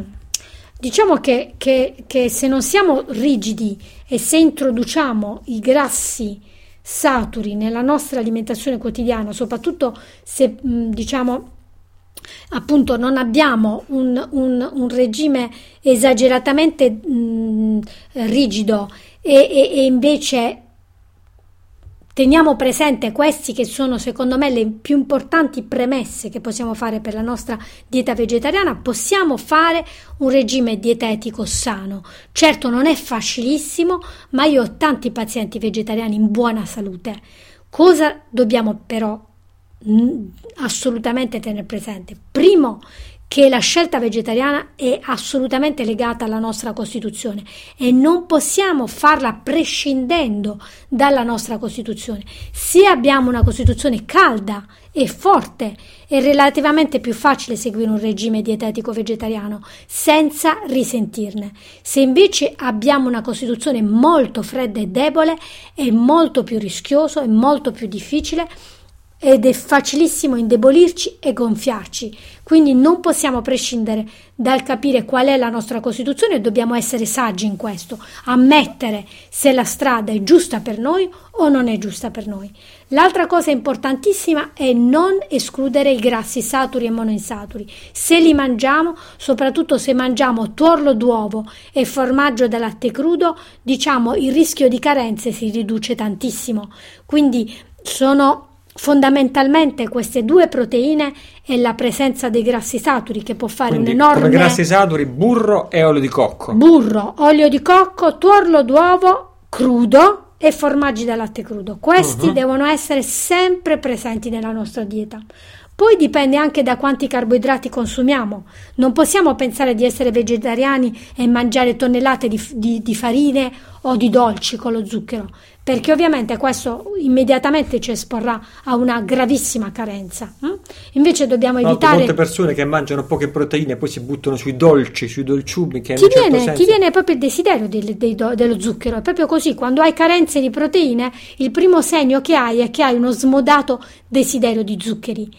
Diciamo che, che, che se non siamo rigidi e se introduciamo i grassi saturi nella nostra alimentazione quotidiana, soprattutto se mm, diciamo appunto non abbiamo un, un, un regime esageratamente mh, mm, rigido e, e, e, invece teniamo presente questi che sono secondo me le più importanti premesse che possiamo fare per la nostra dieta vegetariana, possiamo fare un regime dietetico sano. Certo non è facilissimo, ma io ho tanti pazienti vegetariani in buona salute. Cosa dobbiamo però mm, assolutamente tenere presente? Primo, che la scelta vegetariana è assolutamente legata alla nostra Costituzione e non possiamo farla prescindendo dalla nostra Costituzione. Se abbiamo una Costituzione calda e forte, è relativamente più facile seguire un regime dietetico vegetariano senza risentirne. Se invece abbiamo una Costituzione molto fredda e debole, è molto più rischioso, è molto più difficile ed è facilissimo indebolirci e gonfiarci. Quindi non possiamo prescindere dal capire qual è la nostra Costituzione e dobbiamo essere saggi in questo, ammettere se la strada è giusta per noi o non è giusta per noi. L'altra cosa importantissima è non escludere i grassi saturi e monoinsaturi. Se li mangiamo, soprattutto se mangiamo tuorlo d'uovo e formaggio da latte crudo, diciamo il rischio di carenze si riduce tantissimo. Quindi sono Fondamentalmente queste due proteine e la presenza dei grassi saturi che può fare Quindi, un enorme come grassi saturi burro e olio di cocco. Burro, olio di cocco, tuorlo d'uovo crudo e formaggi da latte crudo. Questi uh-huh. devono essere sempre presenti nella nostra dieta. Poi dipende anche da quanti carboidrati consumiamo. Non possiamo pensare di essere vegetariani e mangiare tonnellate di, di, di farine o di dolci con lo zucchero perché ovviamente questo immediatamente ci esporrà a una gravissima carenza. Hm? Invece dobbiamo evitare... Molte persone che mangiano poche proteine e poi si buttano sui dolci, sui dolciumi, che ti, certo viene, senso... ti viene proprio il desiderio di, di, dello zucchero, è proprio così, quando hai carenze di proteine il primo segno che hai è che hai uno smodato desiderio di zuccheri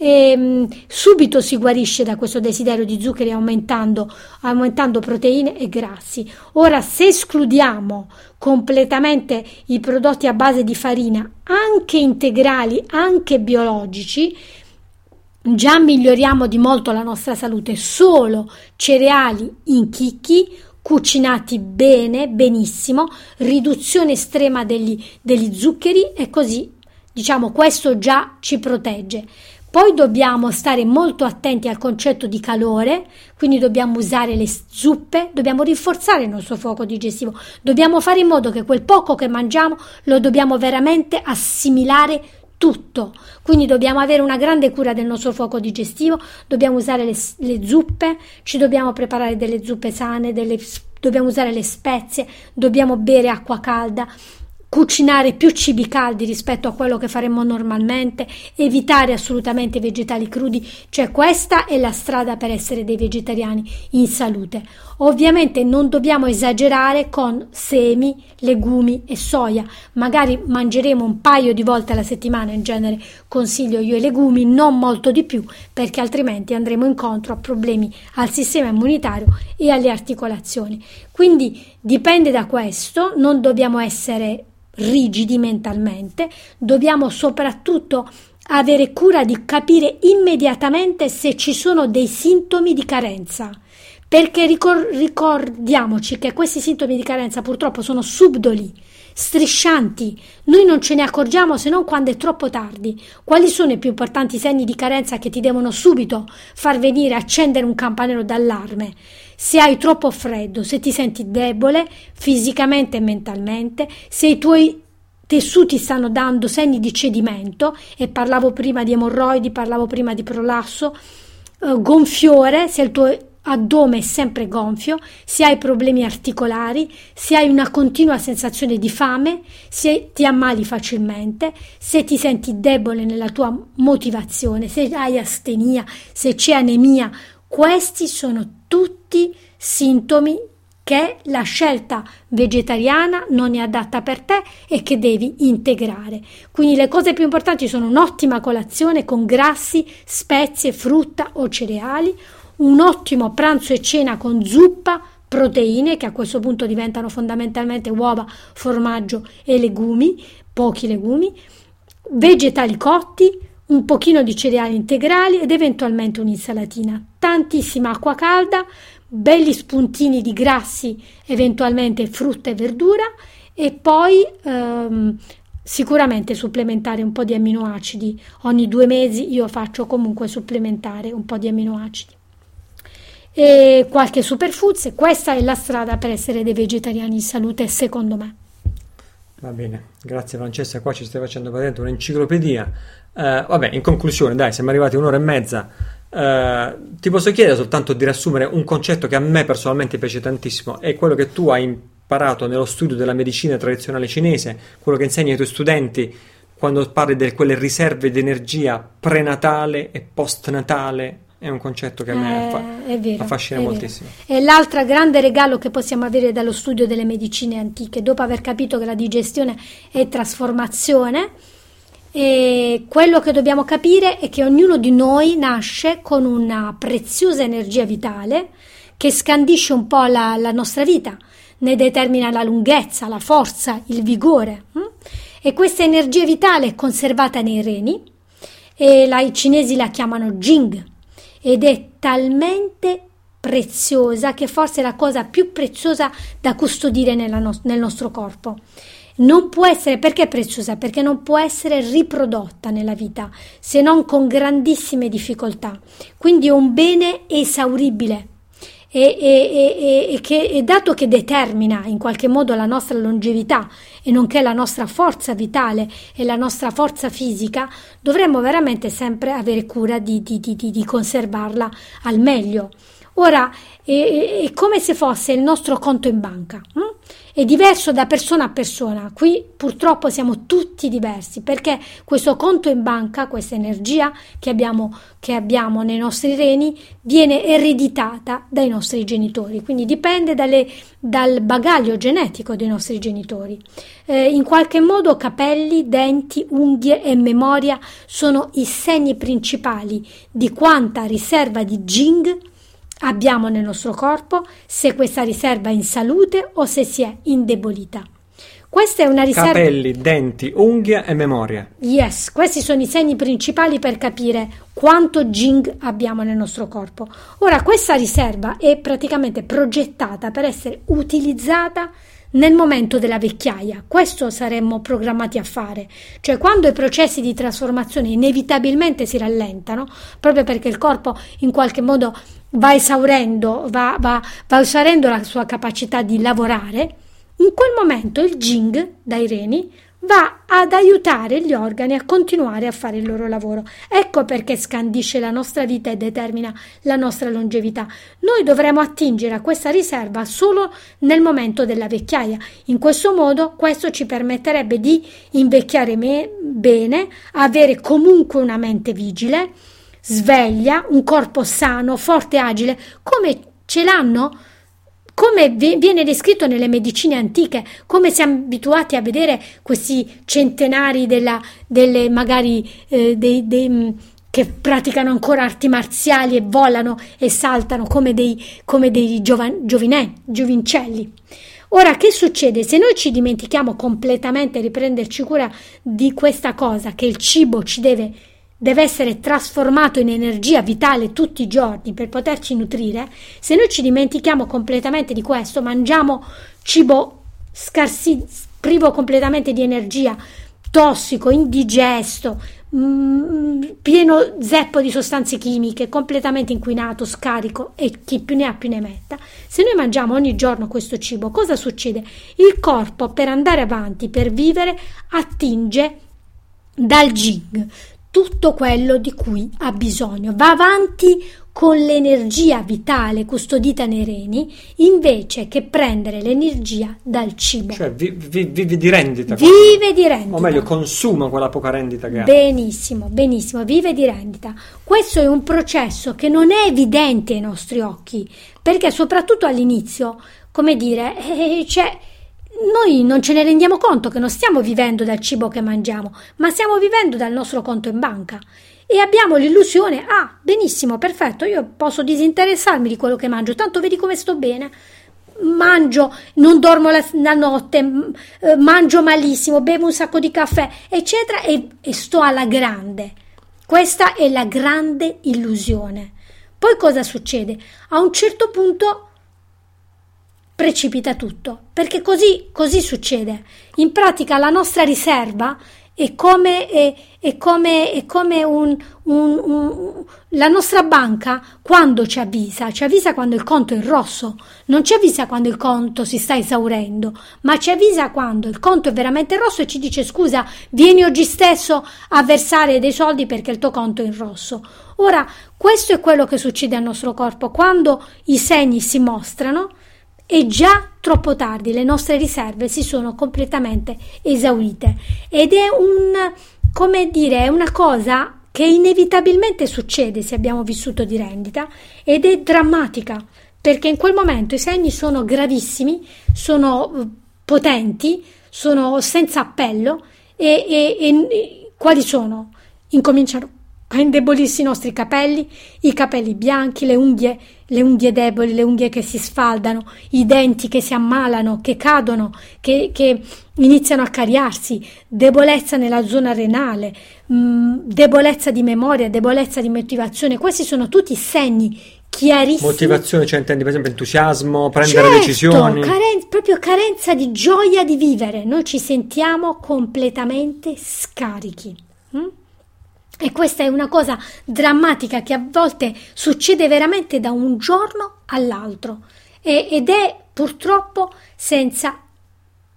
e mh, subito si guarisce da questo desiderio di zuccheri aumentando, aumentando proteine e grassi. Ora, se escludiamo completamente i prodotti a base di farina, anche integrali, anche biologici, già miglioriamo di molto la nostra salute. Solo cereali in chicchi, cucinati bene, benissimo, riduzione estrema degli, degli zuccheri e così diciamo questo già ci protegge. Poi dobbiamo stare molto attenti al concetto di calore, quindi dobbiamo usare le zuppe, dobbiamo rinforzare il nostro fuoco digestivo, dobbiamo fare in modo che quel poco che mangiamo lo dobbiamo veramente assimilare tutto. Quindi dobbiamo avere una grande cura del nostro fuoco digestivo, dobbiamo usare le, le zuppe, ci dobbiamo preparare delle zuppe sane, delle, dobbiamo usare le spezie, dobbiamo bere acqua calda cucinare più cibi caldi rispetto a quello che faremmo normalmente, evitare assolutamente i vegetali crudi, cioè questa è la strada per essere dei vegetariani in salute. Ovviamente non dobbiamo esagerare con semi, legumi e soia, magari mangeremo un paio di volte alla settimana, in genere consiglio io i legumi, non molto di più, perché altrimenti andremo incontro a problemi al sistema immunitario e alle articolazioni. Quindi dipende da questo, non dobbiamo essere rigidi mentalmente, dobbiamo soprattutto avere cura di capire immediatamente se ci sono dei sintomi di carenza. Perché ricor- ricordiamoci che questi sintomi di carenza purtroppo sono subdoli, striscianti. Noi non ce ne accorgiamo se non quando è troppo tardi. Quali sono i più importanti segni di carenza che ti devono subito far venire accendere un campanello d'allarme? Se hai troppo freddo, se ti senti debole fisicamente e mentalmente, se i tuoi tessuti stanno dando segni di cedimento e parlavo prima di emorroidi, parlavo prima di prolasso, eh, gonfiore, se il tuo addome è sempre gonfio, se hai problemi articolari, se hai una continua sensazione di fame, se ti ammali facilmente, se ti senti debole nella tua motivazione, se hai astenia, se c'è anemia, questi sono tutti sintomi che la scelta vegetariana non è adatta per te e che devi integrare. Quindi le cose più importanti sono un'ottima colazione con grassi, spezie, frutta o cereali, un ottimo pranzo e cena con zuppa, proteine che a questo punto diventano fondamentalmente uova, formaggio e legumi, pochi legumi, vegetali cotti, un pochino di cereali integrali ed eventualmente un'insalatina, tantissima acqua calda, belli spuntini di grassi, eventualmente frutta e verdura e poi ehm, sicuramente supplementare un po' di amminoacidi. Ogni due mesi io faccio comunque supplementare un po' di amminoacidi. E qualche superfoods, questa è la strada per essere dei vegetariani in salute, secondo me. Va bene, grazie Francesca, qua ci stai facendo vedere un'enciclopedia. Uh, vabbè, in conclusione, dai, siamo arrivati a un'ora e mezza. Uh, ti posso chiedere soltanto di riassumere un concetto che a me personalmente piace tantissimo, è quello che tu hai imparato nello studio della medicina tradizionale cinese, quello che insegni ai tuoi studenti quando parli di quelle riserve di energia prenatale e postnatale è un concetto che a me fa- è vero, affascina è moltissimo. È l'altro grande regalo che possiamo avere dallo studio delle medicine antiche, dopo aver capito che la digestione è trasformazione. E quello che dobbiamo capire è che ognuno di noi nasce con una preziosa energia vitale che scandisce un po' la, la nostra vita ne determina la lunghezza, la forza, il vigore. Hm? E questa energia vitale è conservata nei reni e la, i cinesi la chiamano Jing ed è talmente preziosa che forse è la cosa più preziosa da custodire no- nel nostro corpo. Non può essere, perché è preziosa? Perché non può essere riprodotta nella vita se non con grandissime difficoltà. Quindi è un bene esauribile e, e, e, che, e dato che determina in qualche modo la nostra longevità e nonché la nostra forza vitale e la nostra forza fisica, dovremmo veramente sempre avere cura di, di, di, di conservarla al meglio. Ora è, è, come se fosse il nostro conto in banca. Hm? È diverso da persona a persona. Qui purtroppo siamo tutti diversi perché questo conto in banca, questa energia che abbiamo, che abbiamo nei nostri reni, viene ereditata dai nostri genitori. Quindi dipende dalle, dal bagaglio genetico dei nostri genitori. Eh, in qualche modo capelli, denti, unghie e memoria sono i segni principali di quanta riserva di Jing abbiamo nel nostro corpo, se questa riserva è in salute o se si è indebolita. Questa è una riserva. Capelli, denti, unghie e memoria. Yes, questi sono i segni principali per capire quanto Jing abbiamo nel nostro corpo. Ora, questa riserva è praticamente progettata per essere utilizzata nel momento della vecchiaia. Questo saremmo programmati a fare, cioè quando i processi di trasformazione inevitabilmente si rallentano, proprio perché il corpo in qualche modo va esaurendo, va, va, va esaurendo la sua capacità di lavorare, in quel momento il Jing dai reni va ad aiutare gli organi a continuare a fare il loro lavoro. Ecco perché scandisce la nostra vita e determina la nostra longevità. Noi dovremo attingere a questa riserva solo nel momento della vecchiaia. In questo modo questo ci permetterebbe di invecchiare me- bene, avere comunque una mente vigile, sveglia, un corpo sano, forte e agile, come ce l'hanno come viene descritto nelle medicine antiche, come siamo abituati a vedere questi centenari della, delle magari eh, dei, dei, mm, che praticano ancora arti marziali e volano e saltano come dei, come dei giovan, giovinè, giovincelli. Ora, che succede? Se noi ci dimentichiamo completamente di prenderci cura di questa cosa, che il cibo ci deve deve essere trasformato in energia vitale tutti i giorni per poterci nutrire, se noi ci dimentichiamo completamente di questo, mangiamo cibo scarsi, privo completamente di energia, tossico, indigesto, mh, mm, pieno zeppo di sostanze chimiche, completamente inquinato, scarico e chi più ne ha più ne metta. Se noi mangiamo ogni giorno questo cibo, cosa succede? Il corpo per andare avanti, per vivere, attinge dal Jing, tutto quello di cui ha bisogno. Va avanti con l'energia vitale custodita nei reni invece che prendere l'energia dal cibo. Cioè vi, vi, vive di rendita. Vive di rendita. O meglio, consuma quella poca rendita che ha. Benissimo, benissimo, vive di rendita. Questo è un processo che non è evidente ai nostri occhi, perché soprattutto all'inizio, come dire, eh, c'è noi non ce ne rendiamo conto che non stiamo vivendo dal cibo che mangiamo, ma stiamo vivendo dal nostro conto in banca. E abbiamo l'illusione, ah, benissimo, perfetto, io posso disinteressarmi di quello che mangio, tanto vedi come sto bene. Mangio, non dormo la, la notte, eh, mangio malissimo, bevo un sacco di caffè, eccetera, e, e sto alla grande. Questa è la grande illusione. Poi cosa succede? A un certo punto precipita tutto, perché così, così succede. In pratica la nostra riserva è come, è, è come, è come un, un, un, la nostra banca quando ci avvisa, ci avvisa quando il conto è rosso, non ci avvisa quando il conto si sta esaurendo, ma ci avvisa quando il conto è veramente rosso e ci dice scusa, vieni oggi stesso a versare dei soldi perché il tuo conto è in rosso. Ora, questo è quello che succede al nostro corpo quando i segni si mostrano è già troppo tardi, le nostre riserve si sono completamente esaurite ed è un, come dire, una cosa che inevitabilmente succede se abbiamo vissuto di rendita ed è drammatica perché in quel momento i segni sono gravissimi, sono eh, potenti, sono senza appello e, e, e quali sono? Incominciano a indebolirsi i nostri capelli, i capelli bianchi, le unghie, le unghie deboli, le unghie che si sfaldano, i denti che si ammalano, che cadono, che, che iniziano a cariarsi, debolezza nella zona renale, mh, mm, debolezza di memoria, debolezza di motivazione. Questi sono tutti segni chiarissimi. Motivazione, cioè intendi per esempio entusiasmo, prendere certo, decisioni. Caren- proprio carenza di gioia di vivere. Noi ci sentiamo completamente scarichi. Hm? E questa è una cosa drammatica che a volte succede veramente da un giorno all'altro e, ed è purtroppo senza,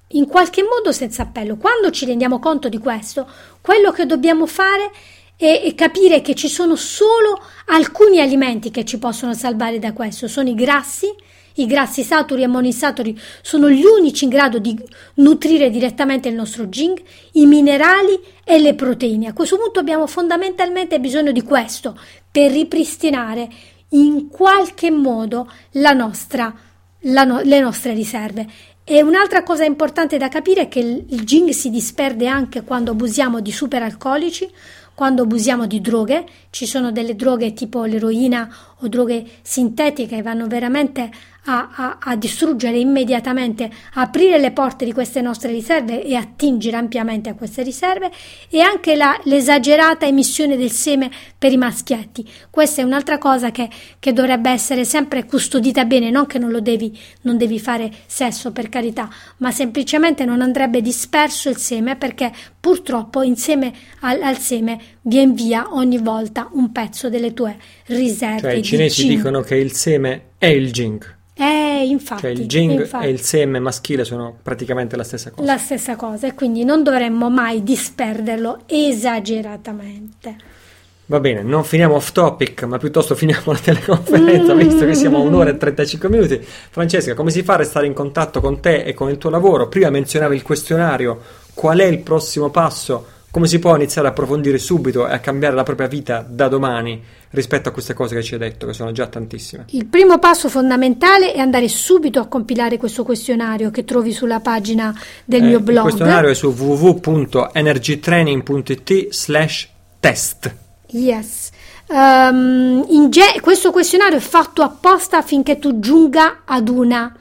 in qualche modo senza appello. Quando ci rendiamo conto di questo, quello che dobbiamo fare è, è capire che ci sono solo alcuni alimenti che ci possono salvare da questo. Sono i grassi, i grassi saturi e monoinsaturi sono gli unici in grado di nutrire direttamente il nostro Jing, i minerali e le proteine. A questo punto abbiamo fondamentalmente bisogno di questo per ripristinare in qualche modo la nostra, la no, le nostre riserve. E un'altra cosa importante da capire è che il, Jing si disperde anche quando abusiamo di superalcolici quando abusiamo di droghe, ci sono delle droghe tipo l'eroina o droghe sintetiche che vanno veramente a, a, a, distruggere immediatamente, a aprire le porte di queste nostre riserve e attingere ampiamente a queste riserve e anche la, l'esagerata emissione del seme per i maschietti. Questa è un'altra cosa che, che dovrebbe essere sempre custodita bene, non che non lo devi, non devi fare sesso per carità, ma semplicemente non andrebbe disperso il seme perché purtroppo insieme al, al seme viene via ogni volta un pezzo delle tue riserve. Cioè i cinesi dicono che il seme è il jing. Eh, infatti. Cioè il jing infatti. e il seme maschile sono praticamente la stessa cosa. La stessa cosa e quindi non dovremmo mai disperderlo esageratamente. Va bene, non finiamo off topic, ma piuttosto finiamo la teleconferenza, visto che siamo a un'ora e 35 minuti. Francesca, come si fa a restare in contatto con te e con il tuo lavoro? Prima menzionavi il questionario, qual è il prossimo passo? Come si può iniziare a approfondire subito e a cambiare la propria vita da domani rispetto a queste cose che ci hai detto, che sono già tantissime? Il primo passo fondamentale è andare subito a compilare questo questionario che trovi sulla pagina del eh, mio blog. Il questionario è su www.energytraining.it slash test. Yes. Um, ge- questo questionario è fatto apposta affinché tu giunga ad una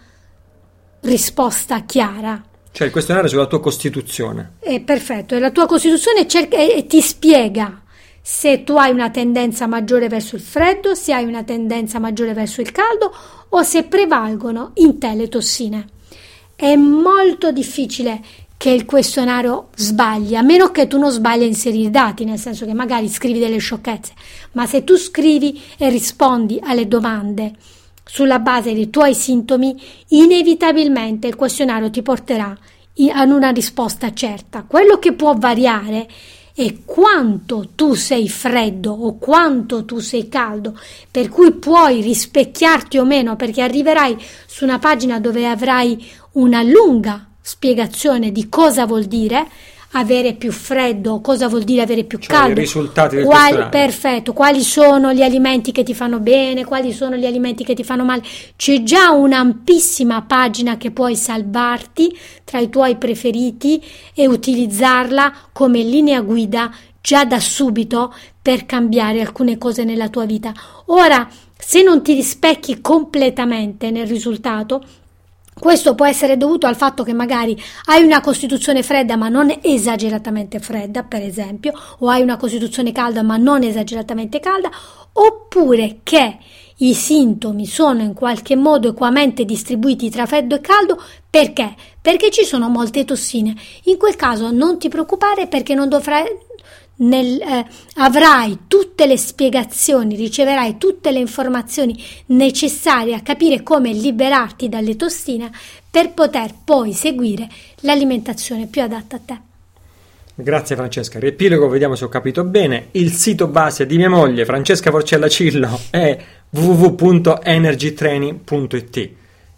risposta chiara. Cioè il questionario sulla tua Costituzione. È perfetto, e la tua Costituzione cerca, e ti spiega se tu hai una tendenza maggiore verso il freddo, se hai una tendenza maggiore verso il caldo o se prevalgono in te le tossine. È molto difficile che il questionario sbagli, a meno che tu non sbagli a inserire i dati, nel senso che magari scrivi delle sciocchezze, ma se tu scrivi e rispondi alle domande sulla base dei tuoi sintomi, inevitabilmente il questionario ti porterà ad una risposta certa. Quello che può variare è quanto tu sei freddo o quanto tu sei caldo, per cui puoi rispecchiarti o meno, perché arriverai su una pagina dove avrai una lunga spiegazione di cosa vuol dire avere più freddo, cosa vuol dire avere più cioè, caldo. I risultati del quali, Perfetto, quali sono gli alimenti che ti fanno bene, quali sono gli alimenti che ti fanno male. C'è già un'ampissima pagina che puoi salvarti tra i tuoi preferiti e utilizzarla come linea guida già da subito per cambiare alcune cose nella tua vita. Ora, se non ti rispecchi completamente nel risultato, questo può essere dovuto al fatto che magari hai una costituzione fredda ma non esageratamente fredda, per esempio, o hai una costituzione calda ma non esageratamente calda, oppure che i sintomi sono in qualche modo equamente distribuiti tra freddo e caldo, perché? Perché ci sono molte tossine. In quel caso non ti preoccupare perché non dovrai nel, eh, avrai tutte le spiegazioni, riceverai tutte le informazioni necessarie a capire come liberarti dalle tossine per poter poi seguire l'alimentazione più adatta a te. Grazie Francesca. Riepilogo, vediamo se ho capito bene. Il sito base di mia moglie, Francesca Forcella Cillo, è www.energytraining.it.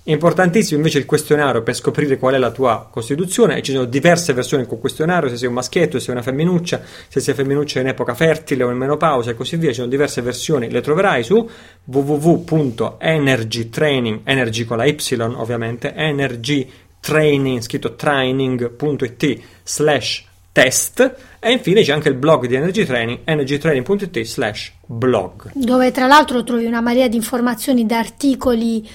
Importantissimo invece il questionario per scoprire qual è la tua costituzione ci sono diverse versioni con questionario, se sei un maschietto, se sei una femminuccia, se sei femminuccia in epoca fertile o in menopausa e così via, ci sono diverse versioni, le troverai su www.energytraining, energy con la Y ovviamente, energytraining, scritto training.it slash test e infine c'è anche il blog di Energy Training energytraining.it slash blog. Dove tra l'altro trovi una marea di informazioni da articoli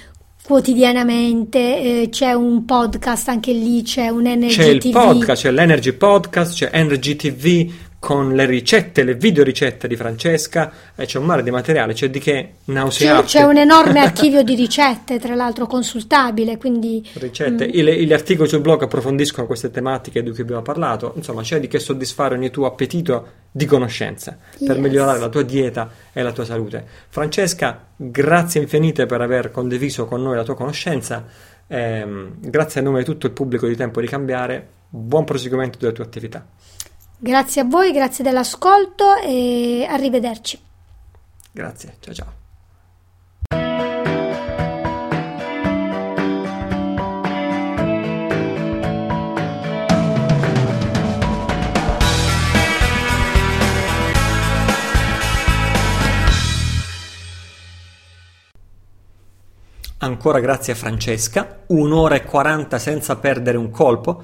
quotidianamente, eh, c'è un podcast anche lì, c'è un Energy c'è il TV. podcast, c'è l'Energy Podcast, c'è Energy TV con le ricette, le video ricette di Francesca, e c'è un mare di materiale, c'è di che nausearti. C'è, c'è un enorme archivio di ricette, tra l'altro consultabile, quindi... Ricette, mm. I, gli articoli sul blog approfondiscono queste tematiche di cui abbiamo parlato, insomma c'è di che soddisfare ogni tuo appetito di conoscenza per yes. migliorare la tua dieta e la tua salute. Francesca, grazie infinite per aver condiviso con noi la tua conoscenza, ehm, grazie a nome di tutto il pubblico di Tempo di Cambiare, buon proseguimento delle tue attività. Grazie a voi, grazie dell'ascolto e arrivederci. Grazie, ciao ciao. Ancora grazie a Francesca, un'ora e quaranta senza perdere un colpo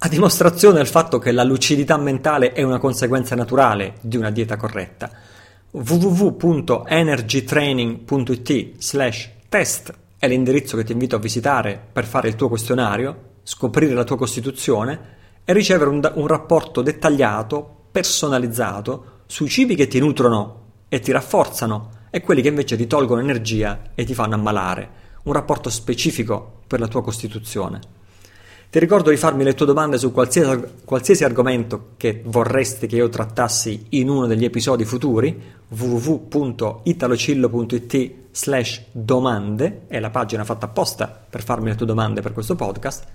a dimostrazione del fatto che la lucidità mentale è una conseguenza naturale di una dieta corretta. www.energytraining.it slash test è l'indirizzo che ti invito a visitare per fare il tuo questionario, scoprire la tua costituzione e ricevere un, un rapporto dettagliato, personalizzato, sui cibi che ti nutrono e ti rafforzano e quelli che invece ti tolgono energia e ti fanno ammalare. Un rapporto specifico per la tua costituzione. Ti ricordo di farmi le tue domande su qualsiasi, qualsiasi, argomento che vorresti che io trattassi in uno degli episodi futuri. www.italocillo.it slash domande è la pagina fatta apposta per farmi le tue domande per questo podcast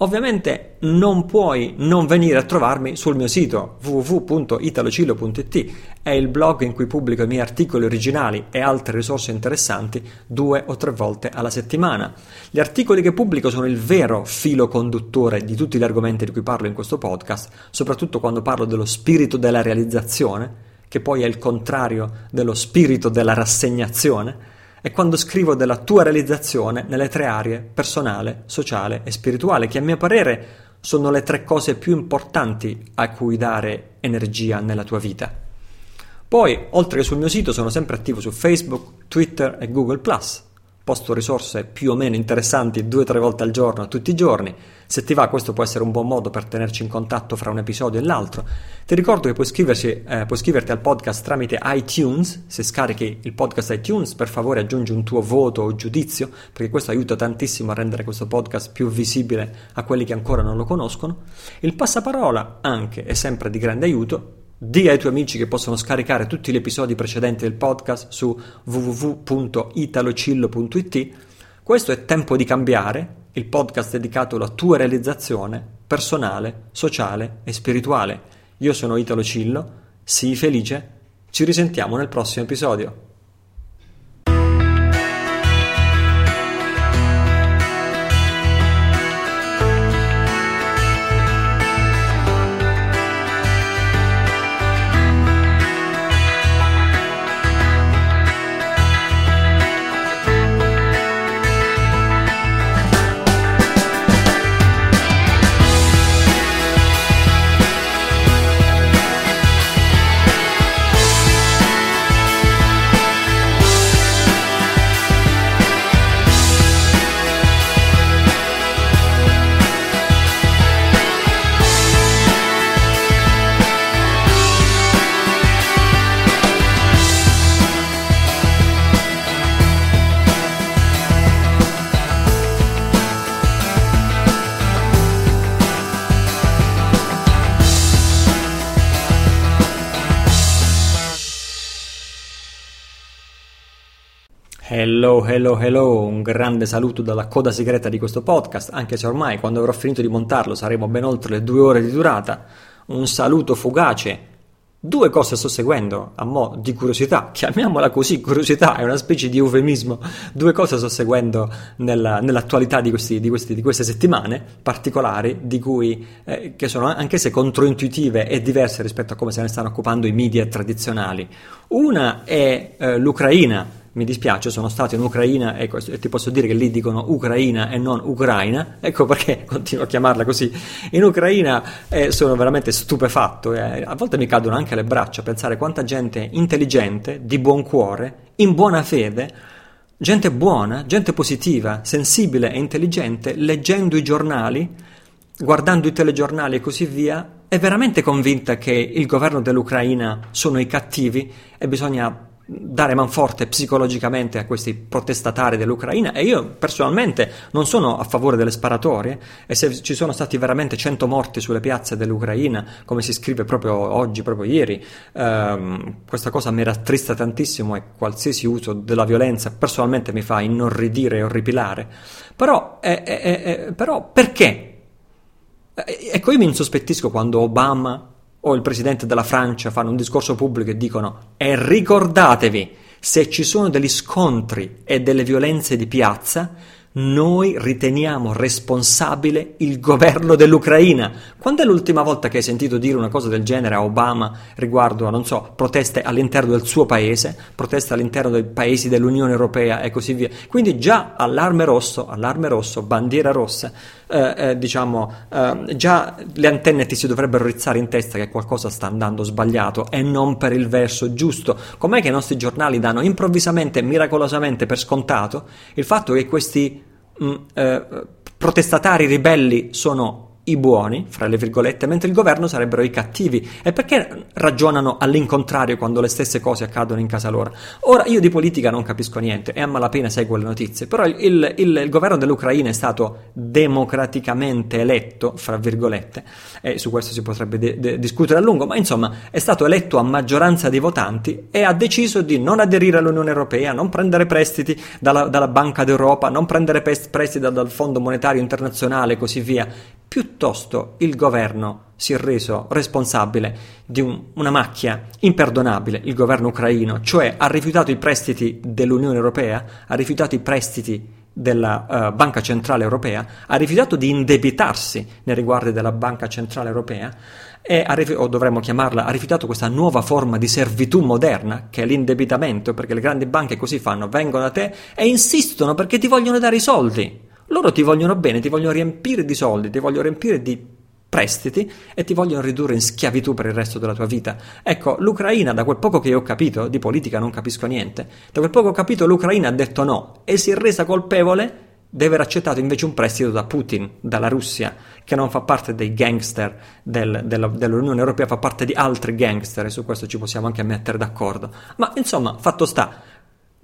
Ovviamente non puoi non venire a trovarmi sul mio sito www.italocillo.it, è il blog in cui pubblico i miei articoli originali e altre risorse interessanti due o tre volte alla settimana. Gli articoli che pubblico sono il vero filo conduttore di tutti gli argomenti di cui parlo in questo podcast, soprattutto quando parlo dello spirito della realizzazione, che poi è il contrario dello spirito della rassegnazione è quando scrivo della tua realizzazione nelle tre aree personale, sociale e spirituale, che a mio parere sono le tre cose più importanti a cui dare energia nella tua vita. Poi, oltre che sul mio sito, sono sempre attivo su Facebook, Twitter e Google +. Posto risorse più o meno interessanti due o tre volte al giorno, tutti i giorni, se ti va, questo può essere un buon modo per tenerci in contatto fra un episodio e l'altro. Ti ricordo che puoi, eh, puoi iscriverti al podcast tramite iTunes. Se scarichi il podcast iTunes, per favore aggiungi un tuo voto o giudizio, perché questo aiuta tantissimo a rendere questo podcast più visibile a quelli che ancora non lo conoscono. Il passaparola anche è sempre di grande aiuto. Dì ai tuoi amici che possono scaricare tutti gli episodi precedenti del podcast su www.italocillo.it. Questo è tempo di cambiare il podcast dedicato alla tua realizzazione personale, sociale e spirituale. Io sono Italo Cillo, sii felice, ci risentiamo nel prossimo episodio. Hello, hello, un grande saluto dalla coda segreta di questo podcast, anche se ormai quando avrò finito di montarlo saremo ben oltre le due ore di durata. Un saluto fugace. Due cose sto seguendo, a mo' di curiosità, chiamiamola così, curiosità è una specie di eufemismo. Due cose sto seguendo nella, nell'attualità di, questi, di, questi, di, queste settimane particolari, di cui, eh, che sono anche se controintuitive e diverse rispetto a come se ne stanno occupando i media tradizionali. Una è eh, l'Ucraina mi dispiace, sono stato in Ucraina ecco, e ti posso dire che lì dicono Ucraina e non Ucraina, ecco perché continuo a chiamarla così. In Ucraina eh, sono veramente stupefatto, eh, a volte mi cadono anche le braccia a pensare quanta gente intelligente, di buon cuore, in buona fede, gente buona, gente positiva, sensibile e intelligente, leggendo i giornali, guardando i telegiornali e così via, è veramente convinta che il governo dell'Ucraina sono i cattivi e bisogna dare manforte psicologicamente a questi protestatari dell'Ucraina. E io personalmente non sono a favore delle sparatorie. E se ci sono stati veramente 100 morti sulle piazze dell'Ucraina come si scrive proprio oggi, proprio ieri ehm, questa cosa mi rattrista tantissimo e qualsiasi uso della violenza personalmente mi fa inorridire e orripilare. Però, eh, eh, eh, però perché? ecco io mi insospettisco quando Obama o il presidente della Francia fanno un discorso pubblico e dicono e ricordatevi, se ci sono degli scontri e delle violenze di piazza, noi riteniamo responsabile il governo dell'Ucraina. Quando è l'ultima volta che hai sentito dire una cosa del genere a Obama riguardo a, non so, proteste all'interno del suo paese, proteste all'interno dei paesi dell'Unione Europea e così via? Quindi già allarme rosso, allarme rosso, bandiera rossa, eh, eh, diciamo, eh, già le antenne ti si dovrebbero rizzare in testa che qualcosa sta andando sbagliato e non per il verso giusto. Com'è che i nostri giornali danno improvvisamente, miracolosamente per scontato il fatto che questi mh, mm, eh, protestatari ribelli sono i buoni, fra le virgolette, mentre il governo sarebbero i cattivi. E perché ragionano all'incontrario quando le stesse cose accadono in casa loro? Ora, io di politica non capisco niente e a malapena seguo le notizie, però il, il, il, governo dell'Ucraina è stato democraticamente eletto, fra virgolette, e su questo si potrebbe de- de- discutere a lungo, ma insomma è stato eletto a maggioranza dei votanti e ha deciso di non aderire all'Unione Europea, non prendere prestiti dalla, dalla Banca d'Europa, non prendere prestiti dal, dal Fondo Monetario Internazionale e così via piuttosto il governo si è reso responsabile di un, una macchia imperdonabile, il governo ucraino, cioè ha rifiutato i prestiti dell'Unione Europea, ha rifiutato i prestiti della uh, Banca Centrale Europea, ha rifiutato di indebitarsi nei riguardi della Banca Centrale Europea e ha, o dovremmo chiamarla, ha rifiutato questa nuova forma di servitù moderna che è l'indebitamento, perché le grandi banche così fanno, vengono da te e insistono perché ti vogliono dare i soldi. Loro ti vogliono bene, ti vogliono riempire di soldi, ti vogliono riempire di prestiti e ti vogliono ridurre in schiavitù per il resto della tua vita. Ecco, l'Ucraina, da quel poco che ho capito, di politica non capisco niente, da quel poco che ho capito l'Ucraina ha detto no e si è resa colpevole di aver accettato invece un prestito da Putin, dalla Russia, che non fa parte dei gangster del, della, dell'Unione Europea, fa parte di altri gangster e su questo ci possiamo anche mettere d'accordo. Ma insomma, fatto sta,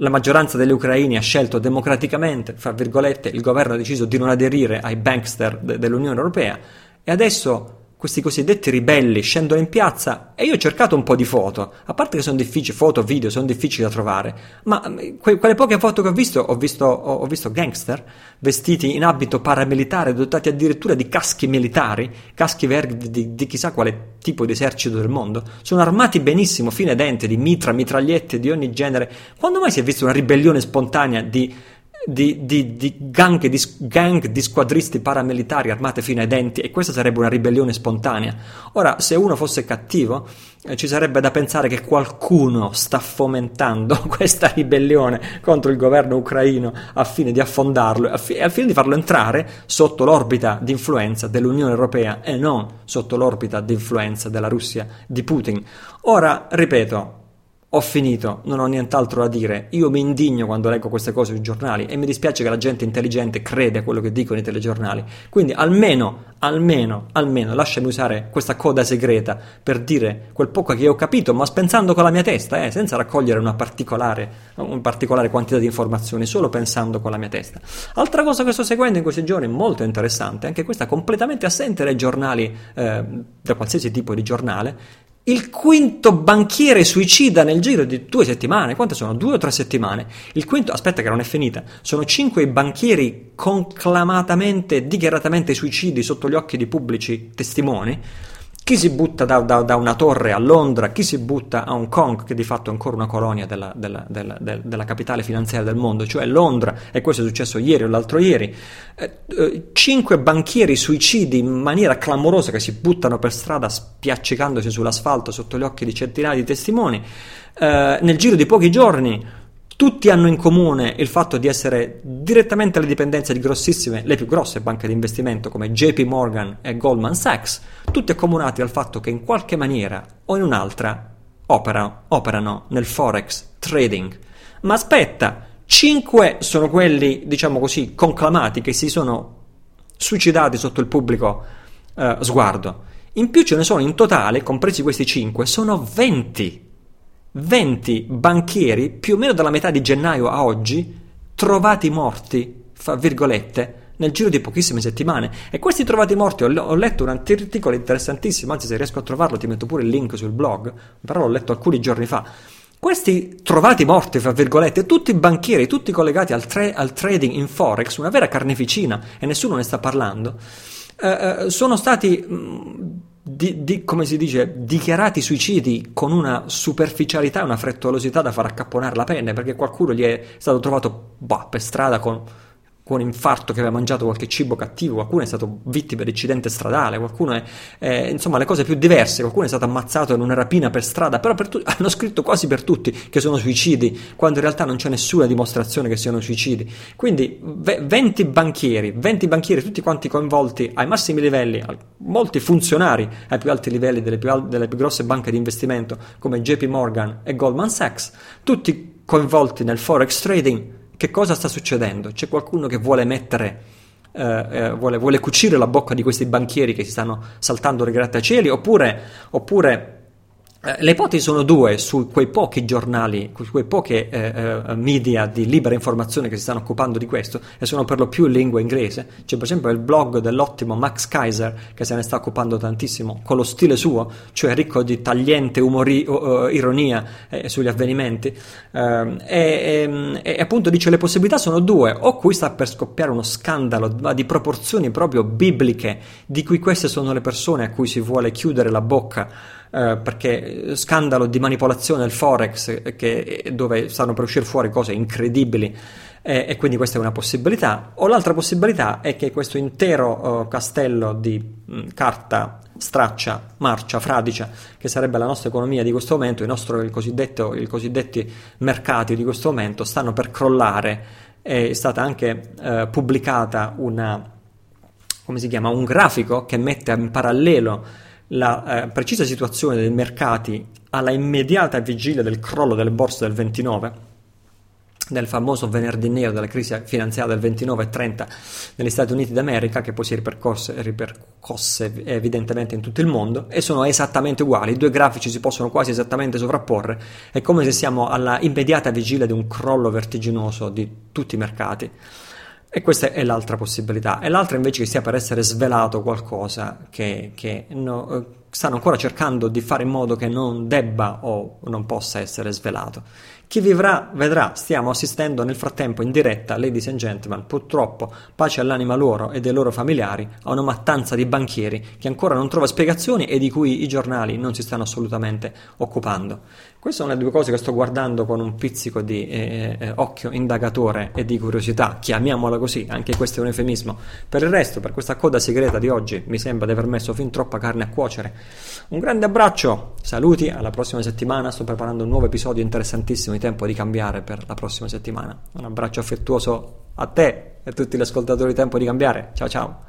la maggioranza degli ucraini ha scelto democraticamente, fra virgolette, il governo ha deciso di non aderire ai bankster de- dell'Unione Europea e adesso questi cosiddetti ribelli scendono in piazza e io ho cercato un po' di foto, a parte che sono difficili, foto, video, sono difficili da trovare, ma mm, que- quelle poche foto che ho visto, ho visto, ho, ho visto gangster vestiti in abito paramilitare, dotati addirittura di caschi militari, caschi verdi di, di, chissà quale tipo di esercito del mondo, sono armati benissimo, fine dente, di mitra, mitragliette di ogni genere. Quando mai si è vista una ribellione spontanea di di, di, di, gang, di, gang, di, squadristi paramilitari armate fino ai denti e questa sarebbe una ribellione spontanea. Ora, se uno fosse cattivo, eh, ci sarebbe da pensare che qualcuno sta fomentando questa ribellione contro il governo ucraino a fine di affondarlo e fi- al fine di farlo entrare sotto l'orbita di influenza dell'Unione Europea e non sotto l'orbita di influenza della Russia di Putin. Ora, ripeto, ho finito, non ho nient'altro da dire. Io mi indigno quando leggo queste cose sui giornali e mi dispiace che la gente intelligente crede a quello che dicono i telegiornali. Quindi almeno, almeno, almeno lasciami usare questa coda segreta per dire quel poco che ho capito, ma pensando con la mia testa, eh, senza raccogliere una particolare, una particolare quantità di informazioni, solo pensando con la mia testa. Altra cosa che sto seguendo in questi giorni molto interessante, anche questa completamente assente dai giornali, eh, da qualsiasi tipo di giornale, il quinto banchiere suicida nel giro di due settimane. Quante sono? Due o tre settimane? Il quinto, aspetta che non è finita. Sono cinque banchieri conclamatamente, dichiaratamente suicidi sotto gli occhi di pubblici testimoni chi si butta da, da, da, una torre a Londra, chi si butta a Hong Kong, che di fatto è ancora una colonia della, della, della, della capitale finanziaria del mondo, cioè Londra, e questo è successo ieri o l'altro ieri. Eh, eh, cinque banchieri suicidi in maniera clamorosa che si buttano per strada spiaccicandosi sull'asfalto sotto gli occhi di centinaia di testimoni. Eh, nel giro di pochi giorni tutti hanno in comune il fatto di essere direttamente alle dipendenze di grossissime, le più grosse banche di investimento come JP Morgan e Goldman Sachs, tutti accomunati dal fatto che in qualche maniera o in un'altra operano, operano nel forex trading. Ma aspetta, cinque sono quelli, diciamo così, conclamati che si sono suicidati sotto il pubblico eh, sguardo. In più ce ne sono in totale, compresi questi cinque, sono 20 20 banchieri, più o meno dalla metà di gennaio a oggi, trovati morti, fra virgolette, nel giro di pochissime settimane. E questi trovati morti, ho, letto un articolo interessantissimo, anzi se riesco a trovarlo ti metto pure il link sul blog, però l'ho letto alcuni giorni fa. Questi trovati morti, fra virgolette, tutti banchieri, tutti collegati al, tra- al trading in Forex, una vera carneficina, e nessuno ne sta parlando, eh, eh sono stati... Mh, di, di, come si dice, dichiarati suicidi con una superficialità e una frettolosità da far accapponare la penne, perché qualcuno gli è stato trovato bah, per strada con con infarto che aveva mangiato qualche cibo cattivo, qualcuno è stato vittima di incidente stradale, qualcuno è, eh, insomma, le cose più diverse, qualcuno è stato ammazzato in una rapina per strada, però per tu- hanno scritto quasi per tutti che sono suicidi, quando in realtà non c'è nessuna dimostrazione che siano suicidi. Quindi v- 20 banchieri, 20 banchieri, tutti quanti coinvolti ai massimi livelli, molti funzionari ai più alti livelli delle più, al- delle più grosse banche di investimento come JP Morgan e Goldman Sachs, tutti coinvolti nel forex trading che cosa sta succedendo? C'è qualcuno che vuole mettere, eh, eh, vuole, vuole, cucire la bocca di questi banchieri che si stanno saltando le grattacieli, oppure, oppure le ipotesi sono due su quei pochi giornali, su quei pochi eh, eh, media di libera informazione che si stanno occupando di questo e sono per lo più in lingua inglese. C'è per esempio il blog dell'ottimo Max Kaiser che se ne sta occupando tantissimo con lo stile suo, cioè ricco di tagliente umori, uh, ironia eh, sugli avvenimenti. Uh, e, e, e, appunto dice le possibilità sono due, o qui sta per scoppiare uno scandalo di proporzioni proprio bibliche di cui queste sono le persone a cui si vuole chiudere la bocca eh, perché scandalo di manipolazione del Forex che, dove stanno per uscire fuori cose incredibili eh, e quindi questa è una possibilità. O l'altra possibilità è che questo intero uh, castello di mh, carta straccia, marcia, fradicia, che sarebbe la nostra economia di questo momento, i, nostri, i cosiddetti mercati di questo momento, stanno per crollare. È stata anche uh, pubblicata una, un grafico che mette in parallelo la eh, precisa situazione dei mercati alla immediata vigilia del crollo delle borse del 29 del famoso venerdì nero della crisi finanziaria del 29 e 30 negli Stati Uniti d'America che poi si ripercosse, evidentemente in tutto il mondo e sono esattamente uguali, i due grafici si possono quasi esattamente sovrapporre, è come se siamo alla immediata vigilia di un crollo vertiginoso di tutti i mercati. E questa è l'altra possibilità. E l'altra invece che stia per essere svelato qualcosa che, che no, eh, stanno ancora cercando di fare in modo che non debba o non possa essere svelato. Chi vivrà vedrà, stiamo assistendo nel frattempo in diretta, ladies and gentlemen, purtroppo, pace all'anima loro e dei loro familiari, a una mattanza di banchieri che ancora non trova spiegazioni e di cui i giornali non si stanno assolutamente occupando. Queste sono le due cose che sto guardando con un pizzico di eh, eh, occhio indagatore e di curiosità, chiamiamola così, anche questo è un eufemismo. Per il resto, per questa coda segreta di oggi, mi sembra di aver messo fin troppa carne a cuocere. Un grande abbraccio, saluti, alla prossima settimana, sto preparando un nuovo episodio interessantissimo tempo di cambiare per la prossima settimana. Un abbraccio affettuoso a te e a tutti gli ascoltatori di Tempo di Cambiare. Ciao ciao.